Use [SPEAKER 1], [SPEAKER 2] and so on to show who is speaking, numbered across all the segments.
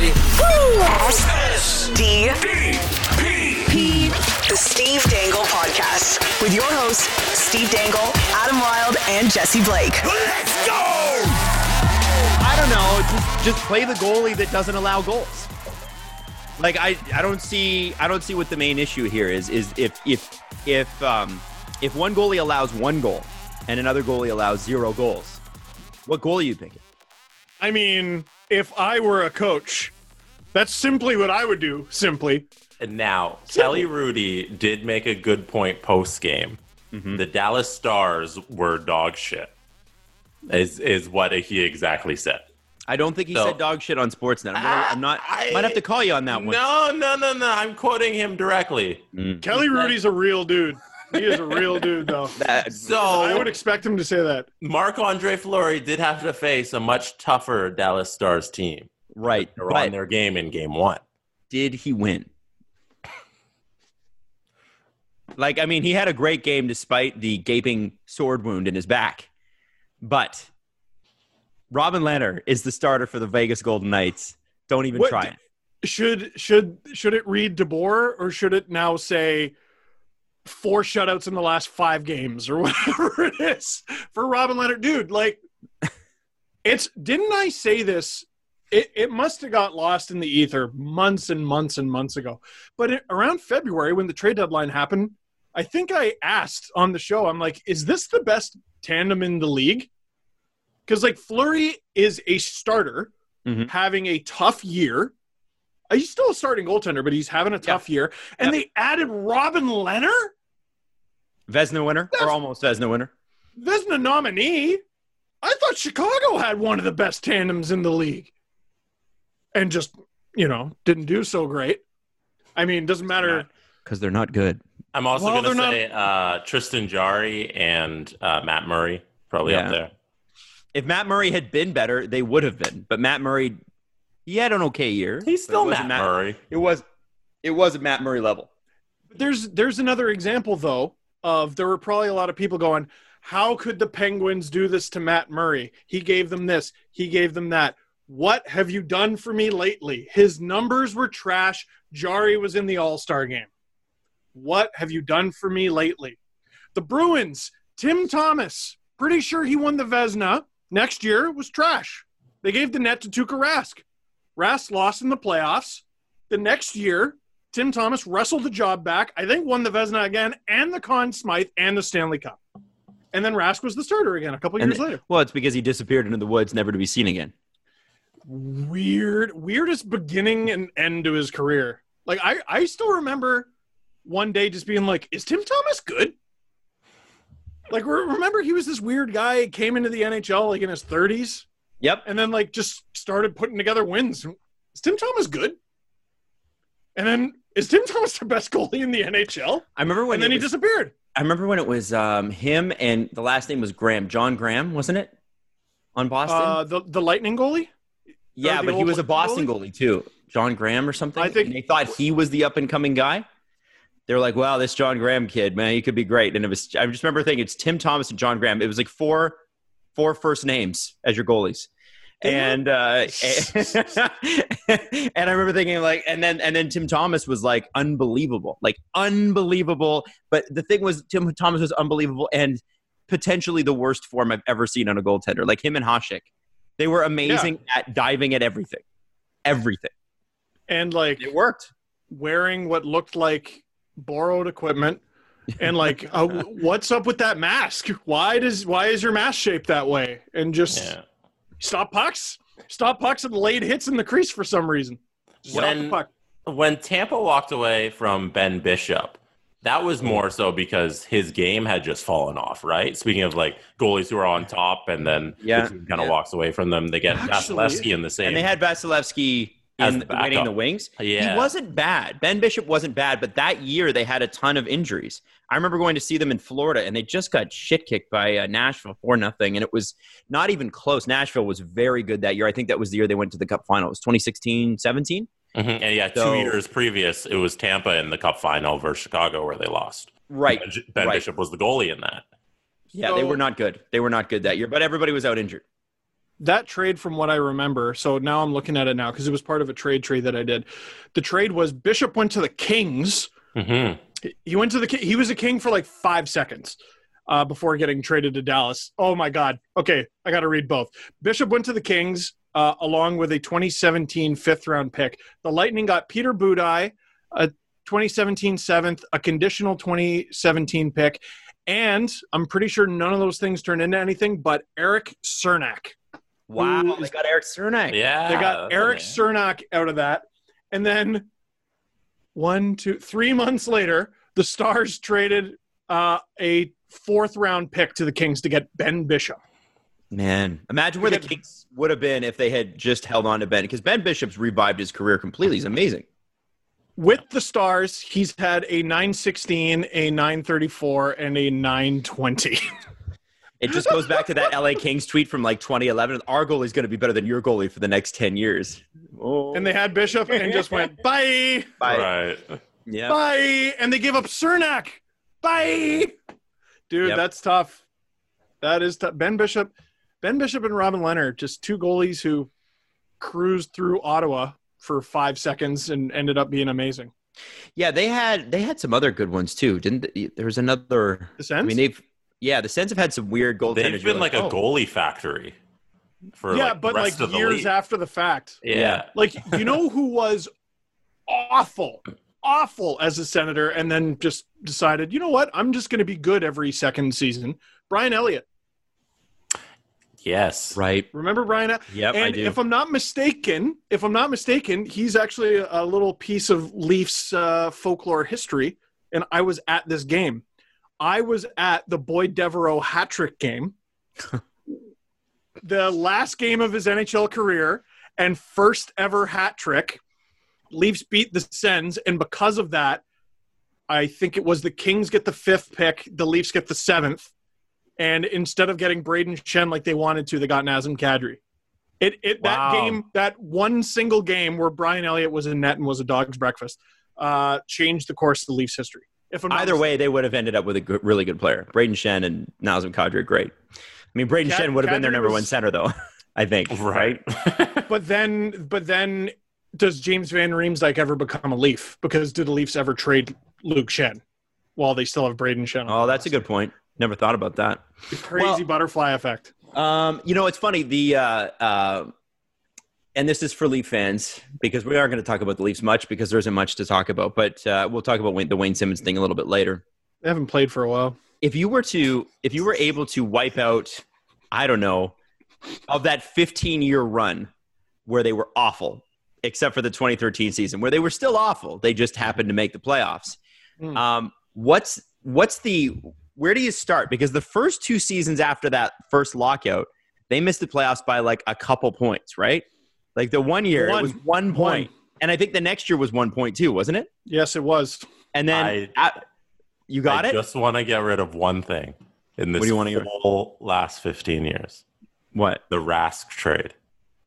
[SPEAKER 1] baby.
[SPEAKER 2] D P the Steve Dangle Podcast with your hosts Steve Dangle, Adam Wylde, and Jesse Blake.
[SPEAKER 1] Let's go!
[SPEAKER 3] I don't know. Just just play the goalie that doesn't allow goals. Like I, I don't see I don't see what the main issue here is is if if if um if one goalie allows one goal and another goalie allows zero goals, what goal are you picking?
[SPEAKER 4] I mean, if I were a coach, that's simply what I would do. Simply.
[SPEAKER 5] And now, Kelly Hrudey did make a good point post game. Mm-hmm. The Dallas Stars were dog shit. Is is what he exactly said.
[SPEAKER 3] I don't think he
[SPEAKER 5] So-
[SPEAKER 3] said dog shit on Sportsnet. I'm, gonna, I'm not.
[SPEAKER 5] I-
[SPEAKER 3] might have to call you on that one.
[SPEAKER 5] No, no, no, no. I'm quoting him directly. Mm.
[SPEAKER 4] Kelly Hrudey's a real dude. He is a real dude, though.
[SPEAKER 3] That-
[SPEAKER 5] So
[SPEAKER 4] I would expect him to say that.
[SPEAKER 5] Marc Andre Fleury did have to face a much tougher Dallas Stars team.
[SPEAKER 3] right.
[SPEAKER 5] They were
[SPEAKER 3] But
[SPEAKER 5] on their game in game one.
[SPEAKER 3] did he win? Like, I mean, he had a great game despite the gaping sword wound in his back. But Robin Lehner is the starter for the Vegas Golden Knights. Don't even
[SPEAKER 4] What-
[SPEAKER 3] try it.
[SPEAKER 4] Should should should it read DeBoer or should it now say four shutouts in the last five games or whatever it is for Robin Lehner? Dude, like it's didn't I say this? It, it must have got lost in the ether months and months and months ago. But it, around February, when the trade deadline happened, I think I asked on the show, I'm like, is this the best tandem in the league? Because like Fleury is a starter
[SPEAKER 3] Mhm.
[SPEAKER 4] having a tough year. He's still a starting goaltender, but he's having a tough year. And they added Robin Lehner,
[SPEAKER 3] Vezina winner or almost Vezina winner.
[SPEAKER 4] Vezina nominee. I thought Chicago had one of the best tandems in the league. And just, you know, didn't do so great. I mean, doesn't matter.
[SPEAKER 3] Because they're not good.
[SPEAKER 5] I'm also
[SPEAKER 4] Well,
[SPEAKER 5] going to
[SPEAKER 4] they're
[SPEAKER 5] say uh, Tristan Jarry and uh, Matt Murray probably
[SPEAKER 3] Yeah.
[SPEAKER 5] up there.
[SPEAKER 3] If Matt Murray had been better, they would have been. But Matt Murray, he had an okay year.
[SPEAKER 5] He's still
[SPEAKER 3] it wasn't
[SPEAKER 5] Matt, Murray.
[SPEAKER 3] It was, it was a Matt Murray level.
[SPEAKER 4] There's there's another example though of there were probably a lot of people going, how could the Penguins do this to Matt Murray? He gave them this, he gave them that. What have you done for me lately? His numbers were trash. Jarry was in the All Star game. What have you done for me lately? The Bruins, Tim Thomas, pretty sure he won the Vezina. Next year was trash. They gave the net to Tuukka Rask. Rask lost in the playoffs. The next year, Tim Thomas wrestled the job back. I think won the Vezina again, and the Conn Smythe, and the Stanley Cup. And then Rask was the starter again a couple
[SPEAKER 3] And-
[SPEAKER 4] years later.
[SPEAKER 3] Well, it's because he disappeared into the woods, never to be seen again.
[SPEAKER 4] Weird, weirdest beginning and end to his career. Like I, I still remember one day just being like, "Is Tim Thomas good?" Like re- remember he was this weird guy came into the NHL like in his 30s
[SPEAKER 3] Yep.
[SPEAKER 4] and then like just started putting together wins. Is Tim Thomas good? And then is Tim Thomas the best goalie in the NHL?
[SPEAKER 3] I remember when
[SPEAKER 4] and then
[SPEAKER 3] it
[SPEAKER 4] he disappeared.
[SPEAKER 3] I remember when it was um, him and the last name was Grahame, John Grahame, wasn't it? On Boston.
[SPEAKER 4] Uh, the the Lightning goalie.
[SPEAKER 3] yeah, but he was a
[SPEAKER 4] Boston
[SPEAKER 3] Boston goalie? too. John Grahame or something.
[SPEAKER 4] I think-
[SPEAKER 3] And they thought he was the up and coming guy. They were like, "Wow, this John Grahame kid, man, he could be great." And it was. I just remember thinking it's Tim Thomas and John Grahame. It was like four, four first names as your goalies. And uh, and I remember thinking like, and then and then Tim Thomas was like unbelievable, like unbelievable. But the thing was, Tim Thomas was unbelievable and potentially the worst form I've ever seen on a goaltender. Like him and Hasek, they were amazing at diving at everything, everything.
[SPEAKER 4] and like
[SPEAKER 3] It worked.
[SPEAKER 4] wearing what looked like borrowed equipment and like uh, what's up with that mask why does why is your mask shaped that way and just
[SPEAKER 5] Yeah.
[SPEAKER 4] Stop pucks stop pucks and laid hits in the crease for some reason Stop
[SPEAKER 5] When- When Tampa walked away from Ben Bishop, that was more so because his game had just fallen off, right? Speaking of like goalies who are on top and then
[SPEAKER 3] Yeah.
[SPEAKER 5] the kind of
[SPEAKER 3] Yeah.
[SPEAKER 5] walks away from them, they get
[SPEAKER 4] Actually-
[SPEAKER 5] Vasilevskiy in the same.
[SPEAKER 3] And they had Vasilevskiy
[SPEAKER 5] As
[SPEAKER 3] in
[SPEAKER 5] the
[SPEAKER 3] winning the wings.
[SPEAKER 5] Yeah.
[SPEAKER 3] He wasn't bad. Ben Bishop wasn't bad, but that year they had a ton of injuries. I remember going to see them in Florida, and they just got shit kicked by uh, Nashville for nothing, and it was not even close. Nashville was very good that year. I think that was the year they went to the Cup final. It was 2016, 17.
[SPEAKER 5] Mhm. And yeah, two years previous, it was Tampa in the Cup final versus Chicago where they lost.
[SPEAKER 3] Right.
[SPEAKER 5] Ben, ben
[SPEAKER 3] right.
[SPEAKER 5] Bishop was the goalie in that.
[SPEAKER 3] Yeah, they were not good. They were not good that year, but everybody was out injured.
[SPEAKER 4] That trade, from what I remember, so now I'm looking at it now because it was part of a trade trade that I did. The trade was Bishop went to the Kings.
[SPEAKER 5] hmm
[SPEAKER 4] He went to the he was a King for like five seconds uh, before getting traded to Dallas. Oh my God. Okay, I got to read both. Bishop went to the Kings uh, along with a 2017 fifth round pick. The Lightning got Peter Budaj, a 2017 seventh, a conditional 2017 pick, and I'm pretty sure none of those things turned into anything. But Erik Cernak.
[SPEAKER 3] Wow, they
[SPEAKER 4] is-
[SPEAKER 3] got Erik Cernak.
[SPEAKER 5] Yeah.
[SPEAKER 4] They got
[SPEAKER 5] Erik.
[SPEAKER 4] Cernak out of that. And then one, two, three months later, the Stars traded uh, a fourth round pick to the Kings to get Ben Bishop.
[SPEAKER 3] Man, imagine where the Kings would have been if they had just held on to Ben, because Ben Bishop's revived his career completely. He's amazing.
[SPEAKER 4] With the Stars, he's had a 916, a 934, and a 920.
[SPEAKER 3] It just goes back to that LA Kings tweet from like 2011. Our goalie is going to be better than your goalie for the next 10 years. Oh,
[SPEAKER 4] and they had Bishop and just went, bye,
[SPEAKER 3] Bye.
[SPEAKER 5] Right.
[SPEAKER 3] Yeah.
[SPEAKER 4] bye. And they give up Cernak. Bye. Dude,
[SPEAKER 3] Yep.
[SPEAKER 4] that's tough. That is tough. Ben Bishop, Ben Bishop and Robin Lehner, just two goalies who cruised through Ottawa for five seconds and ended up being amazing.
[SPEAKER 3] Yeah, they had they had some other good ones too, didn't they? There was another.
[SPEAKER 4] The
[SPEAKER 3] I mean, they've yeah, the Sens have had some weird goaltenders.
[SPEAKER 5] They've been
[SPEAKER 3] You're
[SPEAKER 5] like a
[SPEAKER 3] oh.
[SPEAKER 5] goalie factory for
[SPEAKER 4] yeah,
[SPEAKER 5] like,
[SPEAKER 4] but like
[SPEAKER 5] rest of
[SPEAKER 4] years
[SPEAKER 5] league.
[SPEAKER 4] after the fact.
[SPEAKER 5] Yeah.
[SPEAKER 4] Like, you know who was awful, awful as a senator and then just decided, you know what? I'm just going to be good every second season. Brian Elliott.
[SPEAKER 5] Yes.
[SPEAKER 3] right.
[SPEAKER 4] Remember Brian? El-
[SPEAKER 3] Yep, I
[SPEAKER 4] and
[SPEAKER 3] do.
[SPEAKER 4] if I'm not mistaken, if I'm not mistaken, he's actually a, a little piece of Leafs uh, folklore history. And I was at this game. I was at the Boyd Devereaux hat trick game, the last game of his NHL career, and first ever hat trick. Leafs beat the Sens, and because of that, I think it was the Kings get the fifth pick, the Leafs get the seventh, and instead of getting Brayden Schenn like they wanted to, they got Nazem Kadri. It it that game, that one single game where Brian Elliott was in net and was a dog's breakfast, uh, changed the course of the Leafs history. If I'm
[SPEAKER 3] Either way, they would have ended up with a good, really good player. Brayden Schenn and Nazem Kadri, great. I mean, Brayden
[SPEAKER 4] Kad-
[SPEAKER 3] Schenn would have been their number
[SPEAKER 4] was-
[SPEAKER 3] one center, though. I think.
[SPEAKER 5] Right.
[SPEAKER 4] But then, but then, does James Van Riemsdyk ever become a Leaf? Because did the Leafs ever trade Luke Schenn while they still have Brayden Schenn?
[SPEAKER 3] Oh, that's a good point. Never thought about that.
[SPEAKER 4] The crazy
[SPEAKER 3] Well-
[SPEAKER 4] butterfly effect.
[SPEAKER 3] Um, you know, it's funny. The uh, uh, and this is for Leaf fans because we aren't going to talk about the Leafs much because there isn't much to talk about. But uh, we'll talk about Wayne, the Wayne Simmonds thing a little bit later.
[SPEAKER 4] They haven't played for a while.
[SPEAKER 3] If you were to, if you were able to wipe out, I don't know, of that 15 year run where they were awful, except for the 2013 season where they were still awful, they just happened to make the playoffs.
[SPEAKER 4] Hmm.
[SPEAKER 3] Um, what's what's the where do you start? Because the first two seasons after that first lockout, they missed the playoffs by like a couple points, right? Like the one year
[SPEAKER 4] One.
[SPEAKER 3] it was one point, and I think the next year was one point two, wasn't it?
[SPEAKER 4] Yes, it was.
[SPEAKER 3] And then
[SPEAKER 5] I-
[SPEAKER 3] at- you got
[SPEAKER 5] I
[SPEAKER 3] it.
[SPEAKER 5] just want to get rid of one thing in this
[SPEAKER 3] What do you wanna get rid-
[SPEAKER 5] whole last 15 years.
[SPEAKER 3] what?
[SPEAKER 5] The Rask trade.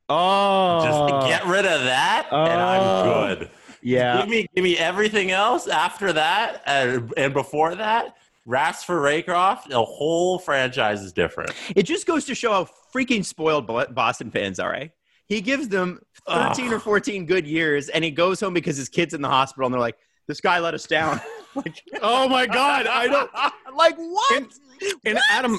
[SPEAKER 3] Oh,
[SPEAKER 5] Just get rid of that and I'm
[SPEAKER 3] Oh.
[SPEAKER 5] good.
[SPEAKER 3] yeah.
[SPEAKER 5] Give me give me everything else after that and, and before that. Rask for Raycroft, the whole franchise is different.
[SPEAKER 3] It just goes to show how freaking spoiled Boston fans are. Eh? He gives them 13 or 14 good years, and he goes home because his kid's in the hospital, and they're like, "This guy let us down." like,
[SPEAKER 4] Oh my God, I don't.
[SPEAKER 3] like what?
[SPEAKER 4] And- And
[SPEAKER 3] What?
[SPEAKER 4] Adam,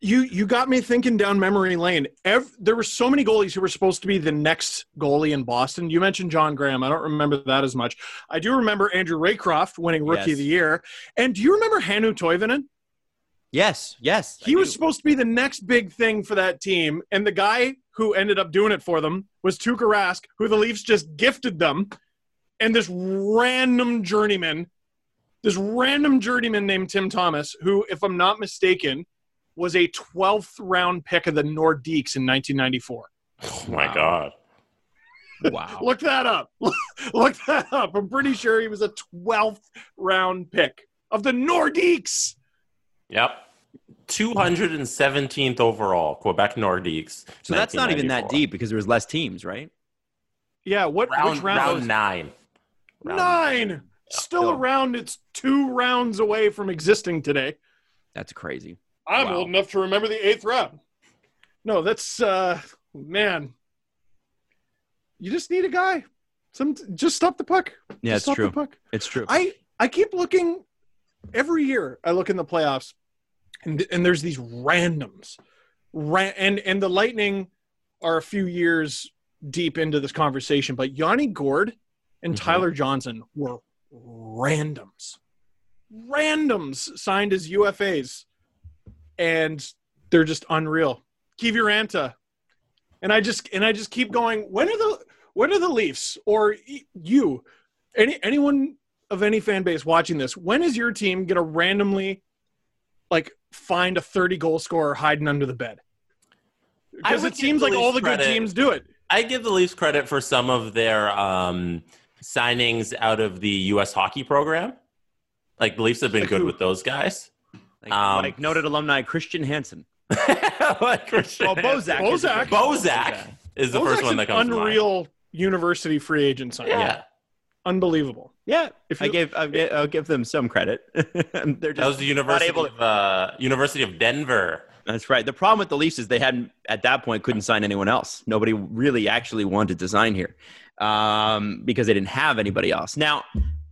[SPEAKER 4] you you got me thinking down memory lane. Ev- there were so many goalies who were supposed to be the next goalie in Boston. You mentioned John Grahame. I don't remember that as much. I do remember Andrew Raycroft winning Rookie
[SPEAKER 3] Yes.
[SPEAKER 4] of the Year. And do you remember Hannu Toivonen?
[SPEAKER 3] Yes, yes.
[SPEAKER 4] He
[SPEAKER 3] I
[SPEAKER 4] was
[SPEAKER 3] do.
[SPEAKER 4] supposed to be the next big thing for that team, and the guy who ended up doing it for them was Tuukka Rask, who the Leafs just gifted them, and this random journeyman, this random journeyman named Tim Thomas, who, if I'm not mistaken, was a 12th round pick of the Nordiques in 1994.
[SPEAKER 5] Oh my
[SPEAKER 3] Wow.
[SPEAKER 5] god.
[SPEAKER 3] wow.
[SPEAKER 4] Look that up. Look that up. I'm pretty sure he was a 12th round pick of the Nordiques.
[SPEAKER 5] Yep. 217th overall, Quebec Nordiques.
[SPEAKER 3] So that's not even that deep because there was less teams, right?
[SPEAKER 4] Yeah, what
[SPEAKER 5] Round,
[SPEAKER 4] which round?
[SPEAKER 5] round nine. Round
[SPEAKER 4] Nine. Still
[SPEAKER 5] still.
[SPEAKER 4] around. It's two rounds away from existing today.
[SPEAKER 3] That's crazy.
[SPEAKER 4] I'm
[SPEAKER 5] Wow.
[SPEAKER 4] old enough to remember the eighth round. No, that's uh man, you just need a guy. Some just stop the puck.
[SPEAKER 3] Yeah,
[SPEAKER 4] Just
[SPEAKER 3] it's
[SPEAKER 4] stop
[SPEAKER 3] true.
[SPEAKER 4] The puck.
[SPEAKER 3] It's true.
[SPEAKER 4] I I keep looking every year. I look in the playoffs, and and there's these randoms, Ran, and and the Lightning are a few years deep into this conversation, but Yanni Gourde and
[SPEAKER 3] Mhm.
[SPEAKER 4] Tyler Johnson were randoms, randoms signed as UFAs, and they're just unreal. Kiviranta, and I just and I just keep going. When are the when are the Leafs or you, any anyone of any fan base watching this? When is your team gonna randomly like find a thirty goal scorer hiding under the bed? Because it seems like all
[SPEAKER 5] Leafs
[SPEAKER 4] the good teams do it.
[SPEAKER 5] I give the Leafs credit for some of their um, signings out of the U.S. hockey program. Like the Leafs have been
[SPEAKER 4] Like
[SPEAKER 5] good
[SPEAKER 4] who?
[SPEAKER 5] with those guys.
[SPEAKER 3] like,
[SPEAKER 5] um,
[SPEAKER 3] like noted alumni Christian Hanson.
[SPEAKER 5] like Christian
[SPEAKER 3] Well, Bozak. is the
[SPEAKER 4] Bozak.
[SPEAKER 3] first-
[SPEAKER 5] Bozak is the
[SPEAKER 4] Those
[SPEAKER 5] first one that comes to mind.
[SPEAKER 4] unreal university free agent signing.
[SPEAKER 5] Yeah.
[SPEAKER 4] Unbelievable.
[SPEAKER 3] Yeah,
[SPEAKER 4] If
[SPEAKER 3] I
[SPEAKER 4] you-
[SPEAKER 3] give I'll give, I'll give them some credit. They're
[SPEAKER 5] That was the University
[SPEAKER 3] able
[SPEAKER 5] of uh, University of Denver.
[SPEAKER 3] That's right. The problem with the Leafs is they hadn't at that point couldn't sign anyone else. Nobody really actually wanted to sign here um, because they didn't have anybody else. Now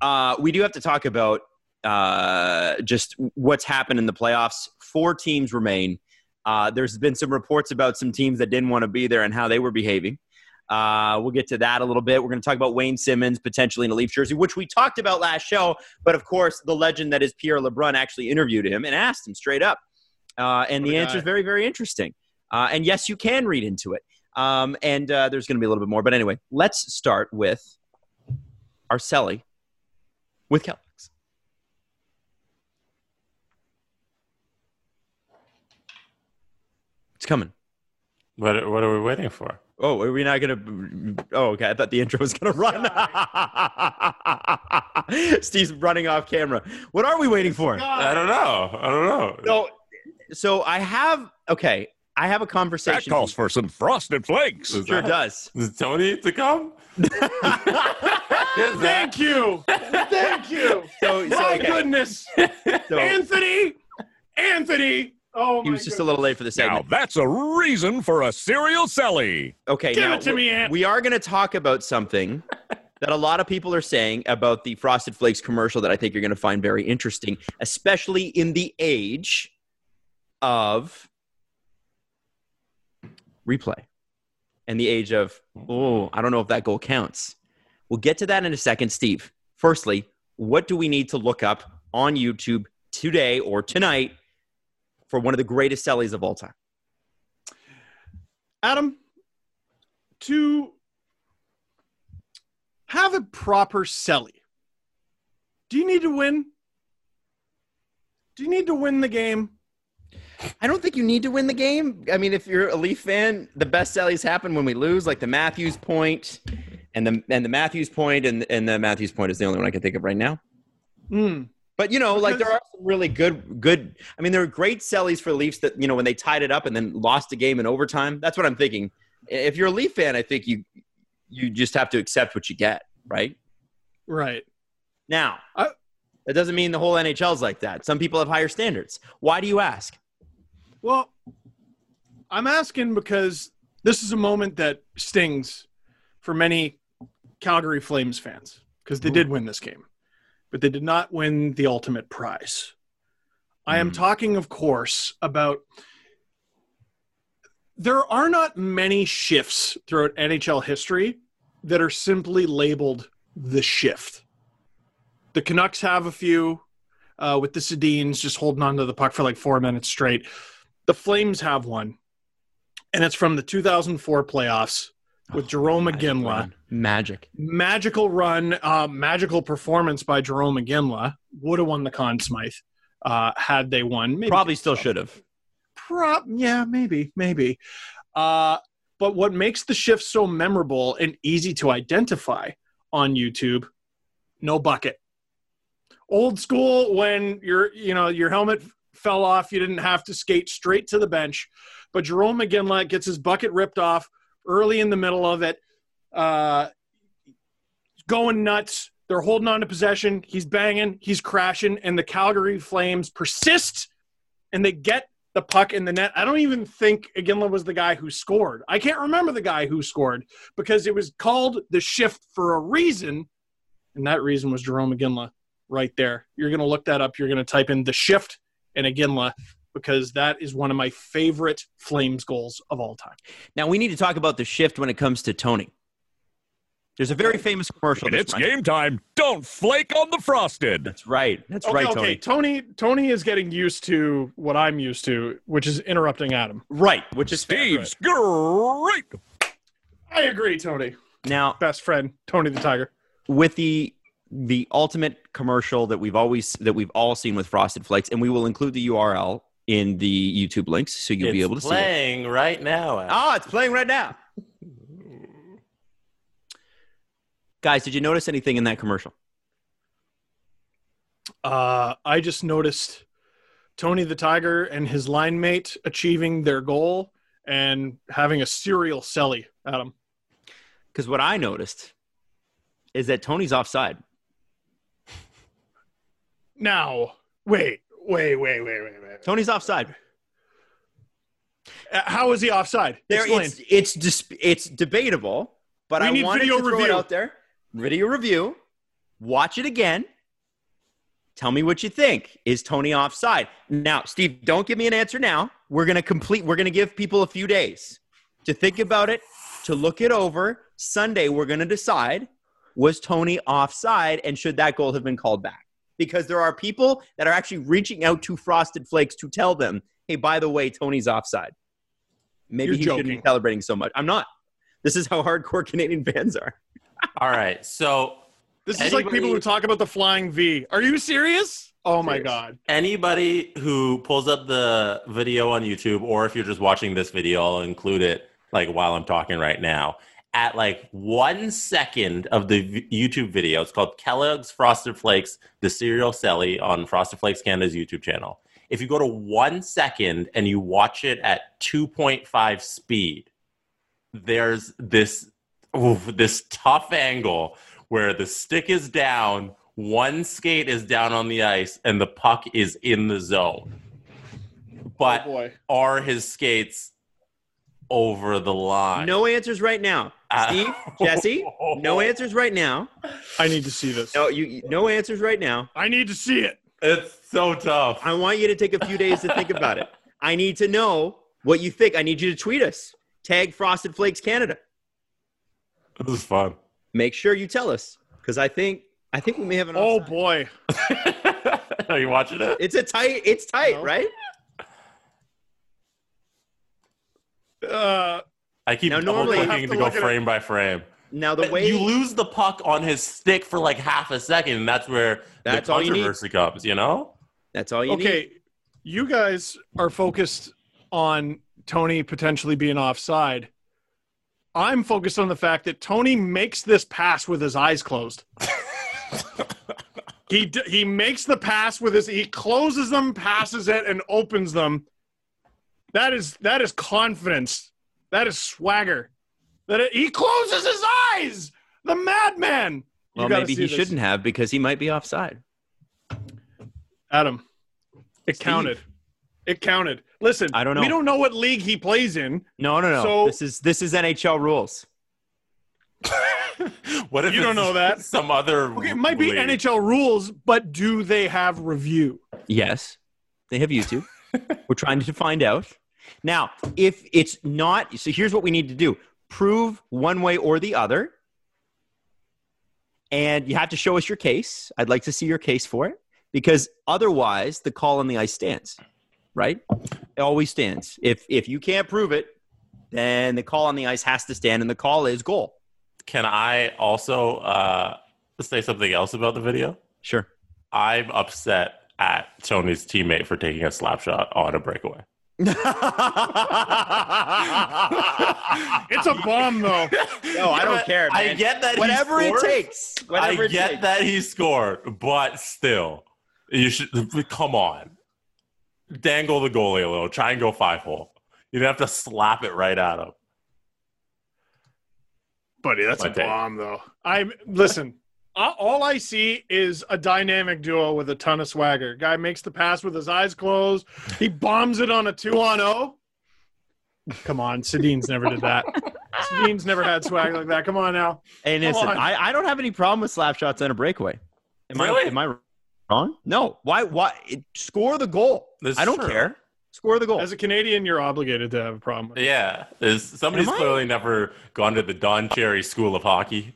[SPEAKER 3] uh, we do have to talk about uh, just what's happened in the playoffs. Four teams remain. Uh, there's been some reports about some teams that didn't want to be there and how they were behaving. Uh, we'll get to that a little bit. We're going to talk about Wayne Simmonds potentially in a Leaf jersey, which we talked about last show. But of course, the legend that is Pierre LeBrun actually interviewed him and asked him straight up. Uh, and
[SPEAKER 4] What
[SPEAKER 3] the answer is very, very interesting. Uh, and yes, you can read into it. Um, and uh, there's going to be a little bit more. But anyway, let's start with Arcelli with Kellogg's. It's coming.
[SPEAKER 5] What, what are we waiting for?
[SPEAKER 3] Oh, are we not going to? Oh, okay. I thought the intro was going to run. Steve's running off camera. What are we waiting for?
[SPEAKER 5] I don't know. I don't know.
[SPEAKER 3] So, so I have okay. I have a conversation.
[SPEAKER 1] That calls for some frosted flakes.
[SPEAKER 5] Is
[SPEAKER 3] Sure
[SPEAKER 5] that-
[SPEAKER 3] does.
[SPEAKER 5] Is Tony to come? Is that-
[SPEAKER 4] Thank you. Thank you.
[SPEAKER 3] So, so,
[SPEAKER 4] My
[SPEAKER 3] okay.
[SPEAKER 4] goodness.
[SPEAKER 3] So
[SPEAKER 4] Anthony. Anthony. Oh,
[SPEAKER 3] he was just a little late for the segment.
[SPEAKER 1] Now that's a reason for a cereal celly.
[SPEAKER 3] Okay,
[SPEAKER 4] Give
[SPEAKER 3] now
[SPEAKER 4] it to me, Ant.
[SPEAKER 3] we are going to talk about something that a lot of people are saying about the Frosted Flakes commercial that I think you're going to find very interesting, especially in the age of replay and the age of oh, I don't know if that goal counts. We'll get to that in a second, Steve. Firstly, what do we need to look up on YouTube today or tonight for one of the greatest cellies of all time?
[SPEAKER 4] Adam, to have a proper celly, do you need to win? Do you need to win the game?
[SPEAKER 3] I don't think you need to win the game. I mean, if you're a Leaf fan, the best cellies happen when we lose, like the Matthews point, and the and the Matthews point, and and the Matthews point is the only one I can think of right now.
[SPEAKER 4] Hmm.
[SPEAKER 3] But you know, like there are some really good good. I mean, there are great cellies for Leafs that you know when they tied it up and then lost the game in overtime. That's what I'm thinking. If you're a Leaf fan, I think you you just have to accept what you get, right?
[SPEAKER 4] Right.
[SPEAKER 3] Now,
[SPEAKER 4] I-
[SPEAKER 3] that doesn't mean the whole NHL is like that. Some people have higher standards. Why do you ask?
[SPEAKER 4] Well, I'm asking because this is a moment that stings for many Calgary Flames fans because they mm-hmm. did win this game, but they did not win the ultimate prize. I am
[SPEAKER 3] Hmm.
[SPEAKER 4] talking, of course, about there are not many shifts throughout NHL history that are simply labeled the shift. The Canucks have a few uh, with the Sedins just holding on to the puck for like four minutes straight. The Flames have one, and it's from the 2004 playoffs with Jarome Iginla.
[SPEAKER 3] Magic.
[SPEAKER 4] Magical run, uh, magical performance by Jarome Iginla. Would have won the Conn Smythe uh, had they won. Maybe
[SPEAKER 3] Probably still should have.
[SPEAKER 4] Prop, yeah, maybe, maybe. Uh, but what makes the shift so memorable and easy to identify on YouTube? No bucket. Old school, when your you know your helmet fell off, you didn't have to skate straight to the bench. But Jarome Iginla gets his bucket ripped off early in the middle of it, uh, going nuts. They're holding on to possession. He's banging, he's crashing, and the Calgary Flames persist and they get the puck in the net. I don't even think Iginla was the guy who scored. I can't remember the guy who scored because it was called the shift for a reason, and that reason was Jarome Iginla right there. You're going to look that up. You're going to type in the shift and Iginla because that is one of my favorite Flames goals of all time.
[SPEAKER 3] Now we need to talk about the shift when it comes to Tony. There's a very famous commercial.
[SPEAKER 1] When it's
[SPEAKER 3] Monday.
[SPEAKER 1] game time, don't flake on the frosted.
[SPEAKER 3] That's right. That's
[SPEAKER 4] Okay,
[SPEAKER 3] right,
[SPEAKER 4] okay.
[SPEAKER 3] Tony.
[SPEAKER 4] Tony Tony is getting used to what I'm used to, which is interrupting Adam.
[SPEAKER 3] Right, which is.
[SPEAKER 1] Steve's great.
[SPEAKER 4] I agree, Tony.
[SPEAKER 3] Now,
[SPEAKER 4] Best friend, Tony the Tiger.
[SPEAKER 3] with the the ultimate commercial that we've always that we've all seen with Frosted Flakes, and we will include the URL in the YouTube links, so you'll be able to see it.
[SPEAKER 5] It's playing right now. Adam.
[SPEAKER 3] Ah, it's playing right now. Guys, did you notice anything in that commercial?
[SPEAKER 4] Uh, I just noticed Tony the Tiger and his line mate achieving their goal and having a cereal celly, Adam.
[SPEAKER 3] Because what I noticed is that Tony's offside.
[SPEAKER 4] Now, wait, wait, wait, wait, wait, wait.
[SPEAKER 3] Tony's offside.
[SPEAKER 4] Uh, How is he offside?
[SPEAKER 3] There,
[SPEAKER 4] Explain.
[SPEAKER 3] it's it's dis- it's debatable, but
[SPEAKER 4] We
[SPEAKER 3] I
[SPEAKER 4] need
[SPEAKER 3] wanted
[SPEAKER 4] video
[SPEAKER 3] to throw
[SPEAKER 4] review.
[SPEAKER 3] it out there. Video review. Watch it again. Tell me what you think. Is Tony offside? Now, Steve, don't give me an answer now. We're gonna complete. We're gonna give people a few days to think about it, to look it over. Sunday, we're gonna decide was Tony offside, and should that goal have been called back? Because there are people that are actually reaching out to Frosted Flakes to tell them, "Hey, by the way, Tony's offside." Maybe
[SPEAKER 4] You're
[SPEAKER 3] he shouldn't be celebrating so much. I'm not. This is how hardcore Canadian fans are.
[SPEAKER 5] All right, so
[SPEAKER 4] this is like people who talk about the flying V. Are you serious? Oh my
[SPEAKER 3] Serious.
[SPEAKER 4] god.
[SPEAKER 5] anybody who pulls up the video on YouTube, or if you're just watching this video, I'll include it like while I'm talking right now. At like one second of the YouTube video, it's called Kellogg's Frosted Flakes, the cereal Celly on Frosted Flakes Canada's YouTube channel. If you go to one second and you watch it at 2.5 speed, there's this this tough angle where the stick is down, one skate is down on the ice, and the puck is in the zone. But
[SPEAKER 4] oh
[SPEAKER 5] are his skates over the line?
[SPEAKER 3] No answers right now.
[SPEAKER 5] Uh,
[SPEAKER 3] Steve, Jesse, no answers right now.
[SPEAKER 4] I need to see this.
[SPEAKER 3] No, you no answers right now.
[SPEAKER 4] I need to see it.
[SPEAKER 5] It's so tough.
[SPEAKER 3] I want you to take a few days to think about it. I need to know what you think. I need you to tweet us. Tag Frosted Flakes Canada.
[SPEAKER 5] This is fun.
[SPEAKER 3] Make sure you tell us because I think I think we may have an.
[SPEAKER 4] Oh
[SPEAKER 3] offside.
[SPEAKER 4] boy.
[SPEAKER 5] Are you watching it?
[SPEAKER 3] It's a tight. It's tight,
[SPEAKER 4] No.
[SPEAKER 3] right?
[SPEAKER 4] Uh,
[SPEAKER 5] I keep
[SPEAKER 3] Now,
[SPEAKER 5] double
[SPEAKER 3] normally-
[SPEAKER 5] clicking to
[SPEAKER 4] to
[SPEAKER 5] go
[SPEAKER 4] look at it.
[SPEAKER 5] frame by frame.
[SPEAKER 3] Now the way
[SPEAKER 5] you lose the puck on his stick for like half a second, and that's where
[SPEAKER 3] That's
[SPEAKER 5] the
[SPEAKER 3] all you need.
[SPEAKER 5] controversy comes. You know?
[SPEAKER 3] that's all you need.
[SPEAKER 4] okay, you guys are focused on Tony potentially being offside. I'm focused on the fact that Tony makes this pass with his eyes closed. he d- he makes the pass with his he closes them, passes it, and opens them. That is that is confidence. That is swagger. That it, he closes his eyes. The madman.
[SPEAKER 3] Well, maybe he
[SPEAKER 4] this.
[SPEAKER 3] shouldn't have because he might be offside.
[SPEAKER 4] Adam, it
[SPEAKER 3] Steve.
[SPEAKER 4] counted. It counted. Listen,
[SPEAKER 3] I don't know.
[SPEAKER 4] We don't know what league he plays in.
[SPEAKER 3] No, no, no.
[SPEAKER 4] So-
[SPEAKER 3] this is this is NHL rules.
[SPEAKER 5] What if
[SPEAKER 4] You don't know that.
[SPEAKER 5] Some other.
[SPEAKER 4] Okay, it might be? NHL rules, but do they have review?
[SPEAKER 3] Yes, they have YouTube. We're trying to find out. Now, if it's not, so here's what we need to do prove one way or the other. And you have to show us your case. I'd like to see your case for it because otherwise the call on the ice stands, right? It always stands. If if you can't prove it, then the call on the ice has to stand and the call is goal.
[SPEAKER 5] Can I also uh, say something else about the video?
[SPEAKER 3] Sure.
[SPEAKER 5] I'm upset at Tony's teammate for taking a slap shot on a breakaway.
[SPEAKER 4] It's a bomb, though.
[SPEAKER 3] No, I don't care, Man.
[SPEAKER 5] I get that. he
[SPEAKER 3] Whatever it takes. Whatever
[SPEAKER 5] I
[SPEAKER 3] it
[SPEAKER 5] get
[SPEAKER 3] takes.
[SPEAKER 5] that he scored, but still, you should come on. Dangle the goalie a little. Try and go five hole. You don't have to slap it right at him.
[SPEAKER 4] Buddy, that's
[SPEAKER 5] My
[SPEAKER 4] a
[SPEAKER 5] take.
[SPEAKER 4] bomb, though. I listen. All I see is a dynamic duo with a ton of swagger. Guy makes the pass with his eyes closed. He bombs it on a two on zero. Come on, Sedin's never did that. Sedin's never had swag like that. Come on now.
[SPEAKER 3] And
[SPEAKER 4] Come
[SPEAKER 3] listen,
[SPEAKER 4] on.
[SPEAKER 3] I, I don't have any problem with slap shots on a breakaway. Am I am I wrong? No. Why why it, score the goal?
[SPEAKER 5] That's
[SPEAKER 3] I don't
[SPEAKER 5] true.
[SPEAKER 3] care. Score the goal.
[SPEAKER 4] As a Canadian, you're obligated to have a problem. With.
[SPEAKER 5] Yeah, is somebody's clearly never gone to the Don Cherry School of Hockey,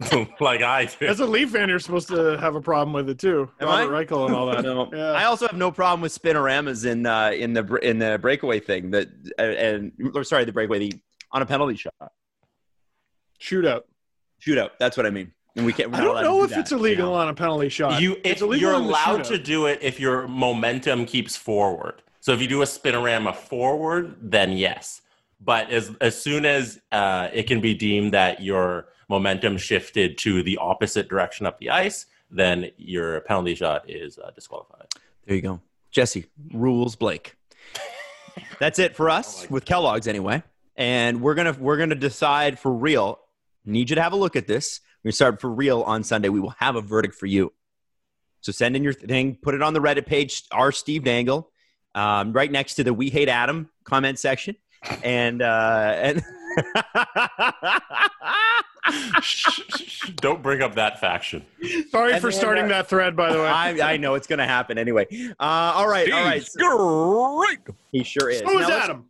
[SPEAKER 5] like I did.
[SPEAKER 4] As a Leaf fan, you're supposed to have a problem with it too.
[SPEAKER 3] Am
[SPEAKER 4] Robert
[SPEAKER 3] I?
[SPEAKER 4] Reichel and all that.
[SPEAKER 3] No.
[SPEAKER 4] Yeah.
[SPEAKER 3] I also have no problem with spinoramas in uh, in the in the breakaway thing that uh, and or sorry the breakaway the on a penalty shot
[SPEAKER 4] Shootout.
[SPEAKER 3] shootout. That's what I mean. And we can't.
[SPEAKER 4] I don't know
[SPEAKER 3] do
[SPEAKER 4] if
[SPEAKER 3] that,
[SPEAKER 4] it's illegal
[SPEAKER 3] you know?
[SPEAKER 4] on a penalty shot.
[SPEAKER 5] You,
[SPEAKER 4] it's
[SPEAKER 5] if
[SPEAKER 4] illegal
[SPEAKER 5] you're allowed to do it if your momentum keeps forward. So if you do a spinorama forward, then yes. But as as soon as uh, it can be deemed that your momentum shifted to the opposite direction up the ice, then your penalty shot is uh, disqualified.
[SPEAKER 3] There you go, Jesse. Rules, Blake. That's it for us with Kellogg's anyway, and we're gonna we're gonna decide for real. Need you to have a look at this. We start for real on Sunday. We will have a verdict for you. So send in your thing, put it on the Reddit page, our Steve Dangle, um, right next to the We Hate Adam comment section, and uh, and.
[SPEAKER 5] Don't bring up that faction.
[SPEAKER 4] Sorry
[SPEAKER 3] And
[SPEAKER 4] for
[SPEAKER 3] then,
[SPEAKER 4] starting
[SPEAKER 3] uh,
[SPEAKER 4] that thread, by the way.
[SPEAKER 3] I, I know it's going to happen anyway. Uh, all right, all right.
[SPEAKER 1] He's great.
[SPEAKER 3] He sure is.
[SPEAKER 4] so
[SPEAKER 3] Now
[SPEAKER 4] is
[SPEAKER 3] let's-
[SPEAKER 4] Adam.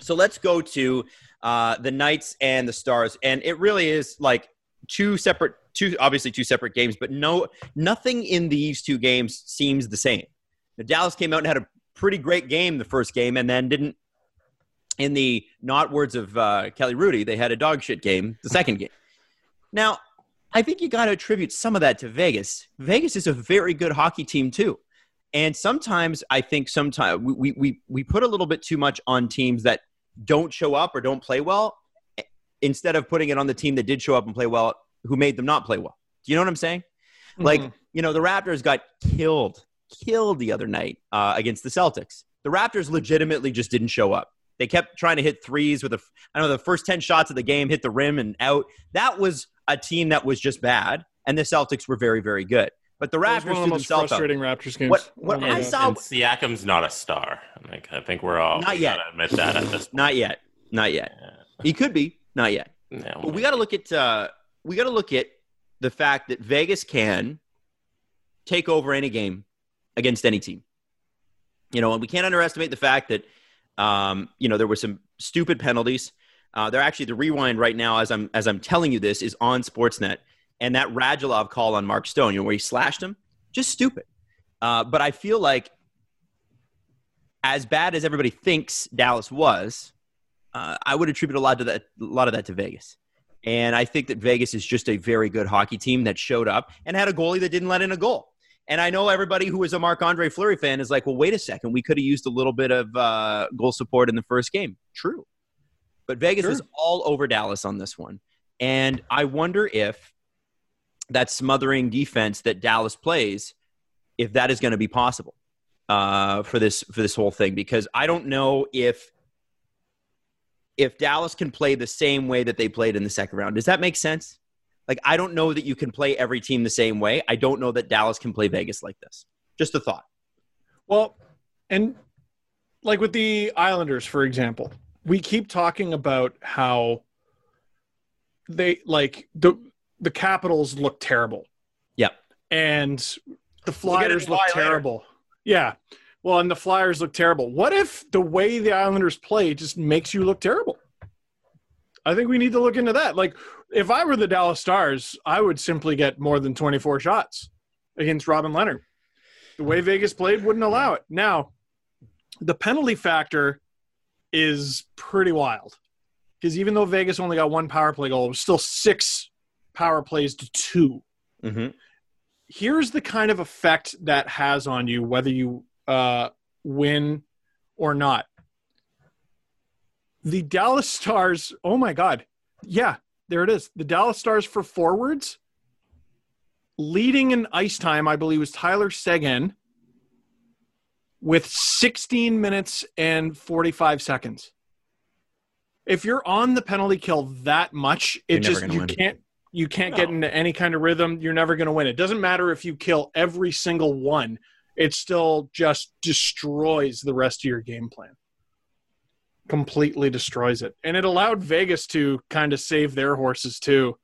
[SPEAKER 3] So let's go to uh, the Knights and the Stars, and it really is like two separate, two obviously two separate games, but no, nothing in these two games seems the same. The Dallas came out and had a pretty great game the first game, and then didn't. In the not words of uh, Kelly Hrudey, they had a dog shit game the second game. Now, I think you got to attribute some of that to Vegas. Vegas is a very good hockey team too. And sometimes I think sometimes we, we, we, put a little bit too much on teams that don't show up or don't play well eh, instead of putting it on the team that did show up and play well who made them not play well. Do you know what I'm saying? Like,
[SPEAKER 4] Mhm.
[SPEAKER 3] you know, the Raptors got killed, killed the other night uh, against the Celtics. The Raptors legitimately just didn't show up. They kept trying to hit threes with a, I don't know, the first 10 shots of the game hit the rim and out. That was a team that was just bad, and the Celtics were very, very good. But the Raptors
[SPEAKER 4] one of the most
[SPEAKER 3] themselves out.
[SPEAKER 4] frustrating Raptors games.
[SPEAKER 3] What- what
[SPEAKER 4] Oh
[SPEAKER 3] I
[SPEAKER 4] God.
[SPEAKER 3] saw-
[SPEAKER 5] and Siakam's not a star. Like I think we're all
[SPEAKER 3] Not
[SPEAKER 5] we
[SPEAKER 3] yet.
[SPEAKER 5] gotta admit that at this point.
[SPEAKER 3] Not yet. Not yet. He could be. Not yet.
[SPEAKER 5] No.
[SPEAKER 3] But we got to look at uh, we got to look at the fact that Vegas can take over any game against any team. You know, and we can't underestimate the fact that um, you know there were some stupid penalties. Uh, they're actually the rewind right now as I'm as I'm telling you this is on Sportsnet, and that Radulov call on Mark Stone, you know, where he slashed him, just stupid. Uh, but I feel like as bad as everybody thinks Dallas was, uh, I would attribute a lot to that, a lot of that to Vegas. And I think that Vegas is just a very good hockey team that showed up and had a goalie that didn't let in a goal. And I know everybody who is a Marc Andre Fleury fan is like, well, wait a second, we could have used a little bit of uh, goal support in the first game. True, but Vegas
[SPEAKER 4] Sure.
[SPEAKER 3] was all over Dallas on this one, and I wonder if that smothering defense that Dallas plays, if that is going to be possible uh, for this for this whole thing, because I don't know if if Dallas can play the same way that they played in the second round. Does that make sense? Like, I don't know that you can play every team the same way. I don't know that Dallas can play Vegas like this. Just a thought.
[SPEAKER 4] Well, and like with the Islanders, for example, we keep talking about how they like the the Capitals look terrible.
[SPEAKER 3] Yep.
[SPEAKER 4] And the
[SPEAKER 3] get
[SPEAKER 4] Flyers
[SPEAKER 3] into
[SPEAKER 4] look
[SPEAKER 3] why later.
[SPEAKER 4] terrible. Yeah. Well, and the Flyers look terrible. What if the way the Islanders play just makes you look terrible? I think we need to look into that. Like, if I were the Dallas Stars, I would simply get more than 24 shots against Robin Lehner. The way Vegas played wouldn't allow it. Now, the penalty factor is pretty wild because even though Vegas only got one power play goal, it was still six power plays to two.
[SPEAKER 3] Mm-hmm.
[SPEAKER 4] Here's the kind of effect that has on you, whether you uh, win or not. The Dallas Stars, oh my God. Yeah, there it is. The Dallas Stars for forwards, leading in ice time, I believe, was Tyler Seguin with 16 minutes and 45 seconds. If you're on the penalty kill that much, it
[SPEAKER 3] You're
[SPEAKER 4] just you
[SPEAKER 3] win.
[SPEAKER 4] can't You can't get into any kind of rhythm. You're never going to win. It doesn't matter if you kill every single one. It still just destroys the rest of your game plan. Completely destroys it. And it allowed Vegas to kind of save their horses too.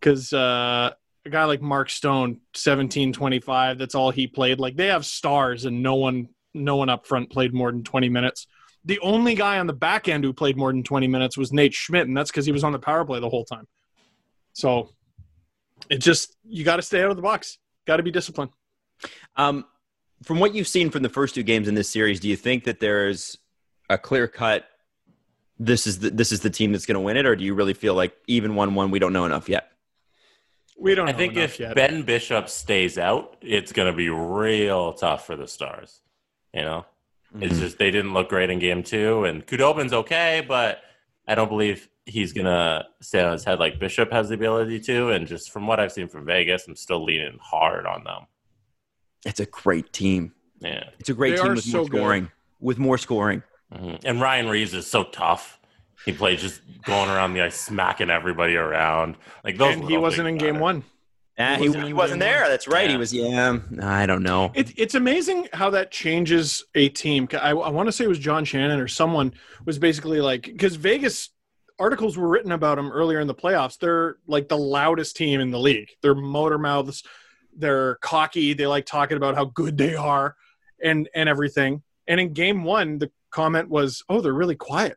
[SPEAKER 4] Because uh, a guy like Mark Stone, 1725, that's all he played. Like they have stars and no one no one up front played more than 20 minutes. The only guy on the back end who played more than 20 minutes was Nate Schmidt, and that's because he was on the power play the whole time. So it just you got to stay out of the box. Got to be disciplined.
[SPEAKER 3] Um, from what you've seen from the first two games in this series, do you think that there's a clear cut? This is the this is the team that's going to win it, or do you really feel like even one one we don't know enough yet?
[SPEAKER 4] We don't.
[SPEAKER 5] I think if
[SPEAKER 4] yet.
[SPEAKER 5] Ben Bishop stays out, it's going to be real tough for the Stars. You know, mm-hmm. it's just they didn't look great in game two, and Khudobin's okay, but I don't believe he's going to stay on his head like Bishop has the ability to. And just from what I've seen from Vegas, I'm still leaning hard on them.
[SPEAKER 3] It's a great team.
[SPEAKER 5] Yeah.
[SPEAKER 3] It's a great
[SPEAKER 4] They
[SPEAKER 3] team with
[SPEAKER 4] so
[SPEAKER 3] more
[SPEAKER 4] good.
[SPEAKER 3] scoring. With more scoring.
[SPEAKER 5] Mhm. And Ryan Reaves is so tough. He plays just going around the ice, smacking everybody around. Like those.
[SPEAKER 4] and he wasn't in game
[SPEAKER 5] matter.
[SPEAKER 4] one.
[SPEAKER 3] He,
[SPEAKER 4] wasn't
[SPEAKER 3] he
[SPEAKER 4] in
[SPEAKER 3] wasn't
[SPEAKER 4] game one.
[SPEAKER 3] there. That's right. He was. Yeah. I don't know.
[SPEAKER 4] It, it's amazing how that changes a team. I, I want to say it was John Shannon or someone was basically like because Vegas articles were written about them earlier in the playoffs. They're like the loudest team in the league. They're motor mouths. They're cocky. They like talking about how good they are and and everything. And in game one, the comment was, "Oh, they're really quiet."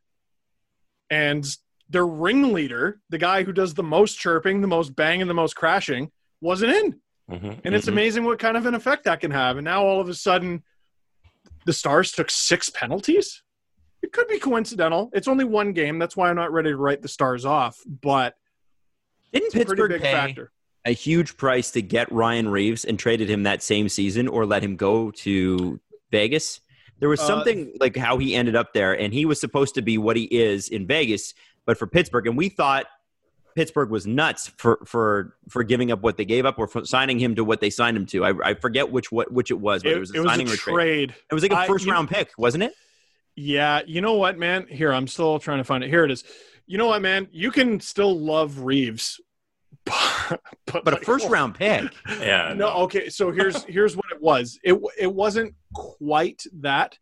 [SPEAKER 4] And their ringleader, the guy who does the most chirping, the most banging, the most crashing, wasn't in.
[SPEAKER 5] Mhm,
[SPEAKER 4] And it's
[SPEAKER 5] mhm.
[SPEAKER 4] amazing what kind of an effect that can have. And now all of a sudden, the Stars took six penalties. It could be coincidental. It's only one game. That's why I'm not ready to write the Stars off. But
[SPEAKER 3] Didn't
[SPEAKER 4] it's a pretty
[SPEAKER 3] Pittsburgh
[SPEAKER 4] big
[SPEAKER 3] pay
[SPEAKER 4] factor.
[SPEAKER 3] a huge price to get Ryan Reaves and traded him that same season, or let him go to Vegas? There was
[SPEAKER 4] Uh,
[SPEAKER 3] something like how he ended up there, and he was supposed to be what he is in Vegas, but for Pittsburgh, and we thought Pittsburgh was nuts for for for giving up what they gave up or for signing him to what they signed him to. I, I forget which what which it was, but
[SPEAKER 4] It,
[SPEAKER 3] it, was a
[SPEAKER 4] it was
[SPEAKER 3] signing
[SPEAKER 4] a
[SPEAKER 3] or trade.
[SPEAKER 4] trade.
[SPEAKER 3] It was like a
[SPEAKER 4] I-
[SPEAKER 3] first
[SPEAKER 4] you-
[SPEAKER 3] round pick, wasn't it?
[SPEAKER 4] Yeah, you know what, man? Here, I'm still trying to find it. Here it is. You know what, man? You can still love Reaves, but,
[SPEAKER 3] But a
[SPEAKER 4] like,
[SPEAKER 3] first oh. round pick.
[SPEAKER 5] Yeah.
[SPEAKER 4] no okay so here's here's what it was. It it wasn't quite that.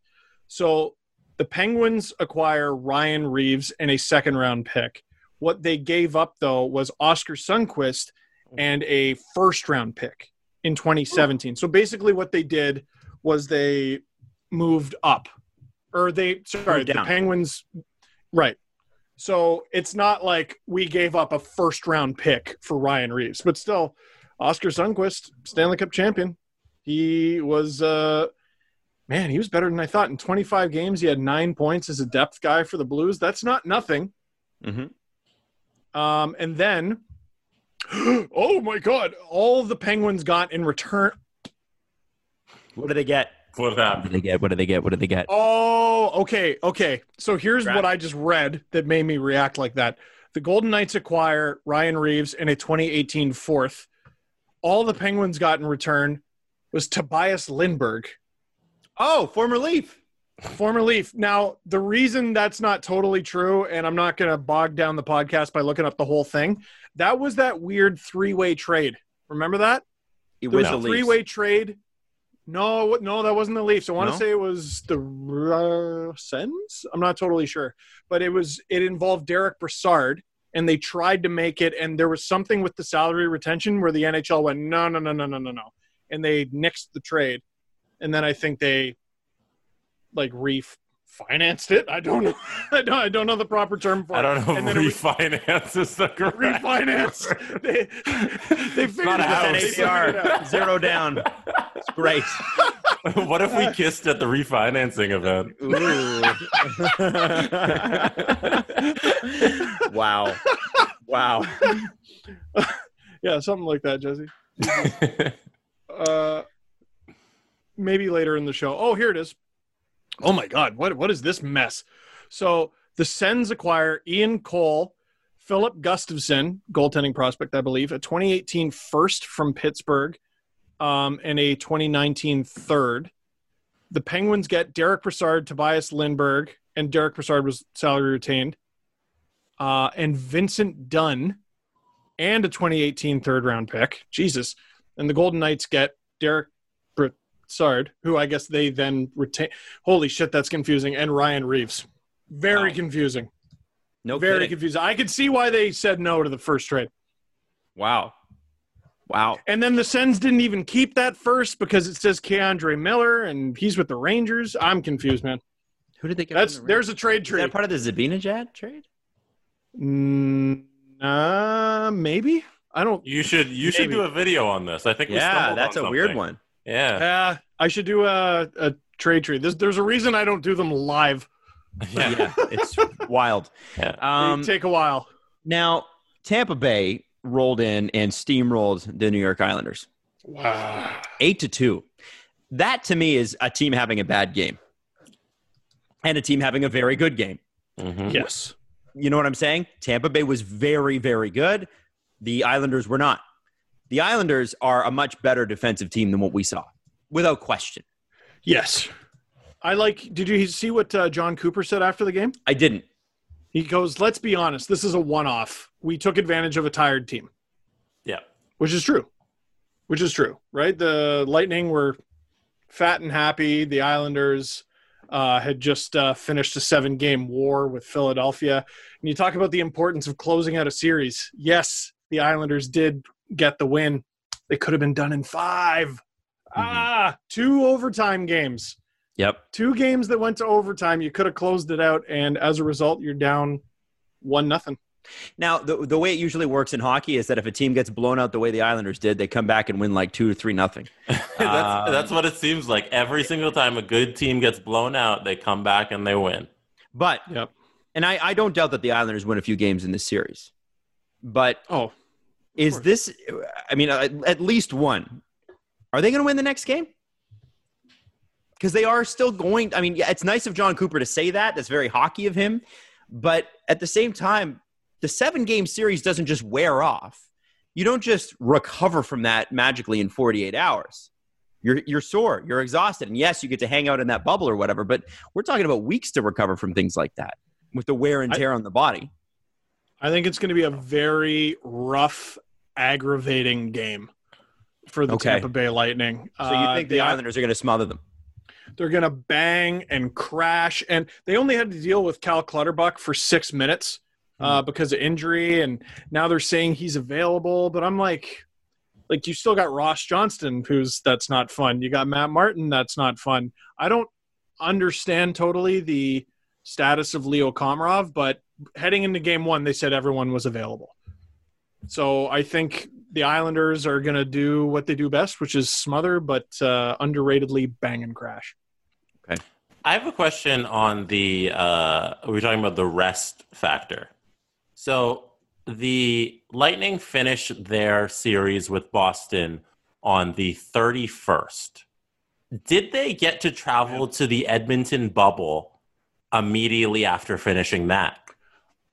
[SPEAKER 4] So the penguins acquire ryan reaves and a second round pick. What they gave up though was oscar sundqvist oh. and a first round pick in 2017 so basically what they did was they moved up or they sorry the penguins right so it's not like we gave up a first round pick for Ryan Reaves, but still, Oscar Sundqvist, Stanley Cup champion. He was, uh, man, he was better than I thought. In 25 games, he had nine points as a depth guy for the Blues. That's not nothing.
[SPEAKER 3] Mm-hmm.
[SPEAKER 4] Um, and then, oh my God, all the Penguins got in return.
[SPEAKER 3] What did they get?
[SPEAKER 5] What
[SPEAKER 3] What
[SPEAKER 5] happened?
[SPEAKER 3] did they get? What did they get? What did they get?
[SPEAKER 4] Oh, okay, okay. So here's
[SPEAKER 3] Right.
[SPEAKER 4] what I just read that made me react like that. The Golden Knights acquire Ryan Reaves in a 2018 fourth. All the Penguins got in return was Tobias Lindberg,
[SPEAKER 3] Oh, former Leaf.
[SPEAKER 4] former Leaf. Now, the reason that's not totally true, and I'm not going to bog down the podcast by looking up the whole thing, that was that weird three way trade. Remember that?
[SPEAKER 3] It
[SPEAKER 4] There
[SPEAKER 3] was
[SPEAKER 4] was a three way trade. No, no, that wasn't the Leafs. I want to say it was the uh, Sens. I'm not totally sure, but it was. It involved Derek Brassard, and they tried to make it. And there was something with the salary retention where the NHL went, no, no, no, no, no, no, no, and they nixed the trade. And then I think they like refinanced it. I don't know. I don't. I don't know the proper term for it.
[SPEAKER 5] I don't know
[SPEAKER 4] And
[SPEAKER 5] if
[SPEAKER 4] then it was-
[SPEAKER 5] refinance is the correct
[SPEAKER 4] refinance. they they figured
[SPEAKER 5] not a
[SPEAKER 4] out.
[SPEAKER 5] house.
[SPEAKER 4] They figured.
[SPEAKER 3] Zero down. It's great.
[SPEAKER 5] what if we kissed at the refinancing event? Ooh.
[SPEAKER 3] wow. Wow.
[SPEAKER 4] Yeah, something like that, Jesse. Uh, maybe later in the show. Oh, here it is. Oh my God, what what is this mess? So the Sens acquire Ian Cole, Filip Gustavsson, goaltending prospect, I believe, a 2018 first from Pittsburgh, um, and a 2019 third. The Penguins get Derek Brassard, Tobias Lindberg, and Derek Brassard was salary retained, uh, and Vincent Dunn and a 2018 third round pick. Jesus. And the Golden Knights get Derek Brassard, who I guess they then retain. Holy shit, that's confusing. And Ryan Reaves. Very
[SPEAKER 3] Wow.
[SPEAKER 4] confusing.
[SPEAKER 3] No
[SPEAKER 4] Very
[SPEAKER 3] kidding.
[SPEAKER 4] confusing. I could see why they said no to the first trade.
[SPEAKER 3] Wow. Wow.
[SPEAKER 4] And then the Sens didn't even keep that first because it says K'Andre Miller and he's with the Rangers. I'm confused, man.
[SPEAKER 3] Who did they get?
[SPEAKER 4] That's
[SPEAKER 3] the
[SPEAKER 4] there's a trade
[SPEAKER 3] Is that part of the Zibanejad trade?
[SPEAKER 4] Mm, uh, maybe. I don't.
[SPEAKER 5] You should you should do a video on this. I think we
[SPEAKER 3] Yeah,
[SPEAKER 5] stumbled
[SPEAKER 3] that's
[SPEAKER 5] on
[SPEAKER 3] a weird one.
[SPEAKER 5] Yeah.
[SPEAKER 4] Uh, I should do a, a trade tree. There's there's a reason I don't do them live.
[SPEAKER 5] yeah.
[SPEAKER 3] Yeah, it's wild.
[SPEAKER 5] Yeah.
[SPEAKER 3] Um,
[SPEAKER 4] take a while.
[SPEAKER 3] now, Tampa Bay rolled in and steamrolled the New York Islanders,
[SPEAKER 4] Wow.
[SPEAKER 3] eight to two. That to me is a team having a bad game, and a team having a very good game.
[SPEAKER 5] Mhm.
[SPEAKER 4] Yes.
[SPEAKER 3] You know what I'm saying? Tampa Bay was very, very good. The Islanders were not. The Islanders are a much better defensive team than what we saw, without question.
[SPEAKER 4] Yes. I like. Did you see what uh, Jon Cooper said after the game?
[SPEAKER 3] I didn't.
[SPEAKER 4] He goes, "Let's be honest. This is a one-off. We took advantage of a tired team."
[SPEAKER 5] Yeah.
[SPEAKER 4] which is true which is true right the lightning were fat and happy the islanders uh, had just uh, finished a seven game war with philadelphia and you talk about the importance of closing out a series yes the islanders did get the win they could have been done in 5 ah two overtime games
[SPEAKER 3] Yep.
[SPEAKER 4] two games that went to overtime you could have closed it out and as a result you're down one nothing
[SPEAKER 3] Now, the, the way it usually works in hockey is that if a team gets blown out the way the Islanders did, they come back and win like two or three nothing.
[SPEAKER 5] that's,
[SPEAKER 3] Um,
[SPEAKER 5] that's what it seems like. Every single time a good team gets blown out, they come back and they win.
[SPEAKER 3] But,
[SPEAKER 4] yep
[SPEAKER 3] and I, I don't doubt that the Islanders win a few games in this series. But
[SPEAKER 4] oh
[SPEAKER 3] is this, I mean, at, least one. Are they going to win the next game? Because they are still going. I mean, yeah, it's nice of Jon Cooper to say that. That's very hockey of him. But at the same time, the seven game series doesn't just wear off. You don't just recover from that magically in 48 hours. You're, you're sore, you're exhausted. And yes, you get to hang out in that bubble or whatever, but we're talking about weeks to recover from things like that with the wear and
[SPEAKER 4] I-
[SPEAKER 3] tear on the body.
[SPEAKER 4] I think it's going to be a very rough, aggravating game for the
[SPEAKER 3] Okay.
[SPEAKER 4] Tampa Bay Lightning.
[SPEAKER 3] So you
[SPEAKER 4] Uh,
[SPEAKER 3] think the Islanders are going to smother them?
[SPEAKER 4] they're going to bang and crash, and they only had to deal with Cal Clutterbuck for six minutes uh, because of injury, and now they're saying he's available. But I'm like, like you still got Ross Johnston, who's that's not fun. You got Matt Martin, that's not fun. I don't understand totally the status of Leo Komarov, but heading into game one, they said everyone was available. So I think the Islanders are going to do what they do best, which is smother, but uh, underratedly bang and crash. Okay.
[SPEAKER 5] I have a question on the uh we're talking about the rest factor. So the Lightning finished their series with Boston on the 31st. Did they get to travel to the Edmonton bubble immediately after finishing that?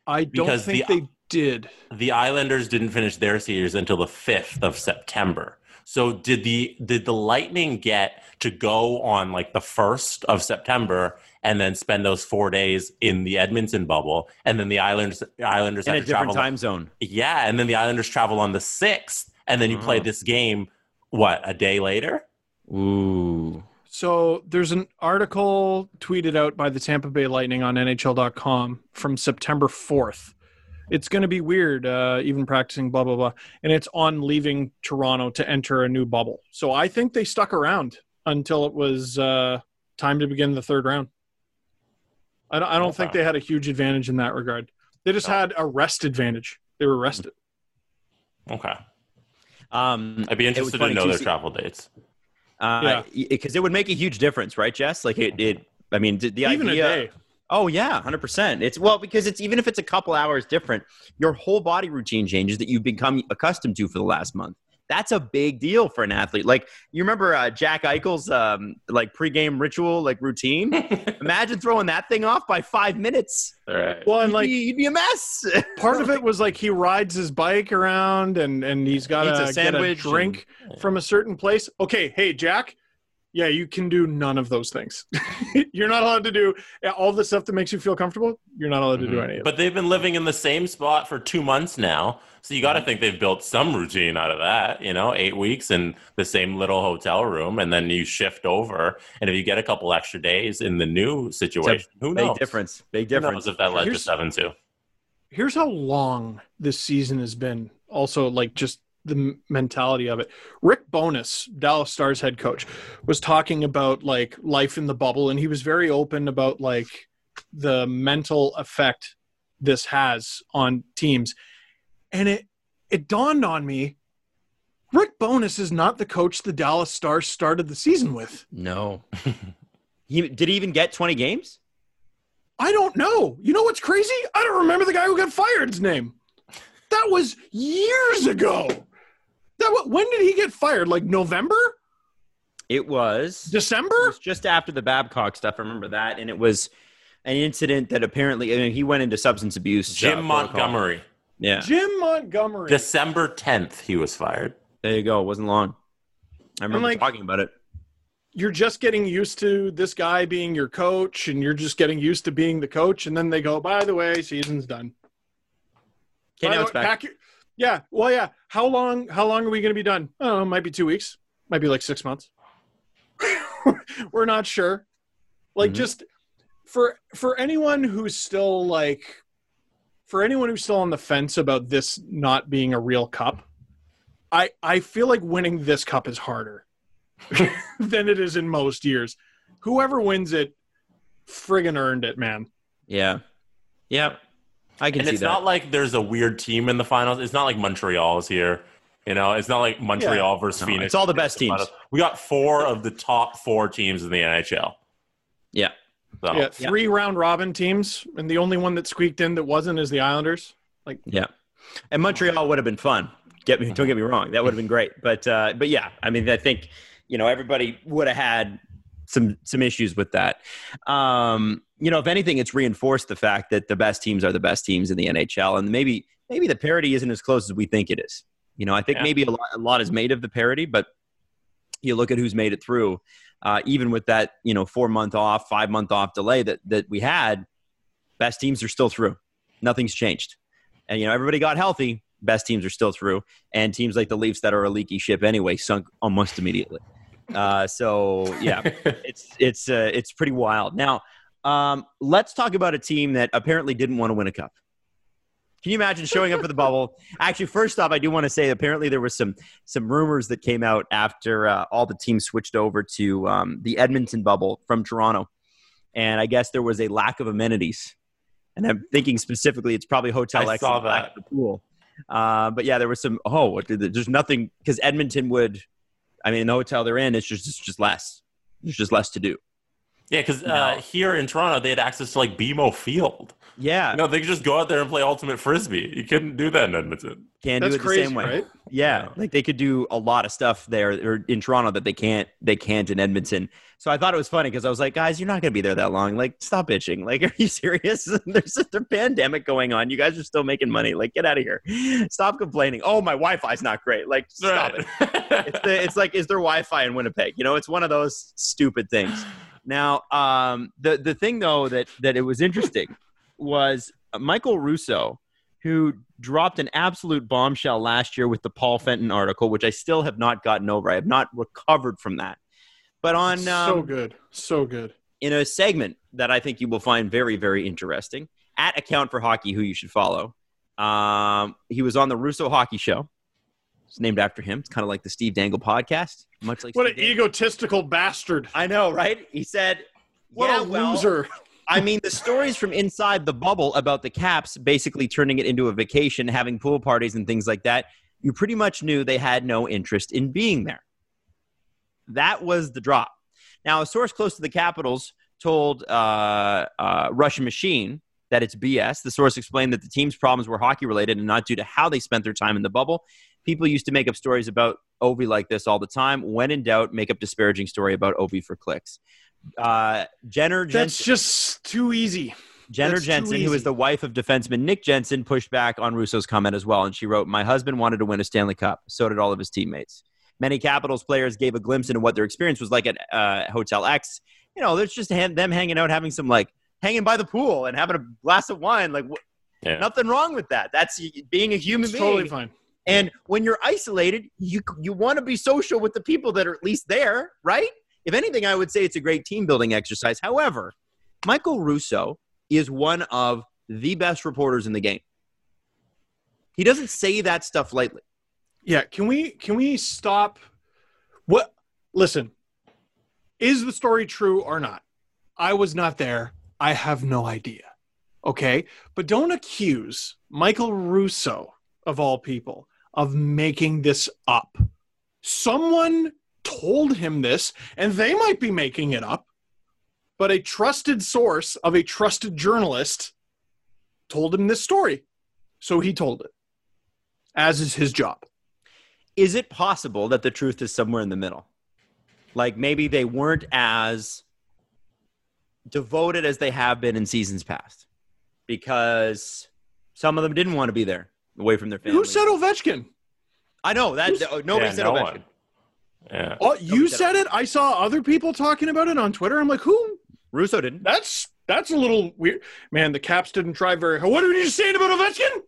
[SPEAKER 4] I don't
[SPEAKER 5] Because
[SPEAKER 4] think
[SPEAKER 5] the-
[SPEAKER 4] they did.
[SPEAKER 5] The Islanders didn't finish their series until the 5th of September. So did the did the Lightning get to go on like the 1st of September and then spend those 4 days in the Edmonton bubble and then the Islanders Islanders
[SPEAKER 3] In
[SPEAKER 5] had
[SPEAKER 3] a
[SPEAKER 5] to travel
[SPEAKER 3] different time zone.
[SPEAKER 5] Yeah, and then the Islanders travel on the 6th and then you play
[SPEAKER 3] Uh-huh.
[SPEAKER 5] this game what, a day later?
[SPEAKER 3] Ooh.
[SPEAKER 4] So there's an article tweeted out by the Tampa Bay Lightning on NHL.com from September 4th. It's going to be weird, uh, even practicing, blah, blah, blah. And it's on leaving Toronto to enter a new bubble. So I think they stuck around until it was uh, time to begin the third round. I don't, I don't think they had a huge advantage in that regard. They just
[SPEAKER 5] No.
[SPEAKER 4] had a rest advantage. They were rested.
[SPEAKER 5] Okay.
[SPEAKER 3] Um,
[SPEAKER 5] I'd be interested to know
[SPEAKER 3] too,
[SPEAKER 5] their
[SPEAKER 3] see-
[SPEAKER 5] travel dates.
[SPEAKER 3] Uh, because it would make a huge difference, right, Jess? Like it, it I mean, the, the
[SPEAKER 4] Even
[SPEAKER 3] idea.
[SPEAKER 4] A day.
[SPEAKER 3] Oh yeah, hundred percent. It's well because it's even if it's a couple hours different, your whole body routine changes that you've become accustomed to for the last month. That's a big deal for an athlete. Like you remember uh, Jack Eichel's um, like pregame ritual, like routine. Imagine throwing that thing off by five minutes.
[SPEAKER 5] All right.
[SPEAKER 4] Well, and
[SPEAKER 3] You'd,
[SPEAKER 4] like
[SPEAKER 3] be, you'd be a mess.
[SPEAKER 4] part of it was like he rides his bike around and and he's got
[SPEAKER 3] Eats a
[SPEAKER 4] to get a
[SPEAKER 3] sandwich
[SPEAKER 4] drink from a certain place. Okay, hey Jack, Yeah, you can do none of those things. you're not allowed to do all the stuff that makes you feel comfortable. You're not allowed to do
[SPEAKER 5] Mhm.
[SPEAKER 4] any of it.
[SPEAKER 5] But they've been living in the same spot for two months now. So you got to think they've built some routine out of that, you know, eight weeks in the same little hotel room. And then you shift over. And if you get a couple extra days in the new situation, who knows?
[SPEAKER 3] Big difference. Big
[SPEAKER 5] Who
[SPEAKER 3] difference.
[SPEAKER 5] knows if that led to 7 2?
[SPEAKER 4] Here's how long this season has been. Also, like just the mentality of it. Rick Bowness, Dallas Stars head coach, was talking about like life in the bubble, and he was very open about like the mental effect this has on teams. And it it dawned on me, Rick Bowness is not the coach the Dallas Stars started the season with.
[SPEAKER 3] No. he, did he even get 20 games?
[SPEAKER 4] I don't know. You know what's crazy? I don't remember the guy who got fired's name. That was years ago. That wa- when did he get fired? Like November,
[SPEAKER 3] It was. It
[SPEAKER 4] December?
[SPEAKER 3] was just after the Babcock stuff. I remember that, and it was an incident that apparently I mean, he went into substance abuse. uh,
[SPEAKER 5] Jim
[SPEAKER 3] protocol.
[SPEAKER 5] Montgomery.
[SPEAKER 3] Yeah,
[SPEAKER 4] Jim Montgomery.
[SPEAKER 5] December 10th, he was fired.
[SPEAKER 3] there you go. It wasn't long. I remember
[SPEAKER 4] like-
[SPEAKER 3] talking about it.
[SPEAKER 4] You're just getting used to this guy being your coach, and you're just getting used to being the coach. And then they go, by the way, season's done.
[SPEAKER 3] Okay, now it's
[SPEAKER 4] way,
[SPEAKER 3] back.
[SPEAKER 4] pack your- yeah. Well, yeah. How long? How long are we going to be done? Oh, don't. Might be two weeks. Might be like six months. We're not sure. Like
[SPEAKER 3] Mhm.
[SPEAKER 4] just for for anyone who's still like for anyone who's still on the fence about this not being a real cup, I I feel like winning this cup is harder than it is in most years. Whoever wins it, friggin' earned it, man.
[SPEAKER 3] Yeah, yeah, I can
[SPEAKER 5] And
[SPEAKER 3] see
[SPEAKER 5] it's
[SPEAKER 3] that.
[SPEAKER 5] not like there's a weird team in the finals. It's not like Montreal is here. You know, it's not like Montreal versus
[SPEAKER 3] No,
[SPEAKER 5] Phoenix.
[SPEAKER 3] it's all the best teams.
[SPEAKER 5] We got four of the top four teams in the NHL.
[SPEAKER 3] yeah,
[SPEAKER 5] So
[SPEAKER 4] Yeah, three round robin teams, and the only one that squeaked in that wasn't is the Islanders.
[SPEAKER 3] Like, yeah. And Montreal would have been fun. Get me, don't get me wrong. That would have been great. But uh, but yeah, I mean, I think you know everybody would have had some some issues with that. Um, you know, if anything, it's reinforced the fact that the best teams are the best teams in the NHL, and maybe maybe the parity isn't as close as we think it is. You know, I think
[SPEAKER 5] Yeah.
[SPEAKER 3] maybe a lot, a lot is made of the parity, but you look at who's made it through. Uh, even with that, you know, four month off, five month off delay that that we had, best teams are still through. Nothing's changed, and you know everybody got healthy. Best teams are still through, and teams like the Leafs that are a leaky ship anyway sunk almost immediately. Uh, so yeah, it's it's uh, it's pretty wild. Now, um, let's talk about a team that apparently didn't want to win a cup. Can you imagine showing up for the bubble? Actually, first off, I do want to say apparently there was some some rumors that came out after uh, all the teams switched over to um, the Edmonton bubble from Toronto, and I guess there was a lack of amenities. And I'm thinking specifically, it's probably Hotel
[SPEAKER 5] I
[SPEAKER 3] X
[SPEAKER 5] saw
[SPEAKER 3] the
[SPEAKER 5] that.
[SPEAKER 3] the pool. Uh, but yeah, there was some. Oh, what did there's nothing because Edmonton would. I mean, the hotel they're in, it's just it's just less. There's just less to do.
[SPEAKER 5] yeah, because uh, here in Toronto they had access to like BMO Field.
[SPEAKER 3] Yeah,
[SPEAKER 5] No, they could just go out there and play ultimate frisbee. You couldn't do that in Edmonton.
[SPEAKER 3] can
[SPEAKER 4] That's
[SPEAKER 3] do it
[SPEAKER 4] crazy,
[SPEAKER 3] the same way.
[SPEAKER 4] right?
[SPEAKER 3] Yeah,
[SPEAKER 5] Yeah.
[SPEAKER 3] like they could do a lot of stuff there or in Toronto that they can't they can't in Edmonton. So I thought it was funny because I was like, guys, you're not going to be there that long. Like, stop bitching. Like, are you serious? There's a pandemic going on. You guys are still making money. Like, get out of here. Stop complaining. Oh, my Wi-Fi's not great. Like, stop it. It's, the, it's like, is there Wi-Fi in Winnipeg? You know, it's one of those stupid things. Now, um, the the thing though that that it was interesting was Michael Russo, who dropped an absolute bombshell last year with the Paul Fenton article, which I still have not gotten over. I have not recovered from that. But on
[SPEAKER 4] so
[SPEAKER 3] um,
[SPEAKER 4] good, so good.
[SPEAKER 3] in a segment that I think you will find very, very interesting at Account for Hockey, who you should follow. Um, he was on the Russo Hockey Show. It's named after him. It's kind of like the Steve Dangle podcast, much like
[SPEAKER 4] What an
[SPEAKER 3] Dangle.
[SPEAKER 4] egotistical bastard!
[SPEAKER 3] I know, right? He said,
[SPEAKER 4] What
[SPEAKER 3] "Yeah,
[SPEAKER 4] a
[SPEAKER 3] well,
[SPEAKER 4] loser!
[SPEAKER 3] I mean, the stories from inside the bubble about the Caps basically turning it into a vacation, having pool parties and things like that, you pretty much knew they had no interest in being there. That was the drop. Now, a source close to the Capitals told uh, uh, Russian Machine that it's BS. The source explained that the team's problems were hockey related and not due to how they spent their time in the bubble. People used to make up stories about Ovi like this all the time. When in doubt, make up disparaging story about Ovi for clicks. Uh, Jenner Jensen.
[SPEAKER 4] That's just too easy.
[SPEAKER 3] Jenner
[SPEAKER 4] That's too
[SPEAKER 3] Jensen, who is the wife of defenseman Nick Jensen, pushed back on Russo's comment as well. And she wrote, My husband wanted to win a Stanley Cup. So did all of his teammates. Many Capitals players gave a glimpse into what their experience was like at uh, Hotel X. You know, there's just han- them hanging out, having some like hanging by the pool and having a glass of wine. Like, wh-
[SPEAKER 5] Yeah.
[SPEAKER 3] nothing wrong with that. That's being a human
[SPEAKER 4] It's
[SPEAKER 3] being.
[SPEAKER 4] totally fine.
[SPEAKER 3] And when you're isolated, you you want to be social with the people that are at least there, right? If anything, I would say it's a great team building exercise. However, Michael Russo is one of the best reporters in the game. He doesn't say that stuff lightly.
[SPEAKER 4] Yeah, can we can we stop what listen. Is the story true or not? I was not there. I have no idea. Okay? But don't accuse Michael Russo of all people of making this up. Someone told him this and they might be making it up. But a trusted source of a trusted journalist told him this story. So he told it. As is his job.
[SPEAKER 3] Is it possible that the truth is somewhere in the middle? Like maybe they weren't as devoted as they have been in seasons past because some of them didn't want to be there away from their family.
[SPEAKER 4] Who said Ovechkin?
[SPEAKER 3] I know that oh, nobody
[SPEAKER 5] Yeah,
[SPEAKER 3] said
[SPEAKER 5] no
[SPEAKER 3] Ovechkin.
[SPEAKER 5] one. Yeah.
[SPEAKER 4] Oh, you
[SPEAKER 3] said
[SPEAKER 4] said it. I saw other people talking about it on Twitter. I'm like, who?
[SPEAKER 3] Russo didn't.
[SPEAKER 4] That's that's a little weird. Man, the Caps didn't try very hard. What are you saying about Ovechkin?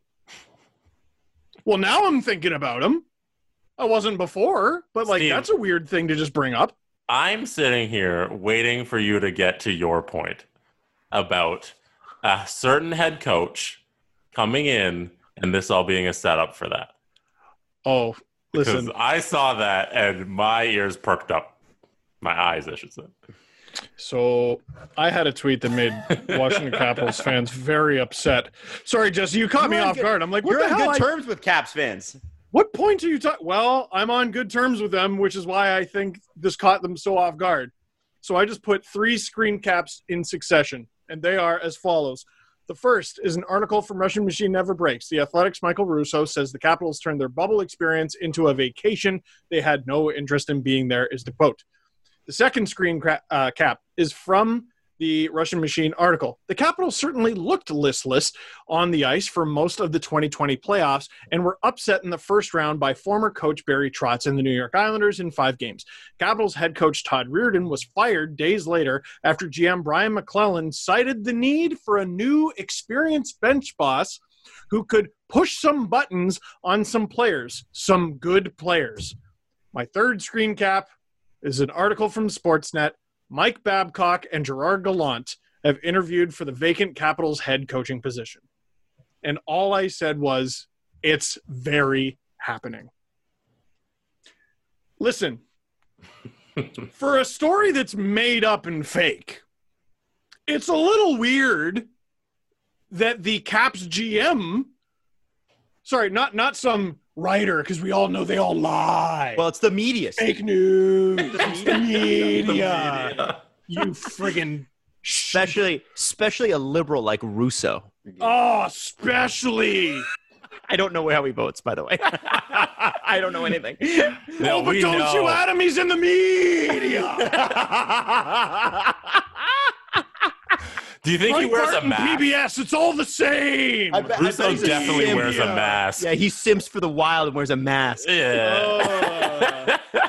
[SPEAKER 4] Well, now I'm thinking about him. I wasn't before, but like
[SPEAKER 5] Steve.
[SPEAKER 4] that's a weird thing to just bring up.
[SPEAKER 5] I'm sitting here waiting for you to get to your point about a certain head coach coming in and this all being a setup for that.
[SPEAKER 4] Oh,
[SPEAKER 5] Because
[SPEAKER 4] listen.
[SPEAKER 5] I saw that and my ears perked up. My eyes, I should say.
[SPEAKER 4] So I had a tweet that made Washington Capitals fans very upset. Sorry, Jesse, you caught me
[SPEAKER 3] You're on
[SPEAKER 4] off
[SPEAKER 3] good-
[SPEAKER 4] guard. I'm like, what
[SPEAKER 3] You're
[SPEAKER 4] the
[SPEAKER 3] on
[SPEAKER 4] hell?
[SPEAKER 3] good
[SPEAKER 4] I-
[SPEAKER 3] terms with Caps fans.
[SPEAKER 4] What point are you talking? Well, I'm on good terms with them, which is why I think this caught them so off guard. So I just put three screen caps in succession, and they are as follows. The first is an article from Russian Machine Never Breaks. The Athletic's Michael Russo says the Capitals turned their bubble experience into a vacation. They had no interest in being there, is the quote. The second screen cra- uh, cap is from the Russian Machine article. The Capitals certainly looked listless on the ice for most of the 2020 playoffs and were upset in the first round by former coach Barry Trotz and the New York Islanders in five games. Capitals head coach Todd Reirden was fired days later after GM Brian MacLellan cited the need for a new experienced bench boss who could push some buttons on some players, some good players. My third screen cap is an article from Sportsnet. Mike Babcock and Gerard Gallant have interviewed for the vacant Capitals head coaching position. And all I said was, it's very happening. Listen, for a story that's made up and fake, it's a little weird that the Caps GM, sorry, not not some writer, because we all know they all lie.
[SPEAKER 3] Well, it's the media.
[SPEAKER 4] fake news. It's the
[SPEAKER 5] The
[SPEAKER 4] media.
[SPEAKER 5] media.
[SPEAKER 4] You friggin'
[SPEAKER 3] especially especially a liberal like Russo.
[SPEAKER 4] Oh, especially.
[SPEAKER 3] I don't know how he votes, by the way. I don't know anything.
[SPEAKER 5] No,
[SPEAKER 4] oh, but don't
[SPEAKER 5] know.
[SPEAKER 4] you add him? He's in the media.
[SPEAKER 5] Do you think he
[SPEAKER 4] Mike
[SPEAKER 5] wears a mask?
[SPEAKER 4] PBS, it's all the same.
[SPEAKER 3] I bet- I
[SPEAKER 5] Russo
[SPEAKER 3] bet he's
[SPEAKER 5] definitely
[SPEAKER 3] simp.
[SPEAKER 5] wears a mask.
[SPEAKER 3] yeah, he simps for the wild and wears a mask.
[SPEAKER 5] Yeah.
[SPEAKER 4] Uh,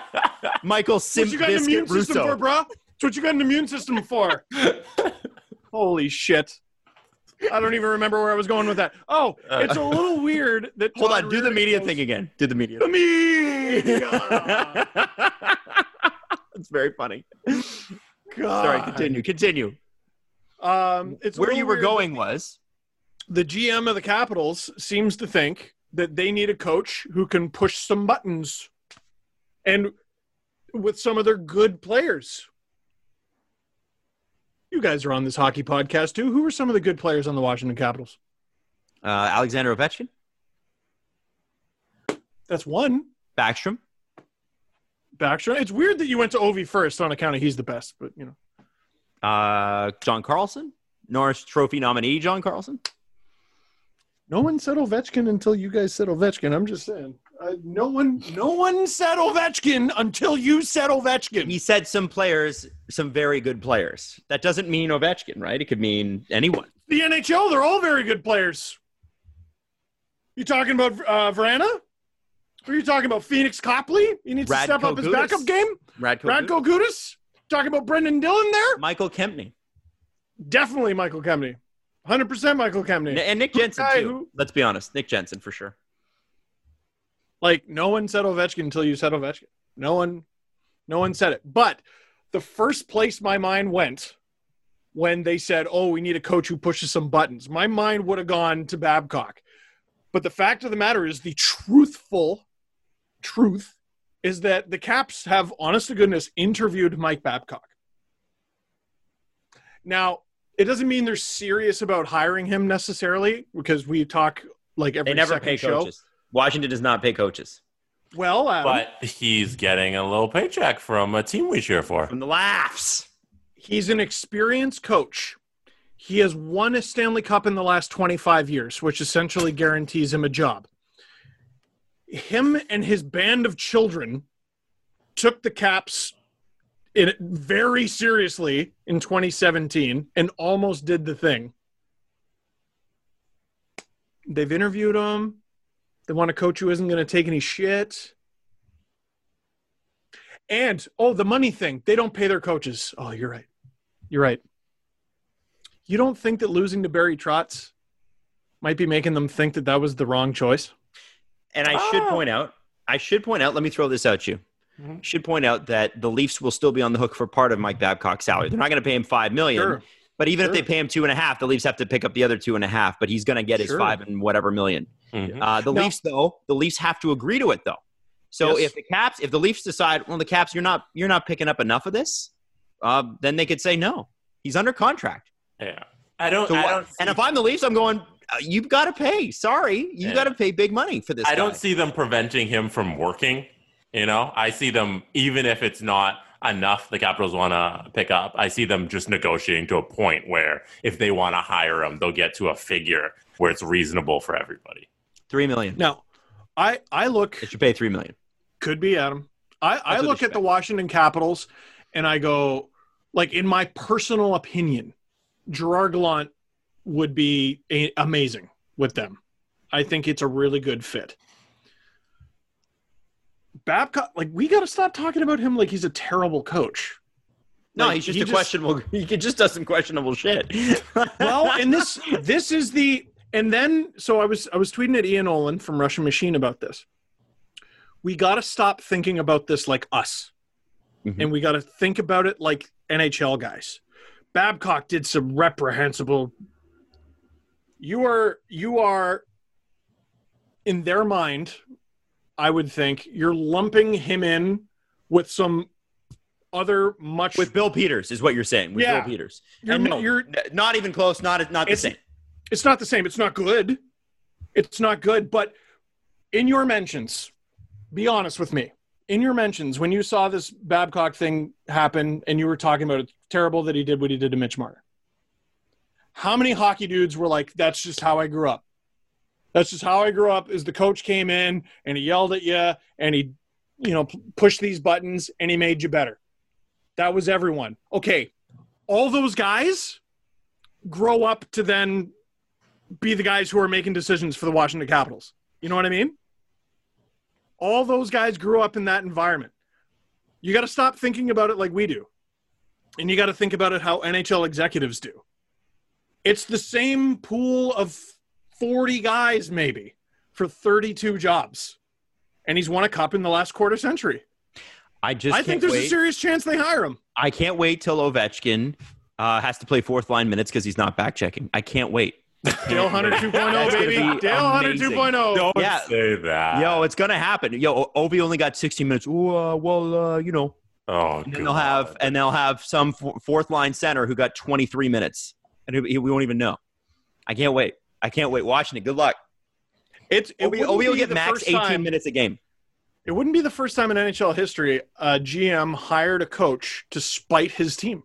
[SPEAKER 3] Michael
[SPEAKER 4] what
[SPEAKER 3] Simp
[SPEAKER 4] you got an immune
[SPEAKER 3] Biscuit
[SPEAKER 4] system
[SPEAKER 3] Russo.
[SPEAKER 4] for, bruh? That's what you got an immune system for. Holy shit. I don't even remember where I was going with that. Oh, it's a little weird that.
[SPEAKER 3] Hold
[SPEAKER 4] Todd
[SPEAKER 3] on, do the media
[SPEAKER 4] goes,
[SPEAKER 3] thing again. Do the media.
[SPEAKER 4] The media.
[SPEAKER 3] It's very funny.
[SPEAKER 4] God.
[SPEAKER 3] Sorry, continue. Continue.
[SPEAKER 4] Um, it's
[SPEAKER 3] Where you were going was
[SPEAKER 4] the GM of the Capitals seems to think that they need a coach who can push some buttons and with some of their good players. You guys are on this hockey podcast too. Who are some of the good players on the Washington Capitals?
[SPEAKER 3] uh, Alexander Ovechkin,
[SPEAKER 4] That's one.
[SPEAKER 3] Backstrom.
[SPEAKER 4] Backstrom. It's weird that you went to Ovi first on account of he's the best, but you know.
[SPEAKER 3] Uh, John Carlson, Norris Trophy nominee John Carlson.
[SPEAKER 4] No one said Ovechkin until you guys said Ovechkin. I'm just saying. Uh, no one, no one said Ovechkin until you said Ovechkin.
[SPEAKER 3] He said some players, some very good players. That doesn't mean Ovechkin, right? It could mean anyone.
[SPEAKER 4] the NHL, they're all very good players. You talking about uh, Vrana? Are you talking about? Pheonix Copley? He needs to step
[SPEAKER 3] Radko
[SPEAKER 4] up his backup game?
[SPEAKER 3] Radko,
[SPEAKER 4] Radko Gudas? Talking about Brendan Dillon there?
[SPEAKER 3] Michael Kempny,
[SPEAKER 4] Definitely Michael Kempny. 100% Michael Kempny.
[SPEAKER 3] and Nick Jensen too.
[SPEAKER 4] who-
[SPEAKER 3] Let's be honest, Nick Jensen for sure.
[SPEAKER 4] Like no one said Ovechkin until you said Ovechkin. No one, no one said it. But the first place my mind went when they said, "Oh, we need a coach who pushes some buttons," my mind would have gone to Babcock. But the fact of the matter is, the truthful truth is that the Caps have, honest to goodness, interviewed Mike Babcock. Now, it doesn't mean they're serious about hiring him necessarily, because we talk like every
[SPEAKER 3] They never
[SPEAKER 4] second
[SPEAKER 3] pay
[SPEAKER 4] show.
[SPEAKER 3] coaches. Washington does not pay coaches
[SPEAKER 4] Well, Adam,
[SPEAKER 5] But he's getting a little paycheck from a team we cheer for.
[SPEAKER 3] from the laughs.
[SPEAKER 4] he's an experienced coach. He has won a Stanley Cup in the last 25 years, which essentially guarantees him a job. Him and his band of children took the Caps in very seriously in 2017 and almost did the thing. They've interviewed him. They want a coach who isn't going to take any shit. And oh, the money thing. They don't pay their coaches. Oh, you're right. You're right. You don't think that losing to Barry Trotz might be making them think that that was the wrong choice?
[SPEAKER 3] And I should
[SPEAKER 5] Ah.
[SPEAKER 3] point out, I should point out, let me throw this out to you.
[SPEAKER 4] Mhm.
[SPEAKER 3] Should point out that the Leafs will still be on the hook for part of Mike Babcock's salary. They're not going to pay him five million,
[SPEAKER 4] Sure.
[SPEAKER 3] but even if they pay him two and a half, the Leafs have to pick up the other two and a half. But he's going to get his five and whatever million.
[SPEAKER 5] Mhm.
[SPEAKER 3] Uh, the
[SPEAKER 4] Now-
[SPEAKER 3] Leafs, though, the Leafs have to agree to it, though. So
[SPEAKER 4] Yes.
[SPEAKER 3] if the Caps, if the Leafs decide, well, the Caps, you're not, you're not picking up enough of this, uh, then they could say no. He's under contract.
[SPEAKER 5] Yeah. I don't.
[SPEAKER 3] So
[SPEAKER 5] I don't
[SPEAKER 3] and if I'm the Leafs, I'm going. Uh, you've got to pay. Sorry, you
[SPEAKER 5] Yeah.
[SPEAKER 3] got to pay big money for this.
[SPEAKER 5] I don't see them preventing him from working. You know, I see them even if it's not enough the Capitals want to pick up. I see them just negotiating to a point where if they want to hire him, they'll get to a figure where it's reasonable for everybody.
[SPEAKER 3] three million.
[SPEAKER 4] Now, I I look
[SPEAKER 3] They should pay three million.
[SPEAKER 4] could be Adam. I, I look
[SPEAKER 3] should
[SPEAKER 4] at the. Washington Capitals and I go, like in my personal opinion, Gerard Gallant would be a- amazing with them. I think it's a really good fit. Babcock, like we got to stop talking about him like he's a terrible coach.
[SPEAKER 3] No,
[SPEAKER 4] Like,
[SPEAKER 3] he's just
[SPEAKER 4] he
[SPEAKER 3] a questionable. He just does some questionable shit.
[SPEAKER 4] well, and this this is the and then so I was I was tweeting at Ian Oland from Russian Machine about this. We got to stop thinking about this like us,
[SPEAKER 3] Mhm.
[SPEAKER 4] and we got to think about it like NHL guys. Babcock did some reprehensible. You are you are in their mind. I would think you're lumping him in with some other much
[SPEAKER 3] with Bill Peters is what you're saying. With
[SPEAKER 4] Yeah.
[SPEAKER 3] Bill Peters,
[SPEAKER 4] You're-
[SPEAKER 3] and no,
[SPEAKER 4] you're-
[SPEAKER 3] not even close. Not not the
[SPEAKER 4] It's-
[SPEAKER 3] same.
[SPEAKER 4] it's not the same. It's not good. It's not good. But in your mentions, be honest with me. In your mentions, when you saw this Babcock thing happen and you were talking about it's terrible that he did what he did to Mitch Marner, how many hockey dudes were like, that's just how I grew up? That's just how I grew up. Is the coach came in and he yelled at you and he, you know, pushed these buttons and he made you better. That was everyone. Okay. All those guys grow up to then be the guys who are making decisions for the Washington Capitals. You know what I mean? All those guys grew up in that environment. You got to stop thinking about it like we do. And you got to think about it how NHL executives do. It's the same pool of 40 guys, maybe, for 32 jobs. And he's won a cup in the last quarter century.
[SPEAKER 3] I just
[SPEAKER 4] I think there's
[SPEAKER 3] wait.
[SPEAKER 4] a serious chance they hire him.
[SPEAKER 3] I can't wait till Ovechkin uh, has to play fourth line minutes because he's not back checking. I can't wait.
[SPEAKER 4] Dale Hunter 2.0, baby.
[SPEAKER 3] be
[SPEAKER 4] Dale Hunter oh. 2.0.
[SPEAKER 5] Don't
[SPEAKER 3] Yeah.
[SPEAKER 5] say that.
[SPEAKER 3] Yo, it's gonna happen. Yo, O- Ovi only got 16 minutes. Ooh, uh, well, uh, you know,
[SPEAKER 5] oh,
[SPEAKER 3] and then they'll have and they'll have some f- fourth line center who got 23 minutes, and we won't even know. I can't wait. I can't wait. watching it. good luck.
[SPEAKER 4] It's, it wouldn't
[SPEAKER 3] will
[SPEAKER 4] be
[SPEAKER 3] get
[SPEAKER 4] the
[SPEAKER 3] max
[SPEAKER 4] first
[SPEAKER 3] 18
[SPEAKER 4] time-
[SPEAKER 3] minutes a game.
[SPEAKER 4] It wouldn't be the first time in NHL history a GM hired a coach to spite his team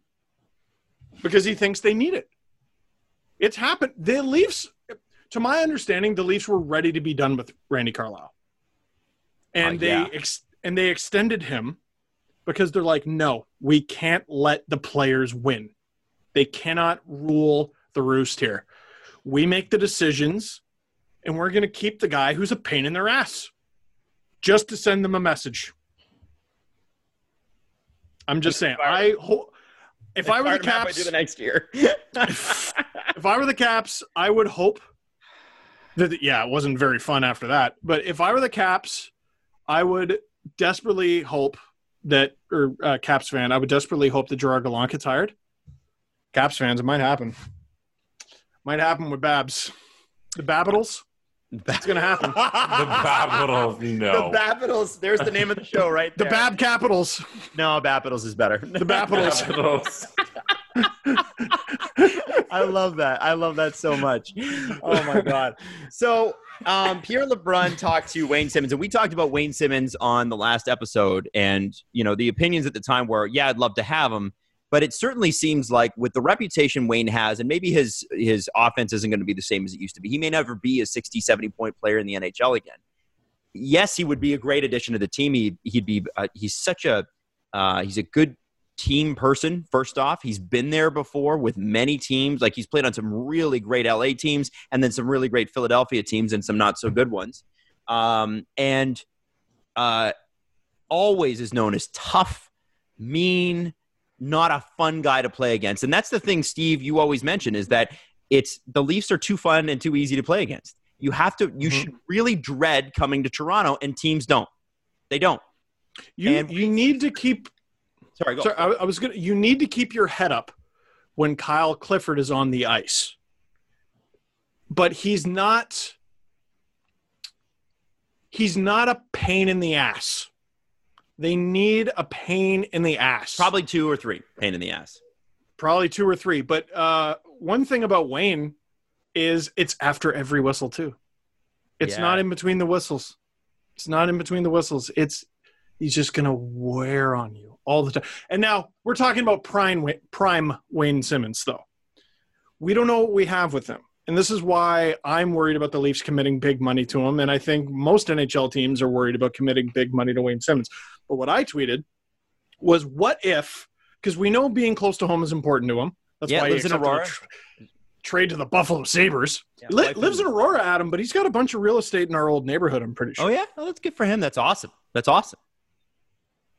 [SPEAKER 4] because he thinks they need it. It's happened. The Leafs, to my understanding, the Leafs were ready to be done with Randy Carlyle, and
[SPEAKER 3] Uh,
[SPEAKER 4] they
[SPEAKER 3] yeah.
[SPEAKER 4] ex- and they extended him because they're like, no, we can't let the players win. They cannot rule the roost here. We make the decisions, and we're going to keep the guy who's a pain in their ass. just to send them a message. I'm just saying. I ho- if I were the Caps, the
[SPEAKER 3] next year.
[SPEAKER 4] if I were the Caps, I would hope that yeah, it wasn't very fun after that. But if I were the Caps, I would desperately hope that, or uh, Caps fan, I would desperately hope that Gerard Gallant gets hired. Caps fans, it might happen. Might happen with Babs. The Babitals. That's gonna happen.
[SPEAKER 5] the Babitals, no.
[SPEAKER 3] The Babitals. There's the name of the show, right?
[SPEAKER 4] The
[SPEAKER 3] there.
[SPEAKER 4] Bab Capitals.
[SPEAKER 3] No, Babitals is better.
[SPEAKER 4] The Babitals.
[SPEAKER 5] Babitals.
[SPEAKER 3] I love that. I love that so much. Oh my god. So um, Pierre LeBrun talked to Wayne Simmonds, and we talked about Wayne Simmonds on the last episode. And you know, the opinions at the time were, yeah, I'd love to have him, but it certainly seems like with the reputation Wayne has, and maybe his his offense isn't going to be the same as it used to be. He may never be a 60, 70 point player in the NHL again. Yes, he would be a great addition to the team. He'd, he'd be. Uh, he's such a. Uh, he's a good team person first off he's been there before with many teams like he's played on some really great la teams and then some really great philadelphia teams and some not so good ones um, and uh, always is known as tough mean not a fun guy to play against and that's the thing steve you always mention is that it's the leafs are too fun and too easy to play against you have to you
[SPEAKER 4] Mhm.
[SPEAKER 3] should really dread coming to toronto and teams don't they don't
[SPEAKER 4] You
[SPEAKER 3] And-
[SPEAKER 4] you need to keep
[SPEAKER 3] sorry go
[SPEAKER 4] Sorry, I, I was gonna. You need to keep your head up when Kyle Clifford is on the ice, but he's not. He's not a pain in the ass. They need a pain in the ass.
[SPEAKER 3] probably two or three pain in the ass
[SPEAKER 4] probably two or three. But uh, one thing about Wayne is it's after every whistle too. It's
[SPEAKER 3] Yeah.
[SPEAKER 4] not in between the whistles. It's not in between the whistles. It's he's just gonna wear on you all the time. And now we're talking about prime prime Wayne Simmonds though. We don't know what we have with him. And this is why I'm worried about the Leafs committing big money to him. And I think most NHL teams are worried about committing big money to Wayne Simmonds. But what I tweeted was what if, because we know being close to home is important to him. That's
[SPEAKER 3] Yeah,
[SPEAKER 4] why he
[SPEAKER 3] lives in
[SPEAKER 4] accepted a
[SPEAKER 3] Aurora.
[SPEAKER 4] tr- trade to the Buffalo Sabres.
[SPEAKER 3] Yeah,
[SPEAKER 4] Li- lives in Aurora, Adam, but he's got a bunch of real estate in our old neighborhood, I'm pretty sure.
[SPEAKER 3] Oh yeah, oh, that's good for him. That's awesome. That's awesome.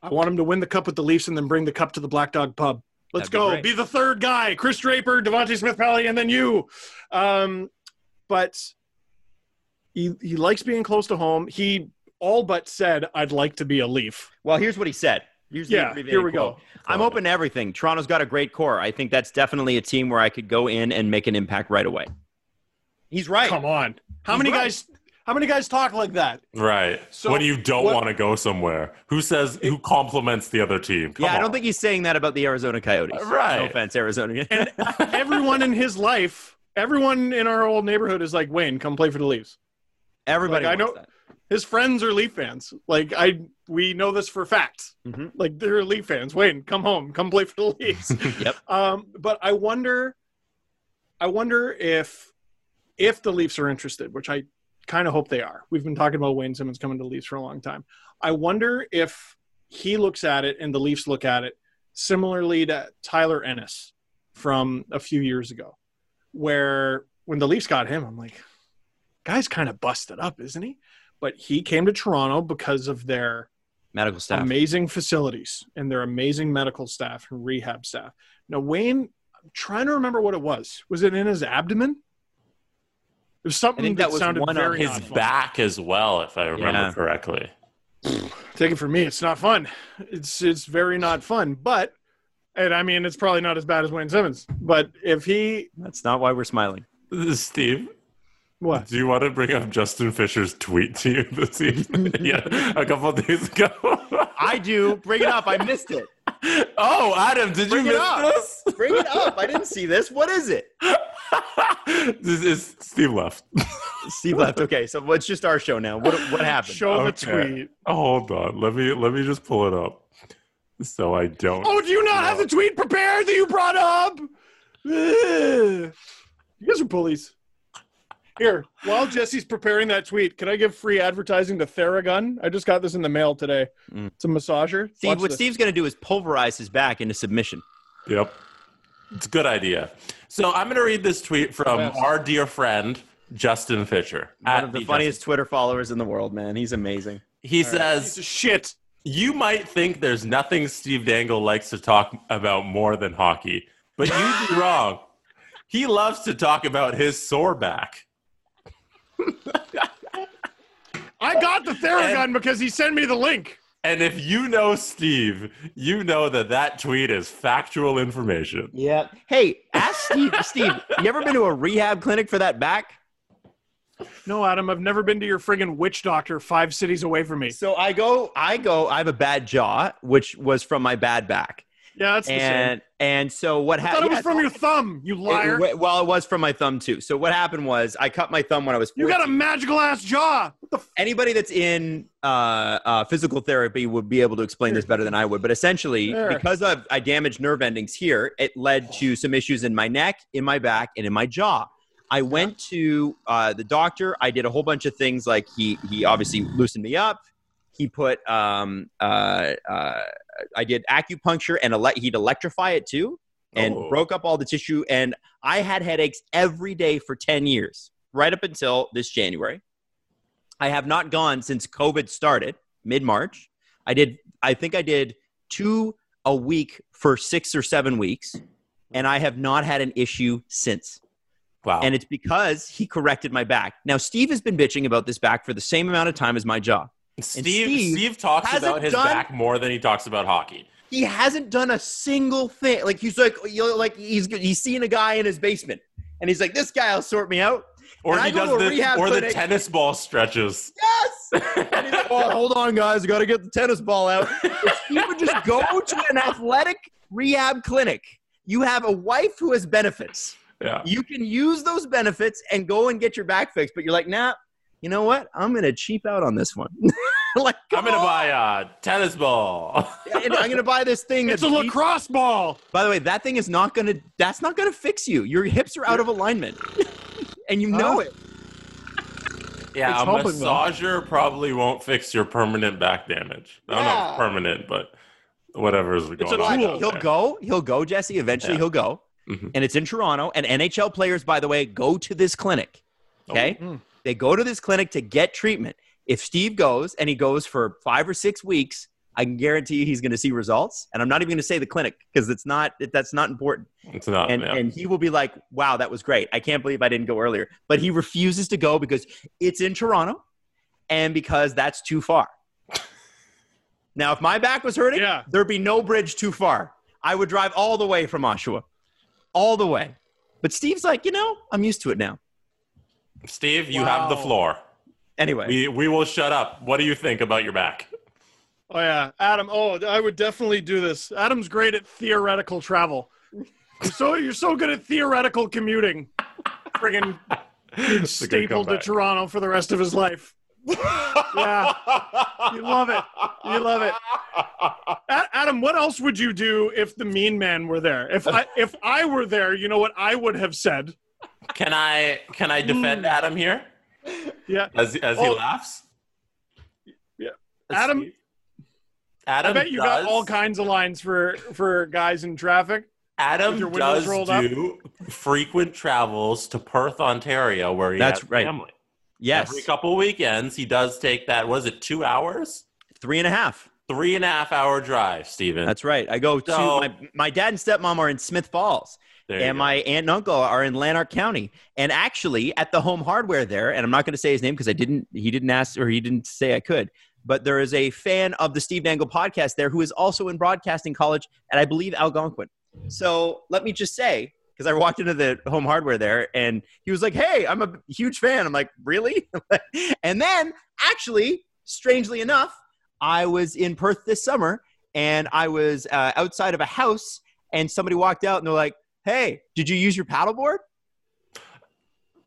[SPEAKER 4] I want him to win the cup with the Leafs and then bring the cup to the Black Dog Pub. Let's
[SPEAKER 3] That'd
[SPEAKER 4] go.
[SPEAKER 3] great.
[SPEAKER 4] Be the third guy. Chris Draper, Devante Smith-Pelly, and then you. Um, but he he likes being close to home. He all but said, "I'd like to be a Leaf."
[SPEAKER 3] Well, here's what he said. Here's
[SPEAKER 4] Yeah,
[SPEAKER 3] abbreviated
[SPEAKER 4] here we
[SPEAKER 3] quote.
[SPEAKER 4] go.
[SPEAKER 3] I'm open to everything. Toronto's got a great core. I think that's definitely a team where I could go in and make an impact right away. He's right.
[SPEAKER 4] Come on. How
[SPEAKER 3] He's
[SPEAKER 4] many
[SPEAKER 3] right.
[SPEAKER 4] guys? How many guys talk like that?
[SPEAKER 5] Right.
[SPEAKER 4] So
[SPEAKER 5] when you don't want to go somewhere, who says who compliments the other team? Come
[SPEAKER 3] yeah, I don't
[SPEAKER 5] on.
[SPEAKER 3] think he's saying that about the Arizona Coyotes.
[SPEAKER 5] Right.
[SPEAKER 3] No offense, Arizona.
[SPEAKER 4] and Everyone in his life, everyone in our old neighborhood is like, Wayne, come play for the Leafs.
[SPEAKER 3] Everybody
[SPEAKER 4] Like, I know-
[SPEAKER 3] that.
[SPEAKER 4] His friends are Leaf fans. Like I, we know this for fact.
[SPEAKER 3] Mhm.
[SPEAKER 4] Like they're Leaf fans. Wayne, come home, come play for the Leafs.
[SPEAKER 3] Yep.
[SPEAKER 4] Um, but I wonder, I wonder if if the Leafs are interested, which I kind of hope they are. We've been talking about Wayne Simmonds coming to the Leafs for a long time. I wonder if he looks at it and the Leafs look at it similarly to Tyler Ennis from a few years ago, where when the Leafs got him, I'm like, guy's kind of busted up, isn't he? But he came to Toronto because of their
[SPEAKER 3] Medical staff.
[SPEAKER 4] amazing facilities and their amazing medical staff and rehab staff. Now, Wayne, I'm trying to remember what it was. Was it in his abdomen? It was something
[SPEAKER 3] I think
[SPEAKER 4] that,
[SPEAKER 3] that was
[SPEAKER 4] sounded
[SPEAKER 3] one on
[SPEAKER 5] his
[SPEAKER 4] not fun.
[SPEAKER 5] back as well, if I remember
[SPEAKER 3] Yeah.
[SPEAKER 5] correctly.
[SPEAKER 4] Take it from me, it's not fun. It's it's very not fun. But, and I mean, it's probably not as bad as Wayne Simmonds. But if he,
[SPEAKER 3] That's not why we're smiling.
[SPEAKER 5] Steve,
[SPEAKER 4] what?
[SPEAKER 5] do you want to bring up Justin Fisher's tweet to you this evening? yeah, a couple of days ago.
[SPEAKER 3] I do. Bring it up. I missed it.
[SPEAKER 5] oh, Adam, did
[SPEAKER 3] Bring
[SPEAKER 5] you miss
[SPEAKER 3] up.
[SPEAKER 5] this?
[SPEAKER 3] Bring it up. I didn't see this. What is it?
[SPEAKER 5] This is Steve left.
[SPEAKER 3] Steve left. Okay, so it's just our show now. What what happened?
[SPEAKER 4] Show the tweet.
[SPEAKER 5] Oh, hold on. Let me let me just pull it up so I don't.
[SPEAKER 4] Oh, do you not have the tweet prepared that you brought up? Ugh. You guys are bullies. Here, while Jesse's preparing that tweet, can I give free advertising to Theragun? I just got this in the mail today.
[SPEAKER 3] Mm.
[SPEAKER 4] It's a massager.
[SPEAKER 3] Steve,
[SPEAKER 4] Watch
[SPEAKER 3] what
[SPEAKER 4] this.
[SPEAKER 3] Steve's going to do is pulverize his back into submission.
[SPEAKER 5] Yep. It's a good idea. So I'm going to read this tweet from
[SPEAKER 4] Yes.
[SPEAKER 5] our dear friend, Justin Fisher.
[SPEAKER 3] One of the
[SPEAKER 5] the
[SPEAKER 3] funniest Twitter followers in the world, man. He's amazing.
[SPEAKER 5] He
[SPEAKER 4] Piece
[SPEAKER 5] says,
[SPEAKER 4] of shit.
[SPEAKER 5] You might think there's nothing Steve Dangle likes to talk about more than hockey, but you'd be wrong. He loves to talk about his sore back.
[SPEAKER 4] I got the Theragun because he sent me the link.
[SPEAKER 5] And if you know Steve, you know that that tweet is factual information.
[SPEAKER 3] Yeah. Hey, ask Steve. Steve, you ever been to a rehab clinic for that back?
[SPEAKER 4] No, Adam, I've never been to your friggin' witch doctor five cities away from me.
[SPEAKER 3] So I go, I go. I have a bad jaw, which was from my bad back,
[SPEAKER 4] Yeah, that's the same.
[SPEAKER 3] and and so what
[SPEAKER 4] I thought
[SPEAKER 3] happened?
[SPEAKER 4] it was from your thumb, you liar.
[SPEAKER 3] well, it was from my thumb too. So what happened was I cut my thumb when I was.
[SPEAKER 4] you got a magical ass jaw. What the f-
[SPEAKER 3] anybody that's in uh, uh, physical therapy would be able to explain this better than I would. But essentially,
[SPEAKER 4] Sure.
[SPEAKER 3] because of I damaged nerve endings here, it led to some issues in my neck, in my back, and in my jaw. I went to uh, the doctor. I did a whole bunch of things. Like he he obviously loosened me up. He put um, uh, uh, I did acupuncture and ele- he'd electrify it too, and
[SPEAKER 5] Oh.
[SPEAKER 3] broke up all the tissue. And I had headaches every day for ten years, right up until this January. I have not gone since COVID started mid March. I did, I think I did two a week for six or seven weeks, and I have not had an issue since.
[SPEAKER 5] Wow.
[SPEAKER 3] And it's because he corrected my back. Now, Steve has been bitching about this back for the same amount of time as my jaw.
[SPEAKER 5] Steve,
[SPEAKER 3] Steve
[SPEAKER 5] Steve talks about his
[SPEAKER 3] done-
[SPEAKER 5] back more than he talks about hockey.
[SPEAKER 3] He hasn't done a single thing. Like he's like, you know, like he's he's seen a guy in his basement, and he's like, "This guy will sort me out."
[SPEAKER 5] Or
[SPEAKER 3] And
[SPEAKER 5] he does the
[SPEAKER 3] rehab
[SPEAKER 5] or the tennis ball stretches.
[SPEAKER 3] Yes. And he's like, oh, hold on, guys. I got to get the tennis ball out. If you would just go to an athletic rehab clinic, you have a wife who has benefits.
[SPEAKER 5] Yeah.
[SPEAKER 3] You can use those benefits and go and get your back fixed. But you're like, nah, you know what? I'm going to cheap out on this one. like,
[SPEAKER 5] I'm gonna
[SPEAKER 3] on.
[SPEAKER 5] buy a tennis ball.
[SPEAKER 3] And I'm going to buy this thing.
[SPEAKER 4] It's a
[SPEAKER 3] beats-
[SPEAKER 4] lacrosse ball.
[SPEAKER 3] By the way, that thing is not going to, that's not going to fix you. Your hips are out of alignment. and you know
[SPEAKER 4] Huh?
[SPEAKER 3] it.
[SPEAKER 5] yeah,
[SPEAKER 4] It's
[SPEAKER 5] a
[SPEAKER 4] helping, though.
[SPEAKER 5] massager probably won't fix your permanent back damage. I don't know
[SPEAKER 3] Yeah.
[SPEAKER 5] it's permanent, but whatever is going it's
[SPEAKER 4] a
[SPEAKER 5] on.
[SPEAKER 4] tool.
[SPEAKER 3] He'll
[SPEAKER 5] there.
[SPEAKER 3] go. He'll go, Jesse. Eventually,
[SPEAKER 5] Yeah.
[SPEAKER 3] he'll go.
[SPEAKER 5] Mhm.
[SPEAKER 3] And it's in Toronto. And NHL players, by the way, go to this clinic. Okay.
[SPEAKER 4] Oh.
[SPEAKER 3] They go to this clinic to get treatment. If Steve goes and he goes for five or six weeks, I can guarantee you he's going to see results. And I'm not even going to say the clinic because it's not that's not important.
[SPEAKER 5] It's not.
[SPEAKER 3] And
[SPEAKER 5] yeah.
[SPEAKER 3] and he will be like, "Wow, that was great. I can't believe I didn't go earlier." But he refuses to go because it's in Toronto, and because that's too far. Now, if my back was hurting,
[SPEAKER 4] Yeah.
[SPEAKER 3] there'd be no bridge too far. I would drive all the way from Oshawa, all the way. But Steve's like, you know, I'm used to it now.
[SPEAKER 5] Steve, you have the floor.
[SPEAKER 3] Anyway,
[SPEAKER 5] We we will shut up. What do you think about your back?
[SPEAKER 4] Oh yeah, Adam. Oh, I would definitely do this. Adam's great at theoretical travel. You're so you're so good at theoretical commuting. Friggin'
[SPEAKER 5] It's a good
[SPEAKER 4] stapled to. Toronto for the rest of his life. Yeah, you love it. You love it. A- Adam, what else would you do if the Mean Man were there? If I if I were there, you know what I would have said.
[SPEAKER 5] Can I can I defend hmm. Adam here
[SPEAKER 4] Yeah,
[SPEAKER 5] as as he
[SPEAKER 4] Oh.
[SPEAKER 5] laughs?
[SPEAKER 4] Yeah. Adam-
[SPEAKER 5] Steve? Adam,
[SPEAKER 4] I bet you
[SPEAKER 5] does,
[SPEAKER 4] got all kinds of lines for for guys in traffic.
[SPEAKER 5] Adam
[SPEAKER 4] with
[SPEAKER 5] does
[SPEAKER 4] rolled up.
[SPEAKER 5] do frequent travels to Perth, Ontario, where he
[SPEAKER 3] That's
[SPEAKER 5] has
[SPEAKER 3] right.
[SPEAKER 5] family.
[SPEAKER 3] yes,
[SPEAKER 5] Every couple weekends, he does take that. Was it two hours?
[SPEAKER 3] three and a half.
[SPEAKER 5] Three and a half hour drive, Steven.
[SPEAKER 3] That's right. I go to my my dad and stepmom are in Smith Falls. And
[SPEAKER 5] go.
[SPEAKER 3] my aunt and uncle are in Lanark County. And actually, at the home hardware there, and I'm not going to say his name because I didn't, he didn't ask or he didn't say I could. But there is a fan of the Steve Dangle podcast there who is also in broadcasting college at I believe Algonquin. So let me just say, because I walked into the home hardware there, and he was like, "Hey, I'm a huge fan." I'm like, "Really?" and then, actually, strangely enough, I was in Perth this summer, and I was uh, outside of a house, and somebody walked out, and they're like, "Hey, did you use your paddleboard?"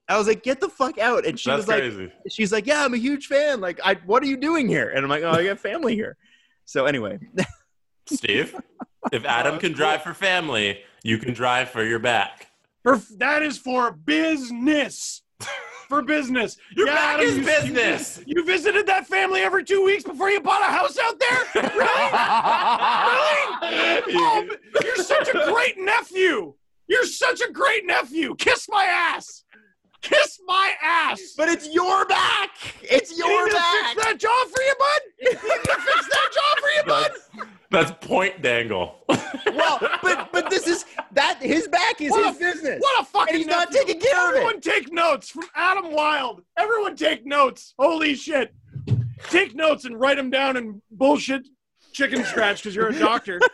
[SPEAKER 3] I was like, "Get the fuck out!" And she
[SPEAKER 5] That's
[SPEAKER 3] was like,
[SPEAKER 5] crazy.
[SPEAKER 3] "She's like, yeah, I'm a huge fan. Like, I, what are you doing here?" And I'm like, "Oh, I got family here." So anyway,
[SPEAKER 5] Steve, if Adam uh, can drive for family, you can drive for your back.
[SPEAKER 4] For that is for business. For business.
[SPEAKER 5] Your back is
[SPEAKER 4] you-
[SPEAKER 5] business.
[SPEAKER 4] You, you visited that family every two weeks before you bought a house out there? Really? really? Oh, you're such a great nephew. You're such a great nephew. Kiss my ass. Kiss my ass.
[SPEAKER 3] But it's your back. It's
[SPEAKER 4] You need
[SPEAKER 3] your
[SPEAKER 4] me to
[SPEAKER 3] back.
[SPEAKER 4] fix that jaw for you, bud. You need to fix that jaw for you, bud.
[SPEAKER 5] That's point dangle.
[SPEAKER 3] Well, but but this is that his back is
[SPEAKER 4] What
[SPEAKER 3] his
[SPEAKER 4] a-
[SPEAKER 3] business.
[SPEAKER 4] What a fucking
[SPEAKER 3] And he's not taking care of it.
[SPEAKER 4] Everyone take notes from Adam Wylde. Everyone take notes. Holy shit. Take notes and write them down in bullshit chicken scratch because you're a doctor.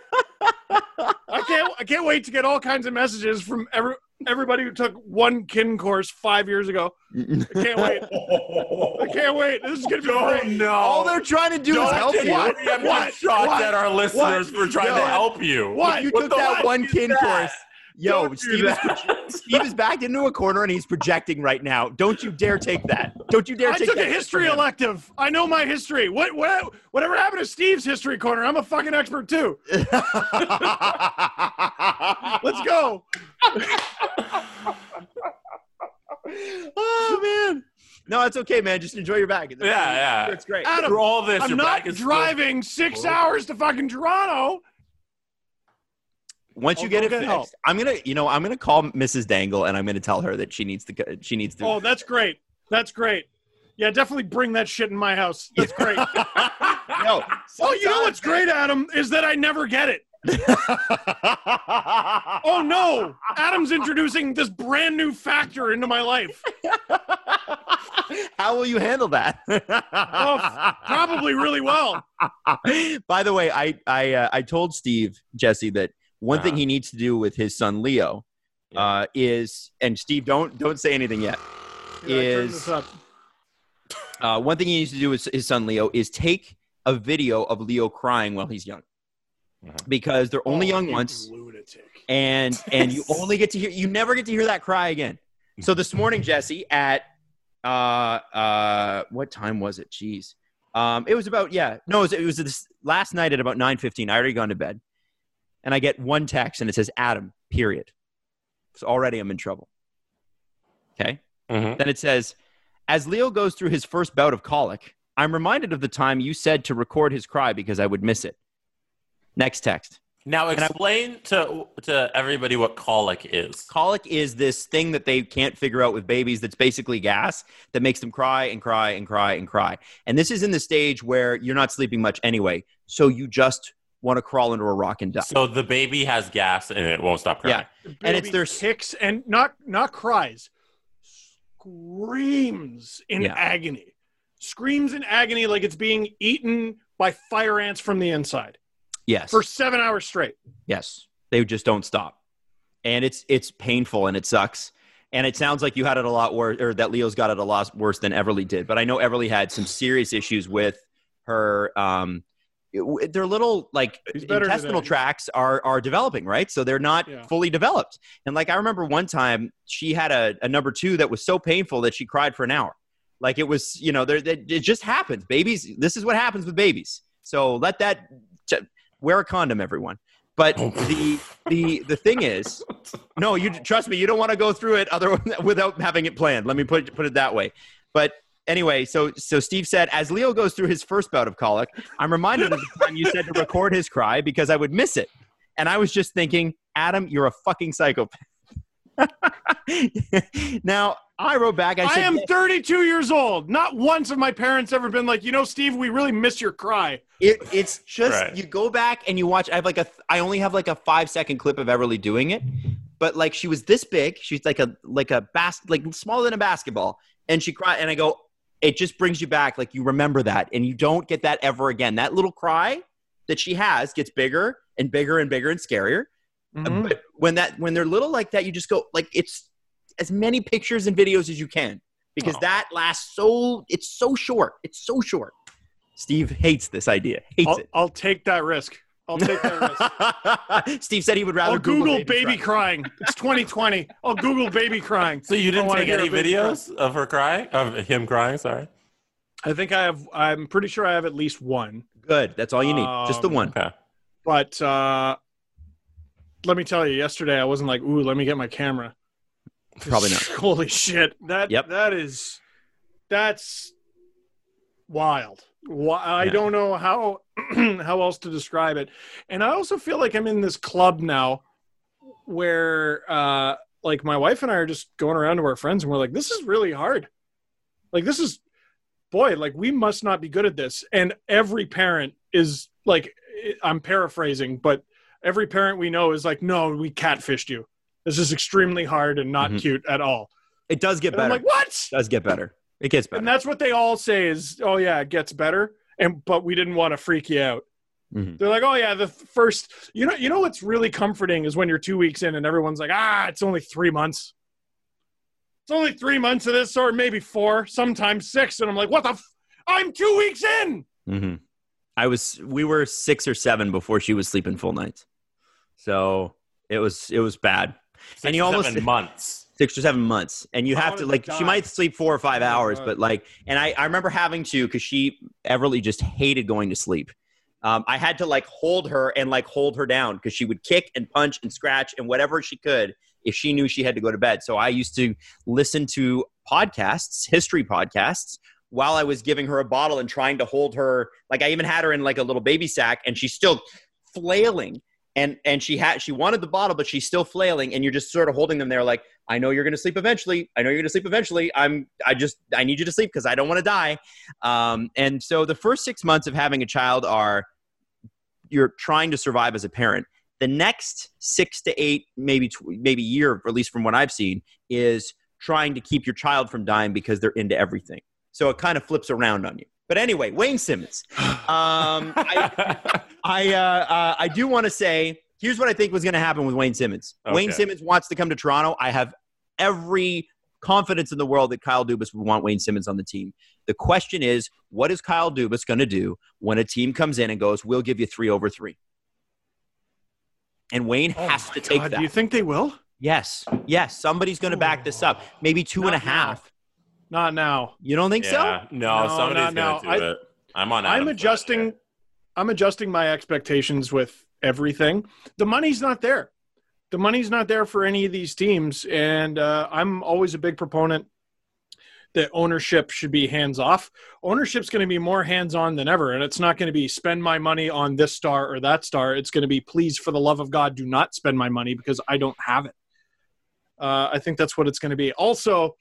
[SPEAKER 4] I can't I can't wait to get all kinds of messages from every everybody who took one kin course five years ago. I can't wait. I can't wait. This is gonna be
[SPEAKER 5] Oh
[SPEAKER 4] great.
[SPEAKER 5] no!
[SPEAKER 3] All they're trying to do is
[SPEAKER 5] Don't
[SPEAKER 3] help you.
[SPEAKER 4] What?
[SPEAKER 5] preemptive
[SPEAKER 4] What?
[SPEAKER 5] shots
[SPEAKER 4] What?
[SPEAKER 5] at our listeners for trying
[SPEAKER 3] Yo.
[SPEAKER 5] to help you.
[SPEAKER 4] What?
[SPEAKER 3] If you
[SPEAKER 5] What
[SPEAKER 3] took
[SPEAKER 5] the
[SPEAKER 3] that
[SPEAKER 5] fuck
[SPEAKER 3] one
[SPEAKER 5] is
[SPEAKER 3] kin
[SPEAKER 5] that?
[SPEAKER 3] course. Yo,
[SPEAKER 5] Don't
[SPEAKER 3] Steve is. Steve is backed into a corner and he's projecting right now. Don't you dare take that. Don't you dare take that.
[SPEAKER 4] I
[SPEAKER 3] take
[SPEAKER 4] took
[SPEAKER 3] that.
[SPEAKER 4] a history elective. I know my history. What, what whatever happened to Steve's history corner? I'm a fucking expert too. Let's go.
[SPEAKER 3] oh man. No, it's okay, man. Just enjoy your back.
[SPEAKER 5] Yeah, yeah.
[SPEAKER 3] It's great.
[SPEAKER 4] Adam,
[SPEAKER 5] Through all this,
[SPEAKER 4] I'm
[SPEAKER 5] your
[SPEAKER 4] not
[SPEAKER 5] back is still-
[SPEAKER 4] driving six
[SPEAKER 5] Whoa.
[SPEAKER 4] hours to fucking Toronto.
[SPEAKER 3] Once you
[SPEAKER 4] I'll
[SPEAKER 3] get it
[SPEAKER 4] get
[SPEAKER 3] fixed,
[SPEAKER 4] help.
[SPEAKER 3] I'm gonna, you know, I'm gonna call Mrs. Dangle and I'm gonna tell her that she needs to, she needs to.
[SPEAKER 4] Oh, that's great. That's great. Yeah, definitely bring that shit in my house. That's great.
[SPEAKER 3] no.
[SPEAKER 4] oh, you know what's great, Adam, is that I never get it. Oh no, Adam's introducing this brand new factor into my life.
[SPEAKER 3] How will you handle that?
[SPEAKER 4] Oh, probably really well.
[SPEAKER 3] By the way, I I uh, I told Steve Jesse that one thing he needs to do with his son Leo uh, is, and Steve, don't don't say anything yet.
[SPEAKER 4] Here, I turn
[SPEAKER 3] Is uh, one thing he needs to do with his son Leo is take a video of Leo crying while he's young,
[SPEAKER 5] Uh-huh.
[SPEAKER 3] because they're only
[SPEAKER 4] Oh,
[SPEAKER 3] young
[SPEAKER 4] you
[SPEAKER 3] once,
[SPEAKER 4] Lunatic.
[SPEAKER 3] and and you only get to hear you never get to hear that cry again. So this morning, Jesse, at uh uh what time was it? Jeez. Um it was about yeah, no, it was, it was this last night at about 9:15. I already gone to bed. And I get one text and it says Adam, period. So already I'm in trouble. Okay?
[SPEAKER 5] Mhm.
[SPEAKER 3] Then it says as Leo goes through his first bout of colic, I'm reminded of the time you said to record his cry because I would miss it. Next text.
[SPEAKER 5] Now
[SPEAKER 3] I-
[SPEAKER 5] explain to to everybody what colic is.
[SPEAKER 3] Colic is this thing that they can't figure out with babies that's basically gas that makes them cry and cry and cry and cry. And this is in the stage where you're not sleeping much anyway. So you just want to crawl into a rock and die.
[SPEAKER 5] So the baby has gas and it won't stop crying.
[SPEAKER 3] Yeah. And it's their-
[SPEAKER 4] kicks and not not cries, screams in
[SPEAKER 3] Yeah.
[SPEAKER 4] agony, screams in agony like it's being eaten by fire ants from the inside
[SPEAKER 3] yes.
[SPEAKER 4] for seven hours straight.
[SPEAKER 3] yes. They just don't stop. And it's it's painful and it sucks. And it sounds like you had it a lot worse or that Leo's got it a lot worse than Everly did. But I know Everly had some serious issues with her um it- their little like intestinal
[SPEAKER 4] today.
[SPEAKER 3] tracts are are developing, right? So they're not
[SPEAKER 4] Yeah.
[SPEAKER 3] fully developed. And like I remember one time she had a, a number two that was so painful that she cried for an hour. Like it was, you know, there it just happens. Babies, this is what happens with babies. So let that j- wear a condom, everyone. But the the the thing is, no, you trust me, you don't want to go through it other without having it planned. Let me put put it that way. But anyway, so so Steve said, as Leo goes through his first bout of colic, I'm reminded of the time you said to record his cry because I would miss it, and I was just thinking, Adam, you're a fucking psychopath. now I wrote back. I
[SPEAKER 4] I, am 32 years old. Not once have my parents ever been like, you know, Steve, we really miss your cry.
[SPEAKER 3] It, it's just
[SPEAKER 5] Right.
[SPEAKER 3] you go back and you watch. I have like a. I only have like a five second clip of Everly doing it, but like she was this big. She's like a like a bas like smaller than a basketball, and she cried. And I go, it just brings you back. Like you remember that, and you don't get that ever again. That little cry that she has gets bigger and bigger and bigger and scarier.
[SPEAKER 4] Mhm.
[SPEAKER 3] But when that when they're little like that, you just go like it's as many pictures and videos as you can because
[SPEAKER 5] Oh.
[SPEAKER 3] that lasts so. It's so short. It's so short. Steve hates this idea. Hates
[SPEAKER 4] I'll,
[SPEAKER 3] it.
[SPEAKER 4] I'll take that risk. I'll take that risk.
[SPEAKER 3] Steve said he would rather
[SPEAKER 4] I'll Google, baby,
[SPEAKER 3] baby, cry.
[SPEAKER 4] crying. It's 2020. I'll Google baby crying.
[SPEAKER 5] So you didn't
[SPEAKER 4] wanna
[SPEAKER 5] take any
[SPEAKER 4] a baby
[SPEAKER 5] videos of her crying, of him crying? Sorry.
[SPEAKER 4] I think I have. I'm pretty sure I have at least one.
[SPEAKER 3] Good. That's all you need. Just the
[SPEAKER 4] Um,
[SPEAKER 3] one.
[SPEAKER 5] Okay.
[SPEAKER 4] But uh, let me tell you, yesterday I wasn't like, "Ooh, let me get my camera."
[SPEAKER 3] Probably not.
[SPEAKER 4] Holy shit! That
[SPEAKER 3] Yep.
[SPEAKER 4] that is that's wild. Why, I
[SPEAKER 3] Yeah.
[SPEAKER 4] don't know how how else to describe it. And I also feel like I'm in this club now where uh, like my wife and I are just going around to our friends and we're like, this is really hard. Like this is, boy, like we must not be good at this. And every parent is like, I'm paraphrasing, but every parent we know is like, no, we catfished you. This is extremely hard and not
[SPEAKER 3] Mhm.
[SPEAKER 4] cute at all.
[SPEAKER 3] It does get
[SPEAKER 4] And I'm
[SPEAKER 3] better.
[SPEAKER 4] like, what?
[SPEAKER 3] it does get better. It gets better.
[SPEAKER 4] And that's what they all say is, oh yeah, it gets better. And but we didn't want to freak you out.
[SPEAKER 3] Mhm.
[SPEAKER 4] They're like, oh yeah, the first, you know, you know what's really comforting is when you're two weeks in and everyone's like, ah, it's only three months. It's only three months of this, or maybe four, sometimes six. And I'm like, what the? F- I'm two weeks in.
[SPEAKER 3] hmm I was. We were six or seven before she was sleeping full nights, so it was it was bad.
[SPEAKER 5] Six
[SPEAKER 3] And you almost-
[SPEAKER 5] months.
[SPEAKER 3] Six or seven months, and you
[SPEAKER 4] I
[SPEAKER 3] have to like.
[SPEAKER 4] die.
[SPEAKER 3] She might sleep four or five hours, but like, and I I remember having to because she Everly just hated going to sleep. Um, I had to like hold her and like hold her down because she would kick and punch and scratch and whatever she could if she knew she had to go to bed. So I used to listen to podcasts, history podcasts, while I was giving her a bottle and trying to hold her. Like I even had her in like a little baby sack, and she's still flailing. And and she had she wanted the bottle, but she's still flailing, and you're just sort of holding them there, like I know you're going to sleep eventually. I know you're going to sleep eventually. I'm I just I need you to sleep because I don't want to die. Um, and so the first six months of having a child are you're trying to survive as a parent. The next six to eight, maybe tw- maybe year, at least from what I've seen, is trying to keep your child from dying because they're into everything. So it kind of flips around on you. But anyway, Wayne Simmonds. Um, I, I, uh, uh, I do want to say here's what I think was going to happen with Wayne Simmonds. Wayne Simmonds wants to come to Toronto. I have every confidence in the world that Kyle Dubas would want Wayne Simmonds on the team. The question is, what is Kyle Dubas going to do when a team comes in and goes, "We'll give you three over three? And Wayne
[SPEAKER 4] Oh
[SPEAKER 3] has to take
[SPEAKER 4] God,
[SPEAKER 3] that.
[SPEAKER 4] Do you think they will?
[SPEAKER 3] yes, yes. Somebody's going to back this up. Maybe two and a
[SPEAKER 4] Not now.
[SPEAKER 3] half.
[SPEAKER 4] Not now.
[SPEAKER 3] You don't think so?
[SPEAKER 5] no,
[SPEAKER 4] No,
[SPEAKER 5] somebody's gonna do
[SPEAKER 4] I-
[SPEAKER 5] it. I'm on.
[SPEAKER 4] I'm
[SPEAKER 5] Adam's side
[SPEAKER 4] adjusting. I'm adjusting my expectations with everything. The money's not there. The money's not there for any of these teams, and uh, I'm always a big proponent that ownership should be hands off. Ownership's going to be more hands on than ever, and it's not going to be spend my money on this star or that star. It's going to be please, for the love of God, do not spend my money because I don't have it. Uh, I think that's what it's going to be. Also,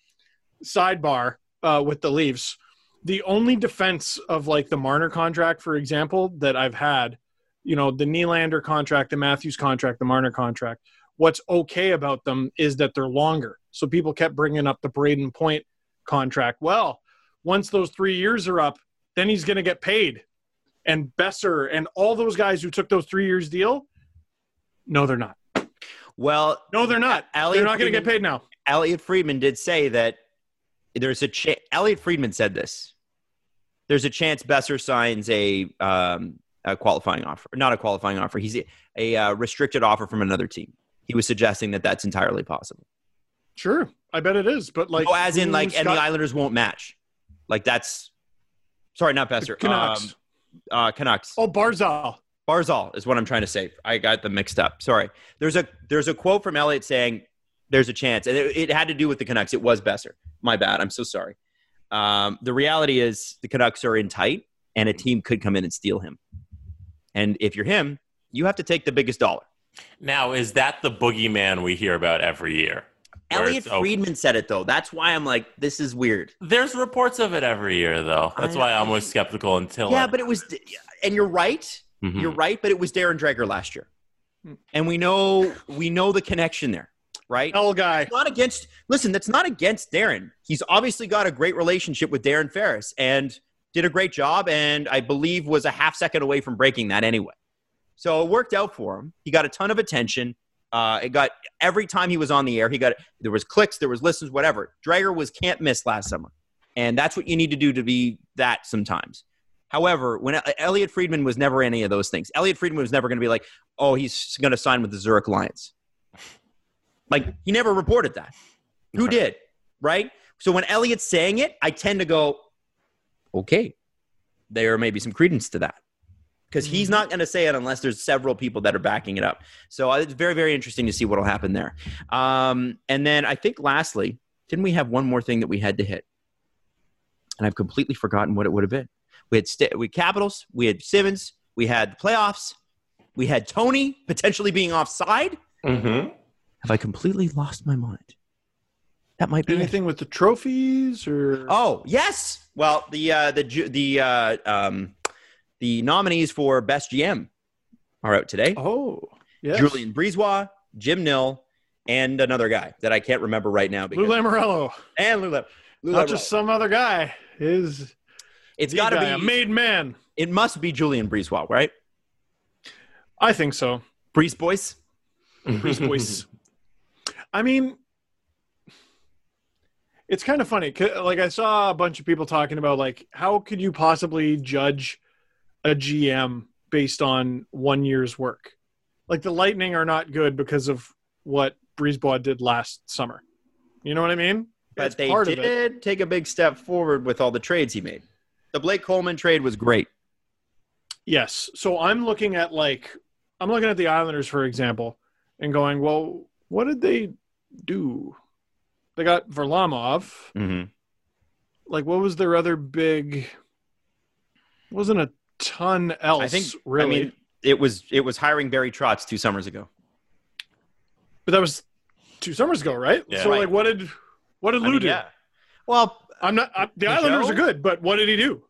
[SPEAKER 4] sidebar uh, with the Leafs the only defense of like the Marner contract, for example, that I've had, you know, the Nylander contract, the Matthews contract, the Marner contract, what's okay about them is that they're longer. So people kept bringing up the Brayden Point contract. Well, once those three years are up, then he's going to get paid. And Boeser and all those guys who took those three years deal, no, they're not.
[SPEAKER 3] Well,
[SPEAKER 4] No, they're not.
[SPEAKER 3] Elliot
[SPEAKER 4] they're not going to get paid now.
[SPEAKER 3] Elliot Friedman did say that there's a chance. Elliot Friedman said this. There's a chance Boeser signs a, um, a qualifying offer, not a qualifying offer. He's a, a uh, restricted offer from another team. He was suggesting that that's entirely possible.
[SPEAKER 4] Sure, I bet it is. But like,
[SPEAKER 3] oh, as in like, and the Islanders won't match. Like that's sorry, not Boeser.
[SPEAKER 4] Canucks.
[SPEAKER 3] Um, uh, Canucks.
[SPEAKER 4] oh, Barzal.
[SPEAKER 3] Barzal is what I'm trying to say. I got them mixed up. Sorry. There's a there's a quote from Elliot saying there's a chance, and it, it had to do with the Canucks. It was Boeser. My bad. I'm so sorry. Um, the reality is the Canucks are in tight, and a team could come in and steal him. And if you're him, you have to take the biggest dollar.
[SPEAKER 5] Now, is that the boogeyman we hear about every year?
[SPEAKER 3] Elliot Friedman said it though. That's why I'm like, this is weird.
[SPEAKER 5] There's reports of it every year, though. That's
[SPEAKER 3] I-
[SPEAKER 5] why I'm always skeptical until.
[SPEAKER 3] Yeah,
[SPEAKER 5] it-
[SPEAKER 3] but it was, and you're right.
[SPEAKER 5] Mhm.
[SPEAKER 3] You're right, but it was Darren Dreger last year, and we know we know the connection there, right?
[SPEAKER 4] L guy.
[SPEAKER 3] not against listen that's not against darren. He's obviously got a great relationship with darren ferris and did a great job and i believe was a half second away from breaking that anyway. So it worked out for him. He got a ton of attention. Uh, it got every time he was on the air he got there was clicks there was listens whatever. Dreger was can't miss last summer. And that's what you need to do to be that sometimes. However when elliot friedman was never any of those things. Elliot friedman was never going to be like oh he's going to sign with the zurich lions like he never reported that. Who did? Right? So when Elliot's saying it, I tend to go, okay, there may be some credence to that. Because he's not going to say it unless there's several people that are backing it up. So uh, it's very, very interesting to see what will happen there. Um, and then I think lastly, didn't we have one more thing that we had to hit? And I've completely forgotten what it would have been. We had, st- we had Capitals, we had Simmonds, we had the playoffs, we had Tony potentially being offside.
[SPEAKER 5] Mhm.
[SPEAKER 3] Have I completely lost my mind? That might be it.
[SPEAKER 4] Anything with the trophies or
[SPEAKER 3] Oh yes. Well, the uh, the the uh, um, the nominees for best GM are out today.
[SPEAKER 4] Oh, yes.
[SPEAKER 3] Julien BriseBois, Jim Nill, and another guy that I can't remember right now.
[SPEAKER 4] Lou Lamoriello,
[SPEAKER 3] and Lou, Lam- Lou
[SPEAKER 4] not
[SPEAKER 3] Lamoriello.
[SPEAKER 4] just some other guy. Is
[SPEAKER 3] It's
[SPEAKER 4] the
[SPEAKER 3] got to
[SPEAKER 4] guy, a
[SPEAKER 3] be.
[SPEAKER 4] made man.
[SPEAKER 3] It must be Julien BriseBois, right?
[SPEAKER 4] I think so.
[SPEAKER 3] Breeze boys.
[SPEAKER 4] Bruce Boyce. I mean, it's kind of funny. Like I saw a bunch of people talking about like how could you possibly judge a GM based on one year's work? Like the Lightning are not good because of what BriseBois did last summer. You know what I mean?
[SPEAKER 3] But
[SPEAKER 4] It's
[SPEAKER 3] they
[SPEAKER 4] part of it.
[SPEAKER 3] did take a big step forward with all the trades he made. The Blake Coleman trade was great.
[SPEAKER 4] Yes. So I'm looking at like I'm looking at the Islanders for example and going, well, what did they do? They got Varlamov.
[SPEAKER 3] Mm-hmm.
[SPEAKER 4] like what was their other big wasn't a ton else
[SPEAKER 3] I think.
[SPEAKER 4] really
[SPEAKER 3] I mean, it was it was hiring Barry Trotz two summers ago.
[SPEAKER 4] but that was two summers ago right
[SPEAKER 5] Yeah.
[SPEAKER 4] so
[SPEAKER 3] Right.
[SPEAKER 4] like what did what did
[SPEAKER 3] I
[SPEAKER 4] lou
[SPEAKER 3] mean,
[SPEAKER 4] do
[SPEAKER 3] yeah. Well,
[SPEAKER 4] i'm not I, the
[SPEAKER 3] Peugeot?
[SPEAKER 4] islanders are good but what did he do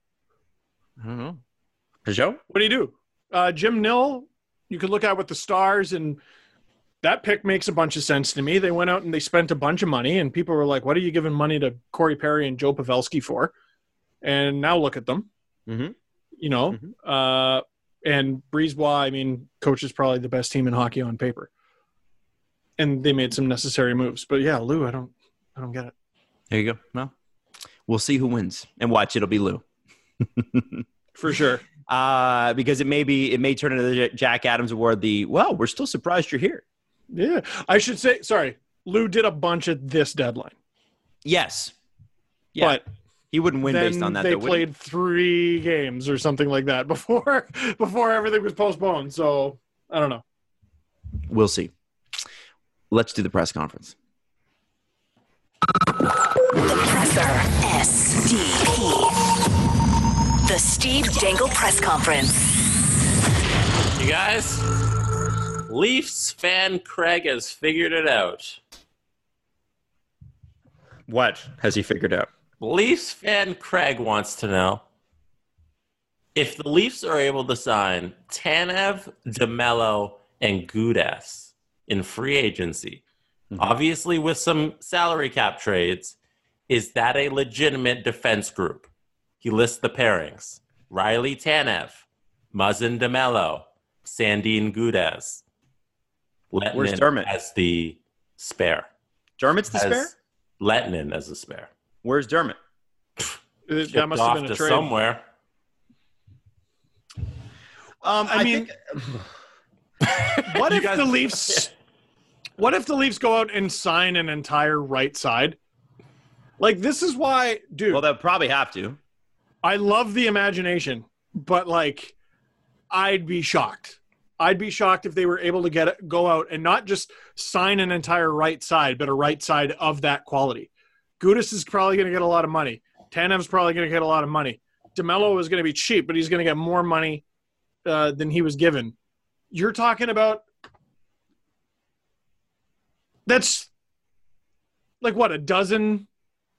[SPEAKER 3] I don't know. Peugeot.
[SPEAKER 4] what did he do uh jim nill you could look at with the stars and that pick makes a bunch of sense to me they went out and they spent a bunch of money and people were like what are you giving money to corey perry and joe pavelski for and now look at them
[SPEAKER 3] Mhm.
[SPEAKER 4] you know
[SPEAKER 3] Mhm.
[SPEAKER 4] uh and BriseBois, I mean, coach is probably the best team in hockey on paper. And they made some necessary moves. But yeah, Lou, I don't I don't get it.
[SPEAKER 3] There you go. Well, we'll see who wins, and watch it'll be Lou.
[SPEAKER 4] For sure.
[SPEAKER 3] uh, because it may be it may turn into the Jack Adams Award. The well, we're still surprised you're here.
[SPEAKER 4] Yeah. I should say sorry. Lou did a bunch at this deadline.
[SPEAKER 3] Yes, yeah,
[SPEAKER 4] But
[SPEAKER 3] he wouldn't win based on that.
[SPEAKER 4] they
[SPEAKER 3] though, would he?
[SPEAKER 4] played three games or something like that before before everything was postponed. So I don't know.
[SPEAKER 3] We'll see. Let's do the press conference.
[SPEAKER 2] The Presser. SDP. The Steve Dangle Press Conference.
[SPEAKER 5] You guys, Leafs fan Craig has figured it out.
[SPEAKER 3] What has he figured out?
[SPEAKER 5] Leafs fan Craig wants to know if the Leafs are able to sign Tanev, Demelo, and Gudas in free agency, mm-hmm. obviously with some salary cap trades, is that a legitimate defense group? He lists the pairings: Rielly Tanev, Muzzin Demelo, Sandin Gudas.
[SPEAKER 3] Where's
[SPEAKER 5] Dermot?
[SPEAKER 3] Dermott?
[SPEAKER 5] as the spare.
[SPEAKER 3] Dermott's the
[SPEAKER 5] As
[SPEAKER 3] spare.
[SPEAKER 5] Lehtonen as the spare.
[SPEAKER 3] Where's Dermott?
[SPEAKER 4] That
[SPEAKER 5] Shipped
[SPEAKER 4] must have been a
[SPEAKER 5] to
[SPEAKER 4] trade.
[SPEAKER 5] somewhere.
[SPEAKER 3] Um,
[SPEAKER 4] I mean- What if
[SPEAKER 5] guys-
[SPEAKER 4] the Leafs? What if the Leafs go out and sign an entire right side? Like this is why, dude.
[SPEAKER 3] well, they'll probably have to.
[SPEAKER 4] I love the imagination, but like, I'd be shocked. I'd be shocked if they were able to get it, go out and not just sign an entire right side, but a right side of that quality. Gudas is probably going to get a lot of money. Tanev's probably going to get a lot of money. Demelo is going to be cheap, but he's going to get more money uh, than he was given. You're talking about that's like what a dozen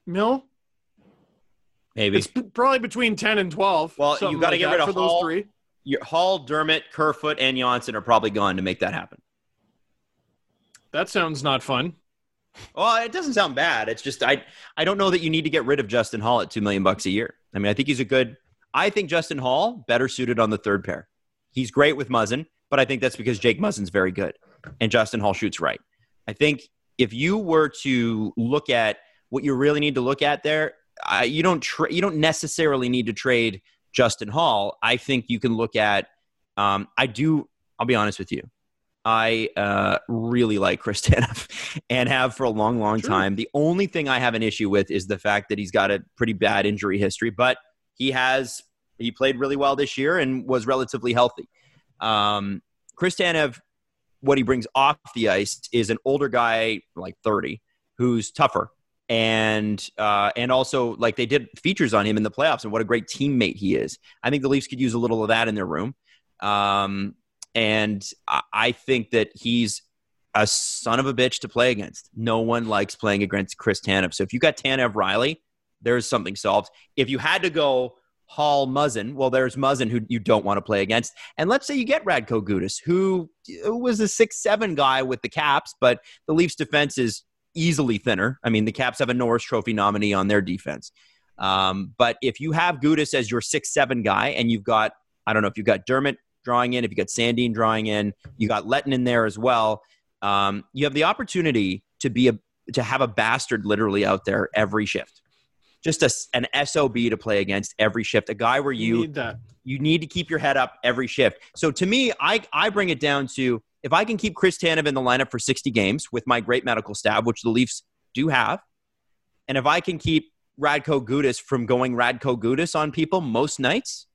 [SPEAKER 4] mil.
[SPEAKER 3] Maybe.
[SPEAKER 4] It's p- probably between ten and twelve.
[SPEAKER 3] Well, you
[SPEAKER 4] something
[SPEAKER 3] gotta
[SPEAKER 4] like
[SPEAKER 3] get
[SPEAKER 4] that
[SPEAKER 3] rid of
[SPEAKER 4] for those
[SPEAKER 3] Holl.
[SPEAKER 4] three.
[SPEAKER 3] Your, Holl, Dermott, Kerfoot, and Johnsson are probably gone to make that happen.
[SPEAKER 4] That sounds not fun.
[SPEAKER 3] Well, it doesn't sound bad. It's just I I don't know that you need to get rid of Justin Holl at two million bucks a year. I mean, I think he's a good. I think Justin Holl better suited on the third pair. He's great with Muzzin, but I think that's because Jake Muzzin's very good, and Justin Holl shoots right. I think if you were to look at what you really need to look at there, I, you don't tra- you don't necessarily need to trade Justin Holl. I think you can look at. Um, I do. I'll be honest with you. I uh, really like Chris Tanev and have for a long, long
[SPEAKER 4] Sure.
[SPEAKER 3] time. The only thing I have an issue with is the fact that he's got a pretty bad injury history, but he has he played really well this year and was relatively healthy. Um, Chris Tanev, what he brings off the ice is an older guy, like thirty, who's tougher and uh, and also like they did features on him in the playoffs and what a great teammate he is. I think the Leafs could use a little of that in their room. Um, and I- think that he's a son of a bitch to play against. No one likes playing against Chris Tanev. So if you got Tanev Rielly, there's something solved. If you had to go Holl Muzzin, well, there's Muzzin who you don't want to play against. And let's say you get Radko Gudas, who was a six seven guy with the Caps, but the Leafs defense is easily thinner. I mean, the Caps have a Norris Trophy nominee on their defense. Um, but if you have Gudas as your six seven guy, and you've got I don't know if you've got Dermott drawing in, if you got Sandin drawing in, you got Lehtonen in there as well. Um, you have the opportunity to be a to have a bastard literally out there every shift. Just a, an SOB to play against every shift. A guy where you,
[SPEAKER 4] You need
[SPEAKER 3] you need to keep your head up every shift. So to me, I, I bring it down to if I can keep Chris Tanev in the lineup for 60 games with my great medical staff, which the Leafs do have, and if I can keep Radko Gudas from going Radko Gudas on people most nights,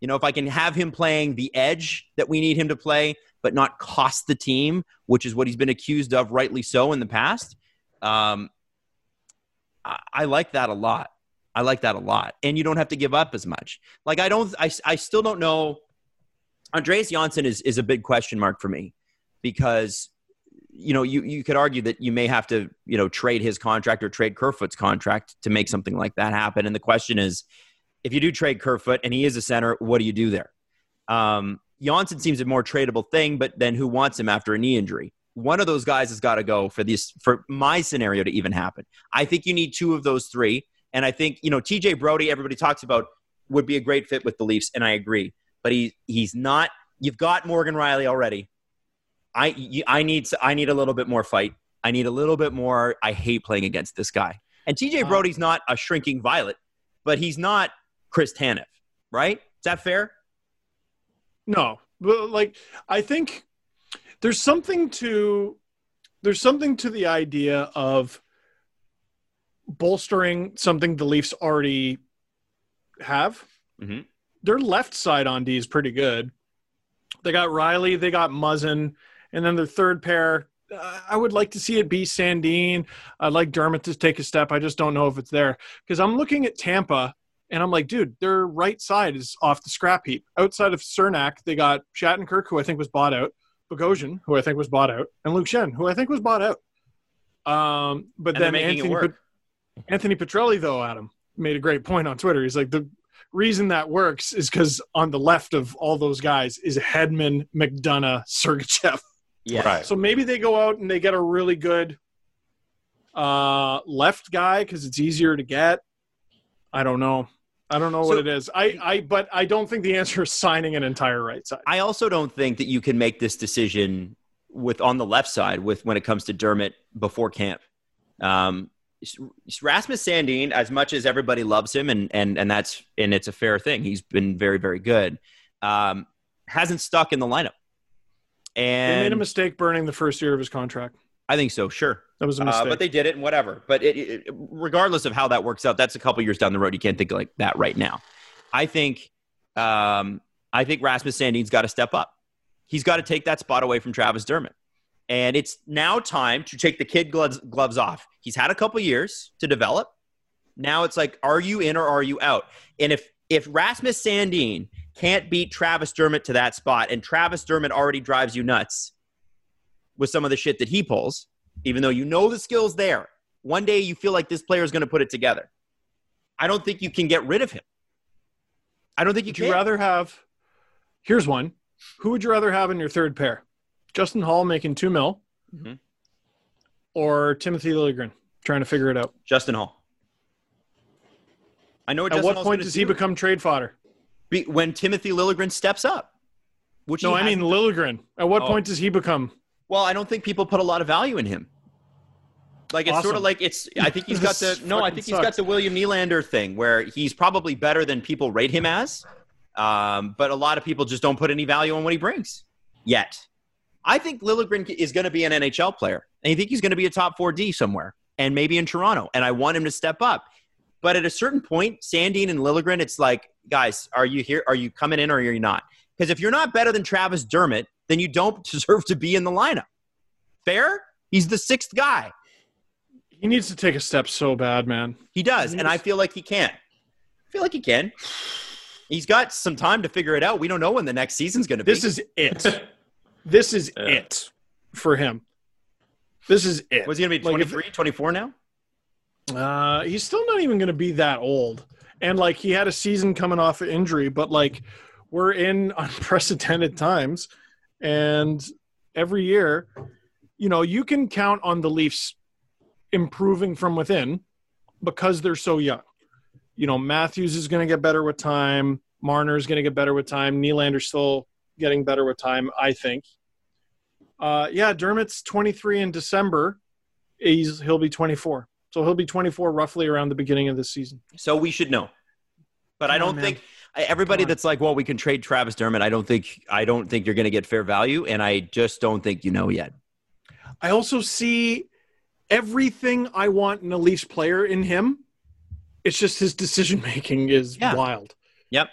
[SPEAKER 3] you know, if I can have him playing the edge that we need him to play, but not cost the team, which is what he's been accused of, rightly so, in the past. Um, I, I like that a lot. I like that a lot. And you don't have to give up as much. Like, I don't, I, I still don't know. Andreas Johnsson is, is a big question mark for me because, you know, you, you could argue that you may have to, you know, trade his contract or trade Kerfoot's contract to make something like that happen. And the question is, if you do trade Kerfoot and he is a center, what do you do there? Um, Johnsson seems a more tradable thing, but then who wants him after a knee injury? One of those guys has got to go for this for my scenario to even happen. I think you need two of those three, and I think you know TJ Brodie. Everybody talks about would be a great fit with the Leafs, and I agree. But he he's not. You've got Morgan Rielly already. I I need I need a little bit more fight. I need a little bit more. I hate playing against this guy. And TJ
[SPEAKER 4] Uh,
[SPEAKER 3] Brodie's not a shrinking violet, but he's not Chris Tanev, right? Is that fair?
[SPEAKER 4] No, but like I think there's something to there's something to the idea of bolstering something the Leafs already have.
[SPEAKER 3] Mhm.
[SPEAKER 4] Their left side on D is pretty good. They got Rielly, they got Muzzin, and then their third pair. I would like to see it be Sandin. I'd like Dermott to take a step. I just don't know if it's there because I'm looking at Tampa and I'm like, dude, their right side is off the scrap heap. Outside of Cernak, they got Shattenkirk, who I think was bought out, Bogosian, who I think was bought out, and Luke Schenn, who I think was bought out. Um, but
[SPEAKER 3] And
[SPEAKER 4] then Anthony, Anthony Petrielli, though, Adam made a great point on Twitter. He's like, the reason that works is because on the left of all those guys is Hedman, McDonagh, Sergachev.
[SPEAKER 3] Yeah.
[SPEAKER 5] Right.
[SPEAKER 4] So maybe they go out and they get a really good uh, left guy because it's easier to get. I don't know. I don't know
[SPEAKER 3] So-
[SPEAKER 4] what it is. I, I, but I don't think the answer is signing an entire right side.
[SPEAKER 3] I also don't think that you can make this decision with on the left side with when it comes to Dermott before camp. Um, Rasmus Sandin, as much as everybody loves him, and and and that's and it's a fair thing. He's been very very good. Um, hasn't stuck in the lineup,
[SPEAKER 4] They
[SPEAKER 3] and
[SPEAKER 4] made a mistake burning the first year of his contract.
[SPEAKER 3] I think so. Sure,
[SPEAKER 4] That was a
[SPEAKER 3] Uh,
[SPEAKER 4] mistake.
[SPEAKER 3] but they did it and whatever. But it, it, regardless of how that works out, that's a couple years down the road. You can't think like that right now. I think, um, I think Rasmus Sandin's got to step up. He's got to take that spot away from Travis Dermott. And it's now time to take the kid gloves, gloves off. He's had a couple years to develop. Now it's like, are you in or are you out? And if if Rasmus Sandin can't beat Travis Dermott to that spot, and Travis Dermott already drives you nuts with some of the shit that he pulls, even though you know the skill's there, one day you feel like this player is going to put it together. I don't think you can get rid of him. I don't think you
[SPEAKER 4] would
[SPEAKER 3] can.
[SPEAKER 4] you rather have? Here's one. Who would you rather have in your third pair? Justin Holl making two mil,
[SPEAKER 3] Mhm.
[SPEAKER 4] or Timothy Liljegren trying to figure it out?
[SPEAKER 3] Justin Holl. I know what
[SPEAKER 4] At
[SPEAKER 3] Justin
[SPEAKER 4] what
[SPEAKER 3] Holl's
[SPEAKER 4] point does he become trade fodder?
[SPEAKER 3] Be- when Timothy Liljegren steps up? Which
[SPEAKER 4] No, I mean
[SPEAKER 3] hasn't-
[SPEAKER 4] At what
[SPEAKER 3] Oh.
[SPEAKER 4] point does he become?
[SPEAKER 3] Well, I don't think people put a lot of value in him. Like it's sort of like it's. I think he's got the no. I think he's got the William Nylander thing where he's probably better than people rate him as, um, but a lot of people just don't put any value on what he brings yet. I think Liljegren is going to be an NHL player, and I think he's going to be a top four D somewhere, and maybe in Toronto. And I want him to step up. But at a certain point, Sandin and Liljegren, it's like, guys, are you here? Are you coming in or are you not? Because if you're not better than Travis Dermott, then you don't deserve to be in the lineup. Fair? He's the sixth guy.
[SPEAKER 4] He needs to take a step so bad, man.
[SPEAKER 3] He does, and I feel like he can. I feel like he can. He's got some time to figure it out. We don't know when the next season's going to be.
[SPEAKER 4] This is it. this is
[SPEAKER 5] Yeah.
[SPEAKER 4] it for him. This is it.
[SPEAKER 3] Was he going to be
[SPEAKER 4] Like, if-
[SPEAKER 3] 24 now?
[SPEAKER 4] Uh, he's still not even going to be that old. And like he had a season coming off of injury, but like we're in unprecedented times. And every year, you know, you can count on the Leafs improving from within because they're so young. You know, Matthews is going to get better with time. Marner is going to get better with time. Nylander's still getting better with time, I think. Uh, yeah, Dermott's 23 in December. He's he'll be 24. So he'll be 24 roughly around the beginning of this season.
[SPEAKER 3] So we should know. But I
[SPEAKER 4] Come on,
[SPEAKER 3] don't
[SPEAKER 4] man.
[SPEAKER 3] think everybody that's like, well, we can trade Travis Dermott. I don't think I don't think you're going to get fair value, and I just don't think you know yet.
[SPEAKER 4] I also see everything I want in a Leafs player in him. It's just his decision making is
[SPEAKER 3] Yeah.
[SPEAKER 4] wild.
[SPEAKER 3] Yep.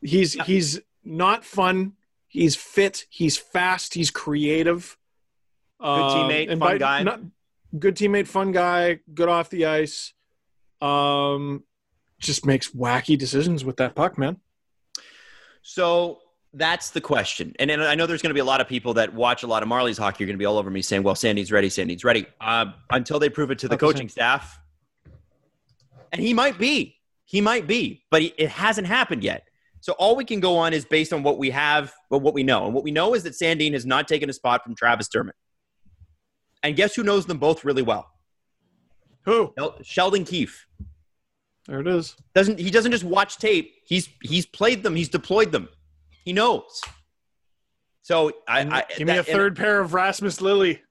[SPEAKER 4] He's
[SPEAKER 3] Yeah.
[SPEAKER 4] he's not fun. He's fit. He's fast. He's creative. Good um,
[SPEAKER 3] teammate, fun guy.
[SPEAKER 4] Good teammate, fun guy. Good off the ice. Um, just makes wacky decisions with that puck, man.
[SPEAKER 3] So that's the question. And, then I know there's going to be a lot of people that watch a lot of Marlies hockey You're going to be all over me saying, well, Sandy's ready, Sandy's ready. Uh, until they prove it to the
[SPEAKER 4] Not the
[SPEAKER 3] coaching staff. And he might be. He might be, but he, it hasn't happened yet. So all we can go on is based on what we have, but what we know. And what we know is that Sandin has not taken a spot from Travis Dermott. And guess who knows them both really well?
[SPEAKER 4] Who?
[SPEAKER 3] Sheldon Keefe.
[SPEAKER 4] There it is.
[SPEAKER 3] Doesn't he doesn't just watch tape. He's he's played them. He's deployed them. He knows. So I, I
[SPEAKER 4] Give me a
[SPEAKER 3] that- and
[SPEAKER 4] third pair of Rasmus Lilly.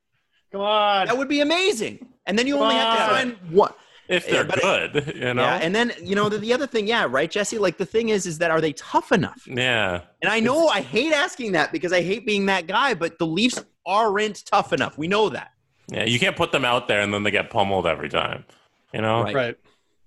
[SPEAKER 4] Come on.
[SPEAKER 3] That would be amazing. And then you only have to
[SPEAKER 4] Come
[SPEAKER 3] find one.
[SPEAKER 5] If they're
[SPEAKER 3] but-
[SPEAKER 5] good, you know.
[SPEAKER 3] Yeah, and then you know the, the other thing, yeah, right, Jesse. Like the thing is, is that are they tough enough?
[SPEAKER 5] yeah.
[SPEAKER 3] And I know I hate asking that because I hate being that guy, but the Leafs aren't tough enough. We know that.
[SPEAKER 5] Yeah, you can't put them out there and then they get pummeled every time. You know?
[SPEAKER 3] Right.
[SPEAKER 4] right.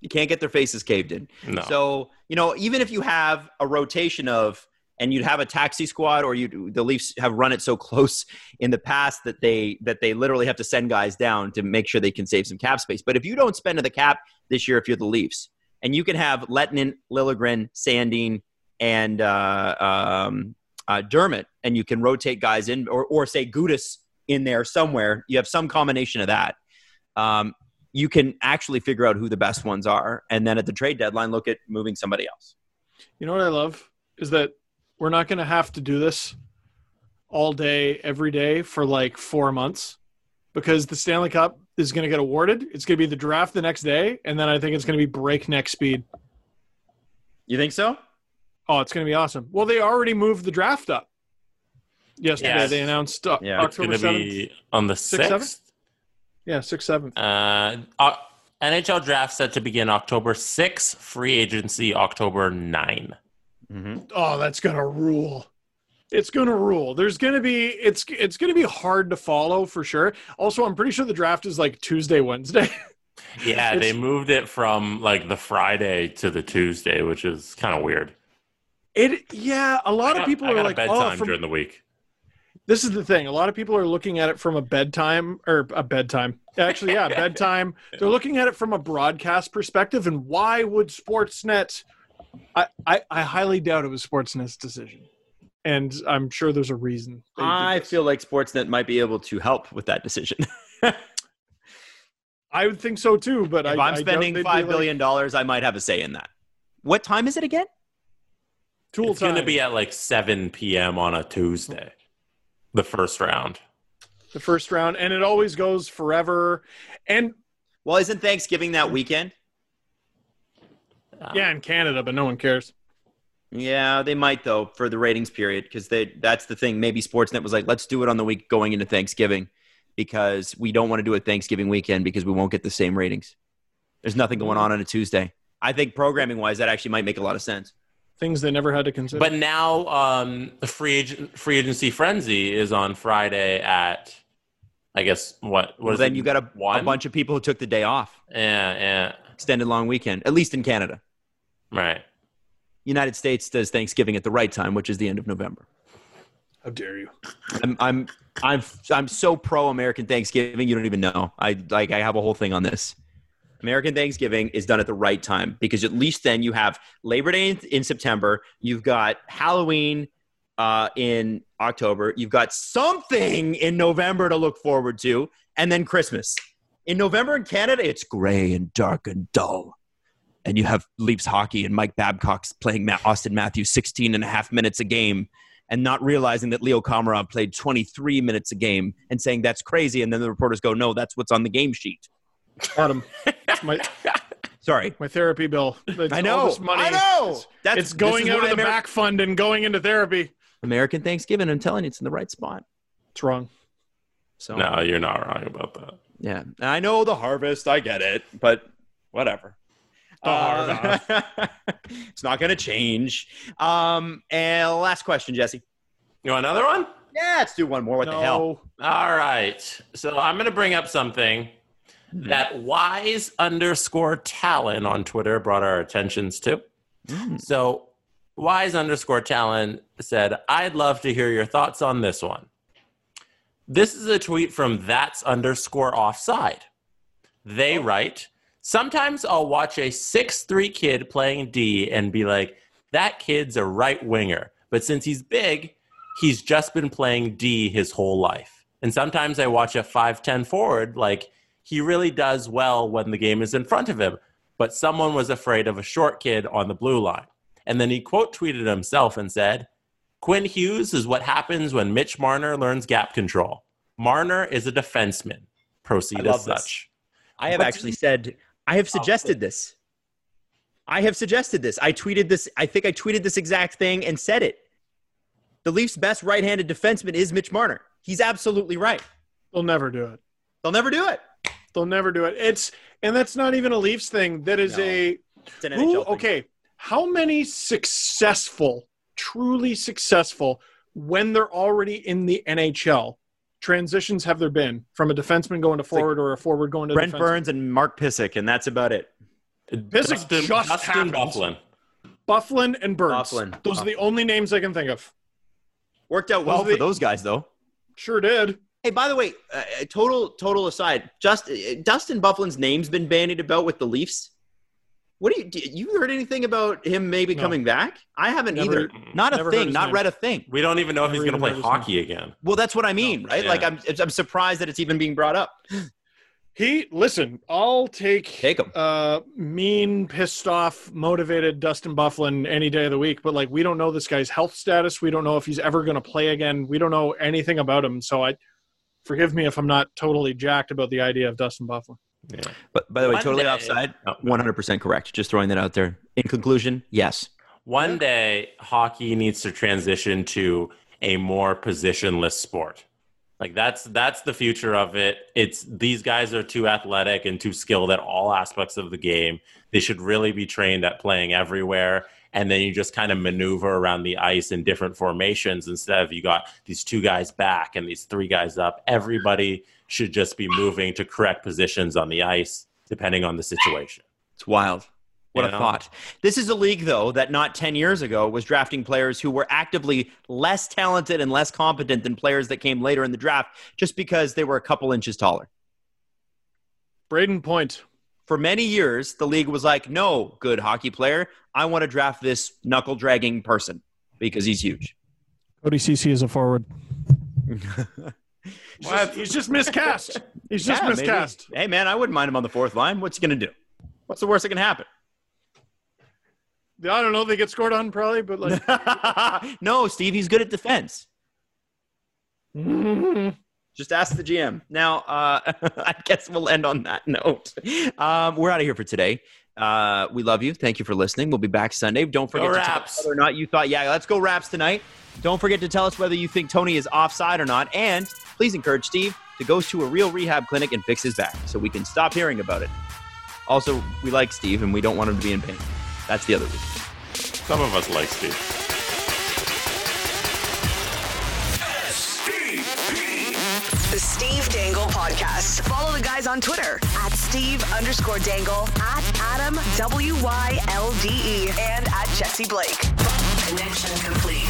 [SPEAKER 3] You can't get their faces caved in.
[SPEAKER 5] No.
[SPEAKER 3] So, you know, even if you have a rotation of and you'd have a taxi squad or you the Leafs have run it so close in the past that they that they literally have to send guys down to make sure they can save some cap space. But if you don't spend to the cap this year if you're the Leafs and you can have Lehtonen, Liljegren, Sandin and uh, um, uh, Dermott and you can rotate guys in or or say Gudas in there somewhere, you have some combination of that. Um, you can actually figure out who the best ones are and then at the trade deadline look at moving somebody else
[SPEAKER 4] You know what I love is that we're not going to have to do this all day, every day for like four months because the Stanley Cup is going to get awarded. It's going to be the draft the next day. And then I think it's going to be breakneck speed.
[SPEAKER 3] you think so
[SPEAKER 4] Oh, it's going to be awesome. Well, they already moved the draft up yesterday.
[SPEAKER 5] Yes.
[SPEAKER 4] They announced uh,
[SPEAKER 3] Yeah.
[SPEAKER 5] it's
[SPEAKER 4] October
[SPEAKER 5] going to
[SPEAKER 4] 7th.
[SPEAKER 5] be on the
[SPEAKER 4] Six, seven?
[SPEAKER 5] 6th.
[SPEAKER 4] Yeah, 6th, 7th.
[SPEAKER 5] Uh, uh, NHL draft set to begin October 6th, free agency October 9.
[SPEAKER 4] Oh, that's gonna rule. It's gonna rule. There's gonna be it's it's gonna be hard to follow for sure. Also, I'm pretty sure the draft is like Tuesday, Wednesday.
[SPEAKER 5] Yeah,
[SPEAKER 4] It's-
[SPEAKER 5] they moved it from like the Friday to the Tuesday, which is kind of weird.
[SPEAKER 4] It yeah, a lot
[SPEAKER 5] I
[SPEAKER 4] of people
[SPEAKER 5] I
[SPEAKER 4] are
[SPEAKER 5] got a
[SPEAKER 4] like,
[SPEAKER 5] bedtime
[SPEAKER 4] oh, from,
[SPEAKER 5] during the week.
[SPEAKER 4] This is the thing. A lot of people are looking at it from a bedtime or a bedtime. Actually, yeah, bedtime. They're looking at it from a broadcast perspective. And why would Sportsnet? I I, I highly doubt it was Sportsnet's decision, and I'm sure there's a reason.
[SPEAKER 3] i feel like sportsnet might be able to help with that decision
[SPEAKER 4] I would think so too. But I,
[SPEAKER 3] i'm spending
[SPEAKER 4] they'd be like,
[SPEAKER 3] dollars i might have a say in that what time is it again
[SPEAKER 4] tool
[SPEAKER 5] It's going to be at like 7 p.m. on a Tuesday, the first round.
[SPEAKER 4] the first round, and it always goes forever. And
[SPEAKER 3] well isn't thanksgiving that weekend
[SPEAKER 4] yeah, in Canada, but no one cares.
[SPEAKER 3] yeah they might though for the ratings period because they that's the thing maybe sportsnet was like let's do it on the week going into thanksgiving because we don't want to do it thanksgiving weekend because we won't get the same ratings there's nothing going on on a tuesday i think programming wise that actually might make a lot of sense
[SPEAKER 4] Things they never had to consider.
[SPEAKER 5] But now um, the free agent free agency frenzy is on Friday at, I guess what? What
[SPEAKER 3] well, then
[SPEAKER 5] it?
[SPEAKER 3] you got a, a bunch of people who took the day off
[SPEAKER 5] Yeah, yeah,
[SPEAKER 3] extended long weekend, at least in Canada.
[SPEAKER 5] right.
[SPEAKER 3] United States does Thanksgiving at the right time, which is the end of November.
[SPEAKER 4] How dare you?
[SPEAKER 3] I'm I'm I'm I'm so pro American Thanksgiving, you don't even know. I like I have a whole thing on this. American Thanksgiving is done at the right time because at least then you have Labor Day in, in September, you've got Halloween uh, in October. You've got something in November to look forward to, and then Christmas. In November in Canada, it's gray and dark and dull. And you have Leafs hockey and Mike Babcock's playing Auston Matthews 16 and a half minutes a game and not realizing that Leo Komarov played 23 minutes a game and saying that's crazy. And then the reporters go, no, that's what's on the game sheet.
[SPEAKER 4] Adam, my
[SPEAKER 3] Sorry.
[SPEAKER 4] my therapy bill. It's
[SPEAKER 3] I know.
[SPEAKER 4] this money.
[SPEAKER 3] I know.
[SPEAKER 4] It's,
[SPEAKER 3] That's
[SPEAKER 4] it's going
[SPEAKER 3] this
[SPEAKER 4] out of the
[SPEAKER 3] Ameri-
[SPEAKER 4] back fund and going into therapy.
[SPEAKER 3] American Thanksgiving. I'm telling you, it's in the right spot.
[SPEAKER 4] It's wrong.
[SPEAKER 3] So
[SPEAKER 5] No, you're not wrong about that.
[SPEAKER 3] yeah, I know the harvest. I get it, but whatever. Uh, it's not going to change. Um, and last question, Jesse.
[SPEAKER 5] You want another one?
[SPEAKER 3] Yeah, let's do one more. What
[SPEAKER 4] no.
[SPEAKER 3] the hell?
[SPEAKER 5] All right. So I'm going to bring up something that wise underscore Talon on Twitter brought our attentions to. Mm. So wise underscore Talon said, I'd love to hear your thoughts on this one. This is a tweet from that's underscore offside. They oh. write, Sometimes I'll watch a six-three kid playing D and be like, that kid's a right winger. But since he's big, he's just been playing D his whole life. And sometimes I watch a 5'10 forward, like he really does well when the game is in front of him, but someone was afraid of a short kid on the blue line. And then he quote tweeted himself and said, Quinn Hughes is what happens when Mitch Marner learns gap control. Marner is a defenseman. Proceed
[SPEAKER 3] I
[SPEAKER 5] as
[SPEAKER 3] love this.
[SPEAKER 5] such.
[SPEAKER 3] I have
[SPEAKER 5] But-
[SPEAKER 3] actually said, I have oh, suggested this. I have suggested this. I tweeted this. I think I tweeted this exact thing and said it. The Leafs' best right-handed defenseman is Mitch Marner. He's absolutely right.
[SPEAKER 4] They'll never do it.
[SPEAKER 3] They'll never do it.
[SPEAKER 4] They'll never do it. It's and that's not even a Leafs thing. That is
[SPEAKER 3] No.
[SPEAKER 4] a
[SPEAKER 3] It's an
[SPEAKER 4] who,
[SPEAKER 3] thing.
[SPEAKER 4] okay. How many successful, truly successful, when they're already in the NHL, transitions have there been from a defenseman going to
[SPEAKER 3] like
[SPEAKER 4] forward or a forward going to
[SPEAKER 3] Brent
[SPEAKER 4] defenseman?
[SPEAKER 3] Burns and Mark Pysyk, and that's about it.
[SPEAKER 4] Pissick
[SPEAKER 5] Dustin,
[SPEAKER 4] just
[SPEAKER 5] Dustin. Byfuglien.
[SPEAKER 4] Byfuglien and Burns.
[SPEAKER 3] Byfuglien.
[SPEAKER 4] Those are the only names I can think of.
[SPEAKER 3] Worked out well
[SPEAKER 4] Those
[SPEAKER 3] for
[SPEAKER 4] the-
[SPEAKER 3] those guys, though.
[SPEAKER 4] Sure did.
[SPEAKER 3] Hey, by the way, uh, total total aside, just uh, Dustin Byfuglien's name's been bandied about with the Leafs. What do you do you heard anything about him maybe
[SPEAKER 4] No.
[SPEAKER 3] coming back? I haven't
[SPEAKER 4] Never-
[SPEAKER 3] either. Not a thing. Not
[SPEAKER 4] name.
[SPEAKER 3] read a thing.
[SPEAKER 5] We don't even know if he's going to play
[SPEAKER 4] heard his
[SPEAKER 5] hockey again.
[SPEAKER 3] Well, that's what I mean, right?
[SPEAKER 5] yeah.
[SPEAKER 3] Like I'm I'm surprised that it's even being brought up.
[SPEAKER 4] He listen. I'll take
[SPEAKER 3] Take him.
[SPEAKER 4] uh mean, pissed off, motivated Dustin Bufflin any day of the week. But like, we don't know this guy's health status. We don't know if he's ever going to play again. We don't know anything about him. So I forgive me if I'm not totally jacked about the idea of Dustin Byfuglien.
[SPEAKER 5] Yeah.
[SPEAKER 3] But by the way,
[SPEAKER 5] One
[SPEAKER 3] totally
[SPEAKER 5] day-
[SPEAKER 3] offside.
[SPEAKER 5] Oh.
[SPEAKER 3] 100% correct. Just throwing that out there. In conclusion, yes.
[SPEAKER 5] One day, hockey needs to transition to a more positionless sport. Like that's that's the future of it. It's these guys are too athletic and too skilled at all aspects of the game. They should really be trained at playing everywhere. And then you just kind of maneuver around the ice in different formations instead of you got these two guys back and these three guys up. Everybody should just be moving to correct positions on the ice depending on the situation.
[SPEAKER 3] It's wild. What
[SPEAKER 5] You
[SPEAKER 3] a
[SPEAKER 5] know?
[SPEAKER 3] thought. This is a league, though, that not 10 years ago was drafting players who were actively less talented and less competent than players that came later in the draft just because they were a couple inches taller.
[SPEAKER 4] Brayden Point.
[SPEAKER 3] For many years, the league was like, no, good hockey player. I want to draft this knuckle dragging person because he's huge.
[SPEAKER 4] Cody Ceci is a forward.
[SPEAKER 5] What?
[SPEAKER 4] Just- he's just miscast. He's just
[SPEAKER 3] Yeah, maybe.
[SPEAKER 4] miscast.
[SPEAKER 3] Hey, man, I wouldn't mind him on the fourth line. What's he going to do? What's the worst that can happen?
[SPEAKER 4] I don't know. They get scored on probably, but like
[SPEAKER 3] no, Steve, he's good at defense. Just ask the GM. Now, uh, I guess we'll end on that note. Um, we're out of here for today. Uh, we love you. Thank you for listening. We'll be back Sunday. Don't forget
[SPEAKER 5] Go
[SPEAKER 3] to tell
[SPEAKER 5] Raps.
[SPEAKER 3] us whether or not you thought, yeah, let's go Raps tonight. Don't forget to tell us whether you think Tony is offside or not. And please encourage Steve to go to a real rehab clinic and fix his back so we can stop hearing about it. Also, we like Steve and we don't want him to be in pain. That's the other reason.
[SPEAKER 5] Some of us like Steve.
[SPEAKER 2] The Steve Dangle Podcast. Follow the guys on Twitter at Steve underscore Dangle, at Adam W Y L D E, and at Jesse Blake. Connection complete.